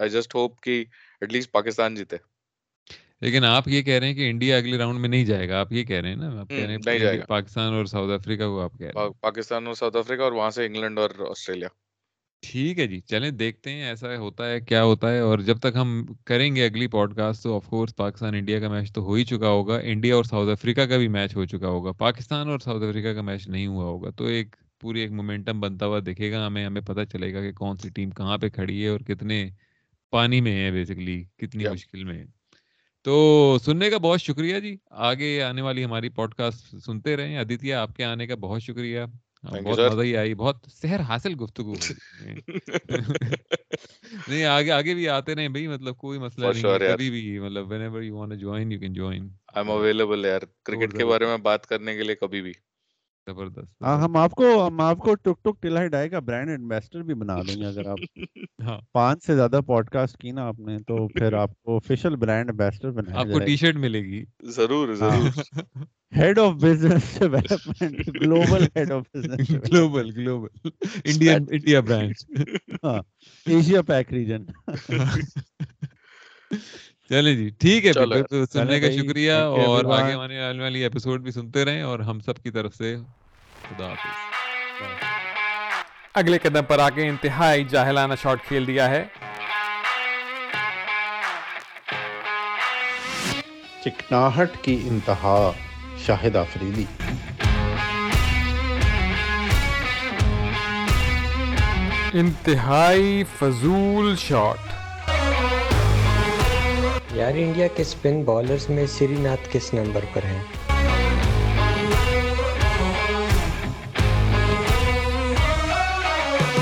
آئی جسٹ ہوپ کہ ایٹ لیسٹ پاکستان جیتے۔ لیکن آپ یہ کہہ رہے ہیں کہ انڈیا اگلے راؤنڈ میں نہیں جائے گا آپ یہ کہہ رہے ہیں نا آپ کہہ رہے ہیں پاکستان اور ساؤتھ افریقہ کو آپ کہہ رہے ہیں۔ پاکستان اور ساؤتھ افریقہ اور وہاں سے انگلینڈ اور آسٹریلیا۔ ٹھیک ہے جی چلیں دیکھتے ہیں ایسا ہوتا ہے کیا ہوتا ہے۔ اور جب تک ہم کریں گے اگلی پوڈ کاسٹ تو آف کورس پاکستان انڈیا کا میچ تو ہو ہی چکا ہوگا انڈیا اور ساؤتھ افریقہ کا بھی میچ ہو چکا ہوگا پاکستان اور ساؤتھ افریقہ کا میچ نہیں ہوا ہوگا۔ تو ایک پوری ایک مومنٹم بنتا ہوا دکھے گا ہمیں ہمیں پتہ چلے گا کہ کون سی ٹیم کہاں پہ کھڑی ہے اور کتنے پانی میں ہے بیسکلی کتنی. مشکل میں ہے۔ تو سننے کا بہت شکریہ جی۔ آگے آنے والی ہماری پوڈ کاسٹ سنتے رہیں۔ ادتیہ آپ کے آنے کا بہت شکریہ۔ بہت مزہ ہی آئی۔ بہت سحر حاصل گفتگو (laughs) نہیں آگے آگے بھی آتے رہیں۔ بھائی مطلب کوئی مسئلہ نہیں کبھی بھی مطلب ever you want join you can join I am available یار کرکٹ کے بارے میں بات کرنے کے لیے کبھی بھی۔ زبردست ہاں۔ ہم آپ کو ہم آپ کو ٹک ٹک ٹلا ڈائی کا برانڈ ایمبیسڈر بھی بنا دیں گے اگر آپ (laughs) ہاں۔ پانچ سے زیادہ پوڈ کاسٹ کی نا آپ نے تو (laughs) پھر آپ کو آفیشیل برانڈ ایمبیسڈر بنایا آپ کو ٹی شرٹ ملے گی۔ ضرور ہاں۔ ضرور۔ Head of business development global head of business global global Indian India branch ہاں ایشیا پیک ریجن چلیں جی ٹھیک ہے تو چلے سننے کا شکریہ اور ایوری آگے آنے والی ایپیسوڈ بھی سنتے رہیں اور ہم سب کی طرف سے خدا حافظ۔ اگلے قدم پر آ کے انتہائی جاہلانہ شاٹ کھیل دیا ہے۔ چکناہٹ کی انتہا شاہد آفریدی انتہائی فضول شاٹ۔ یار انڈیا کے اسپن بالرز میں سری ناتھ کس نمبر پر ہیں؟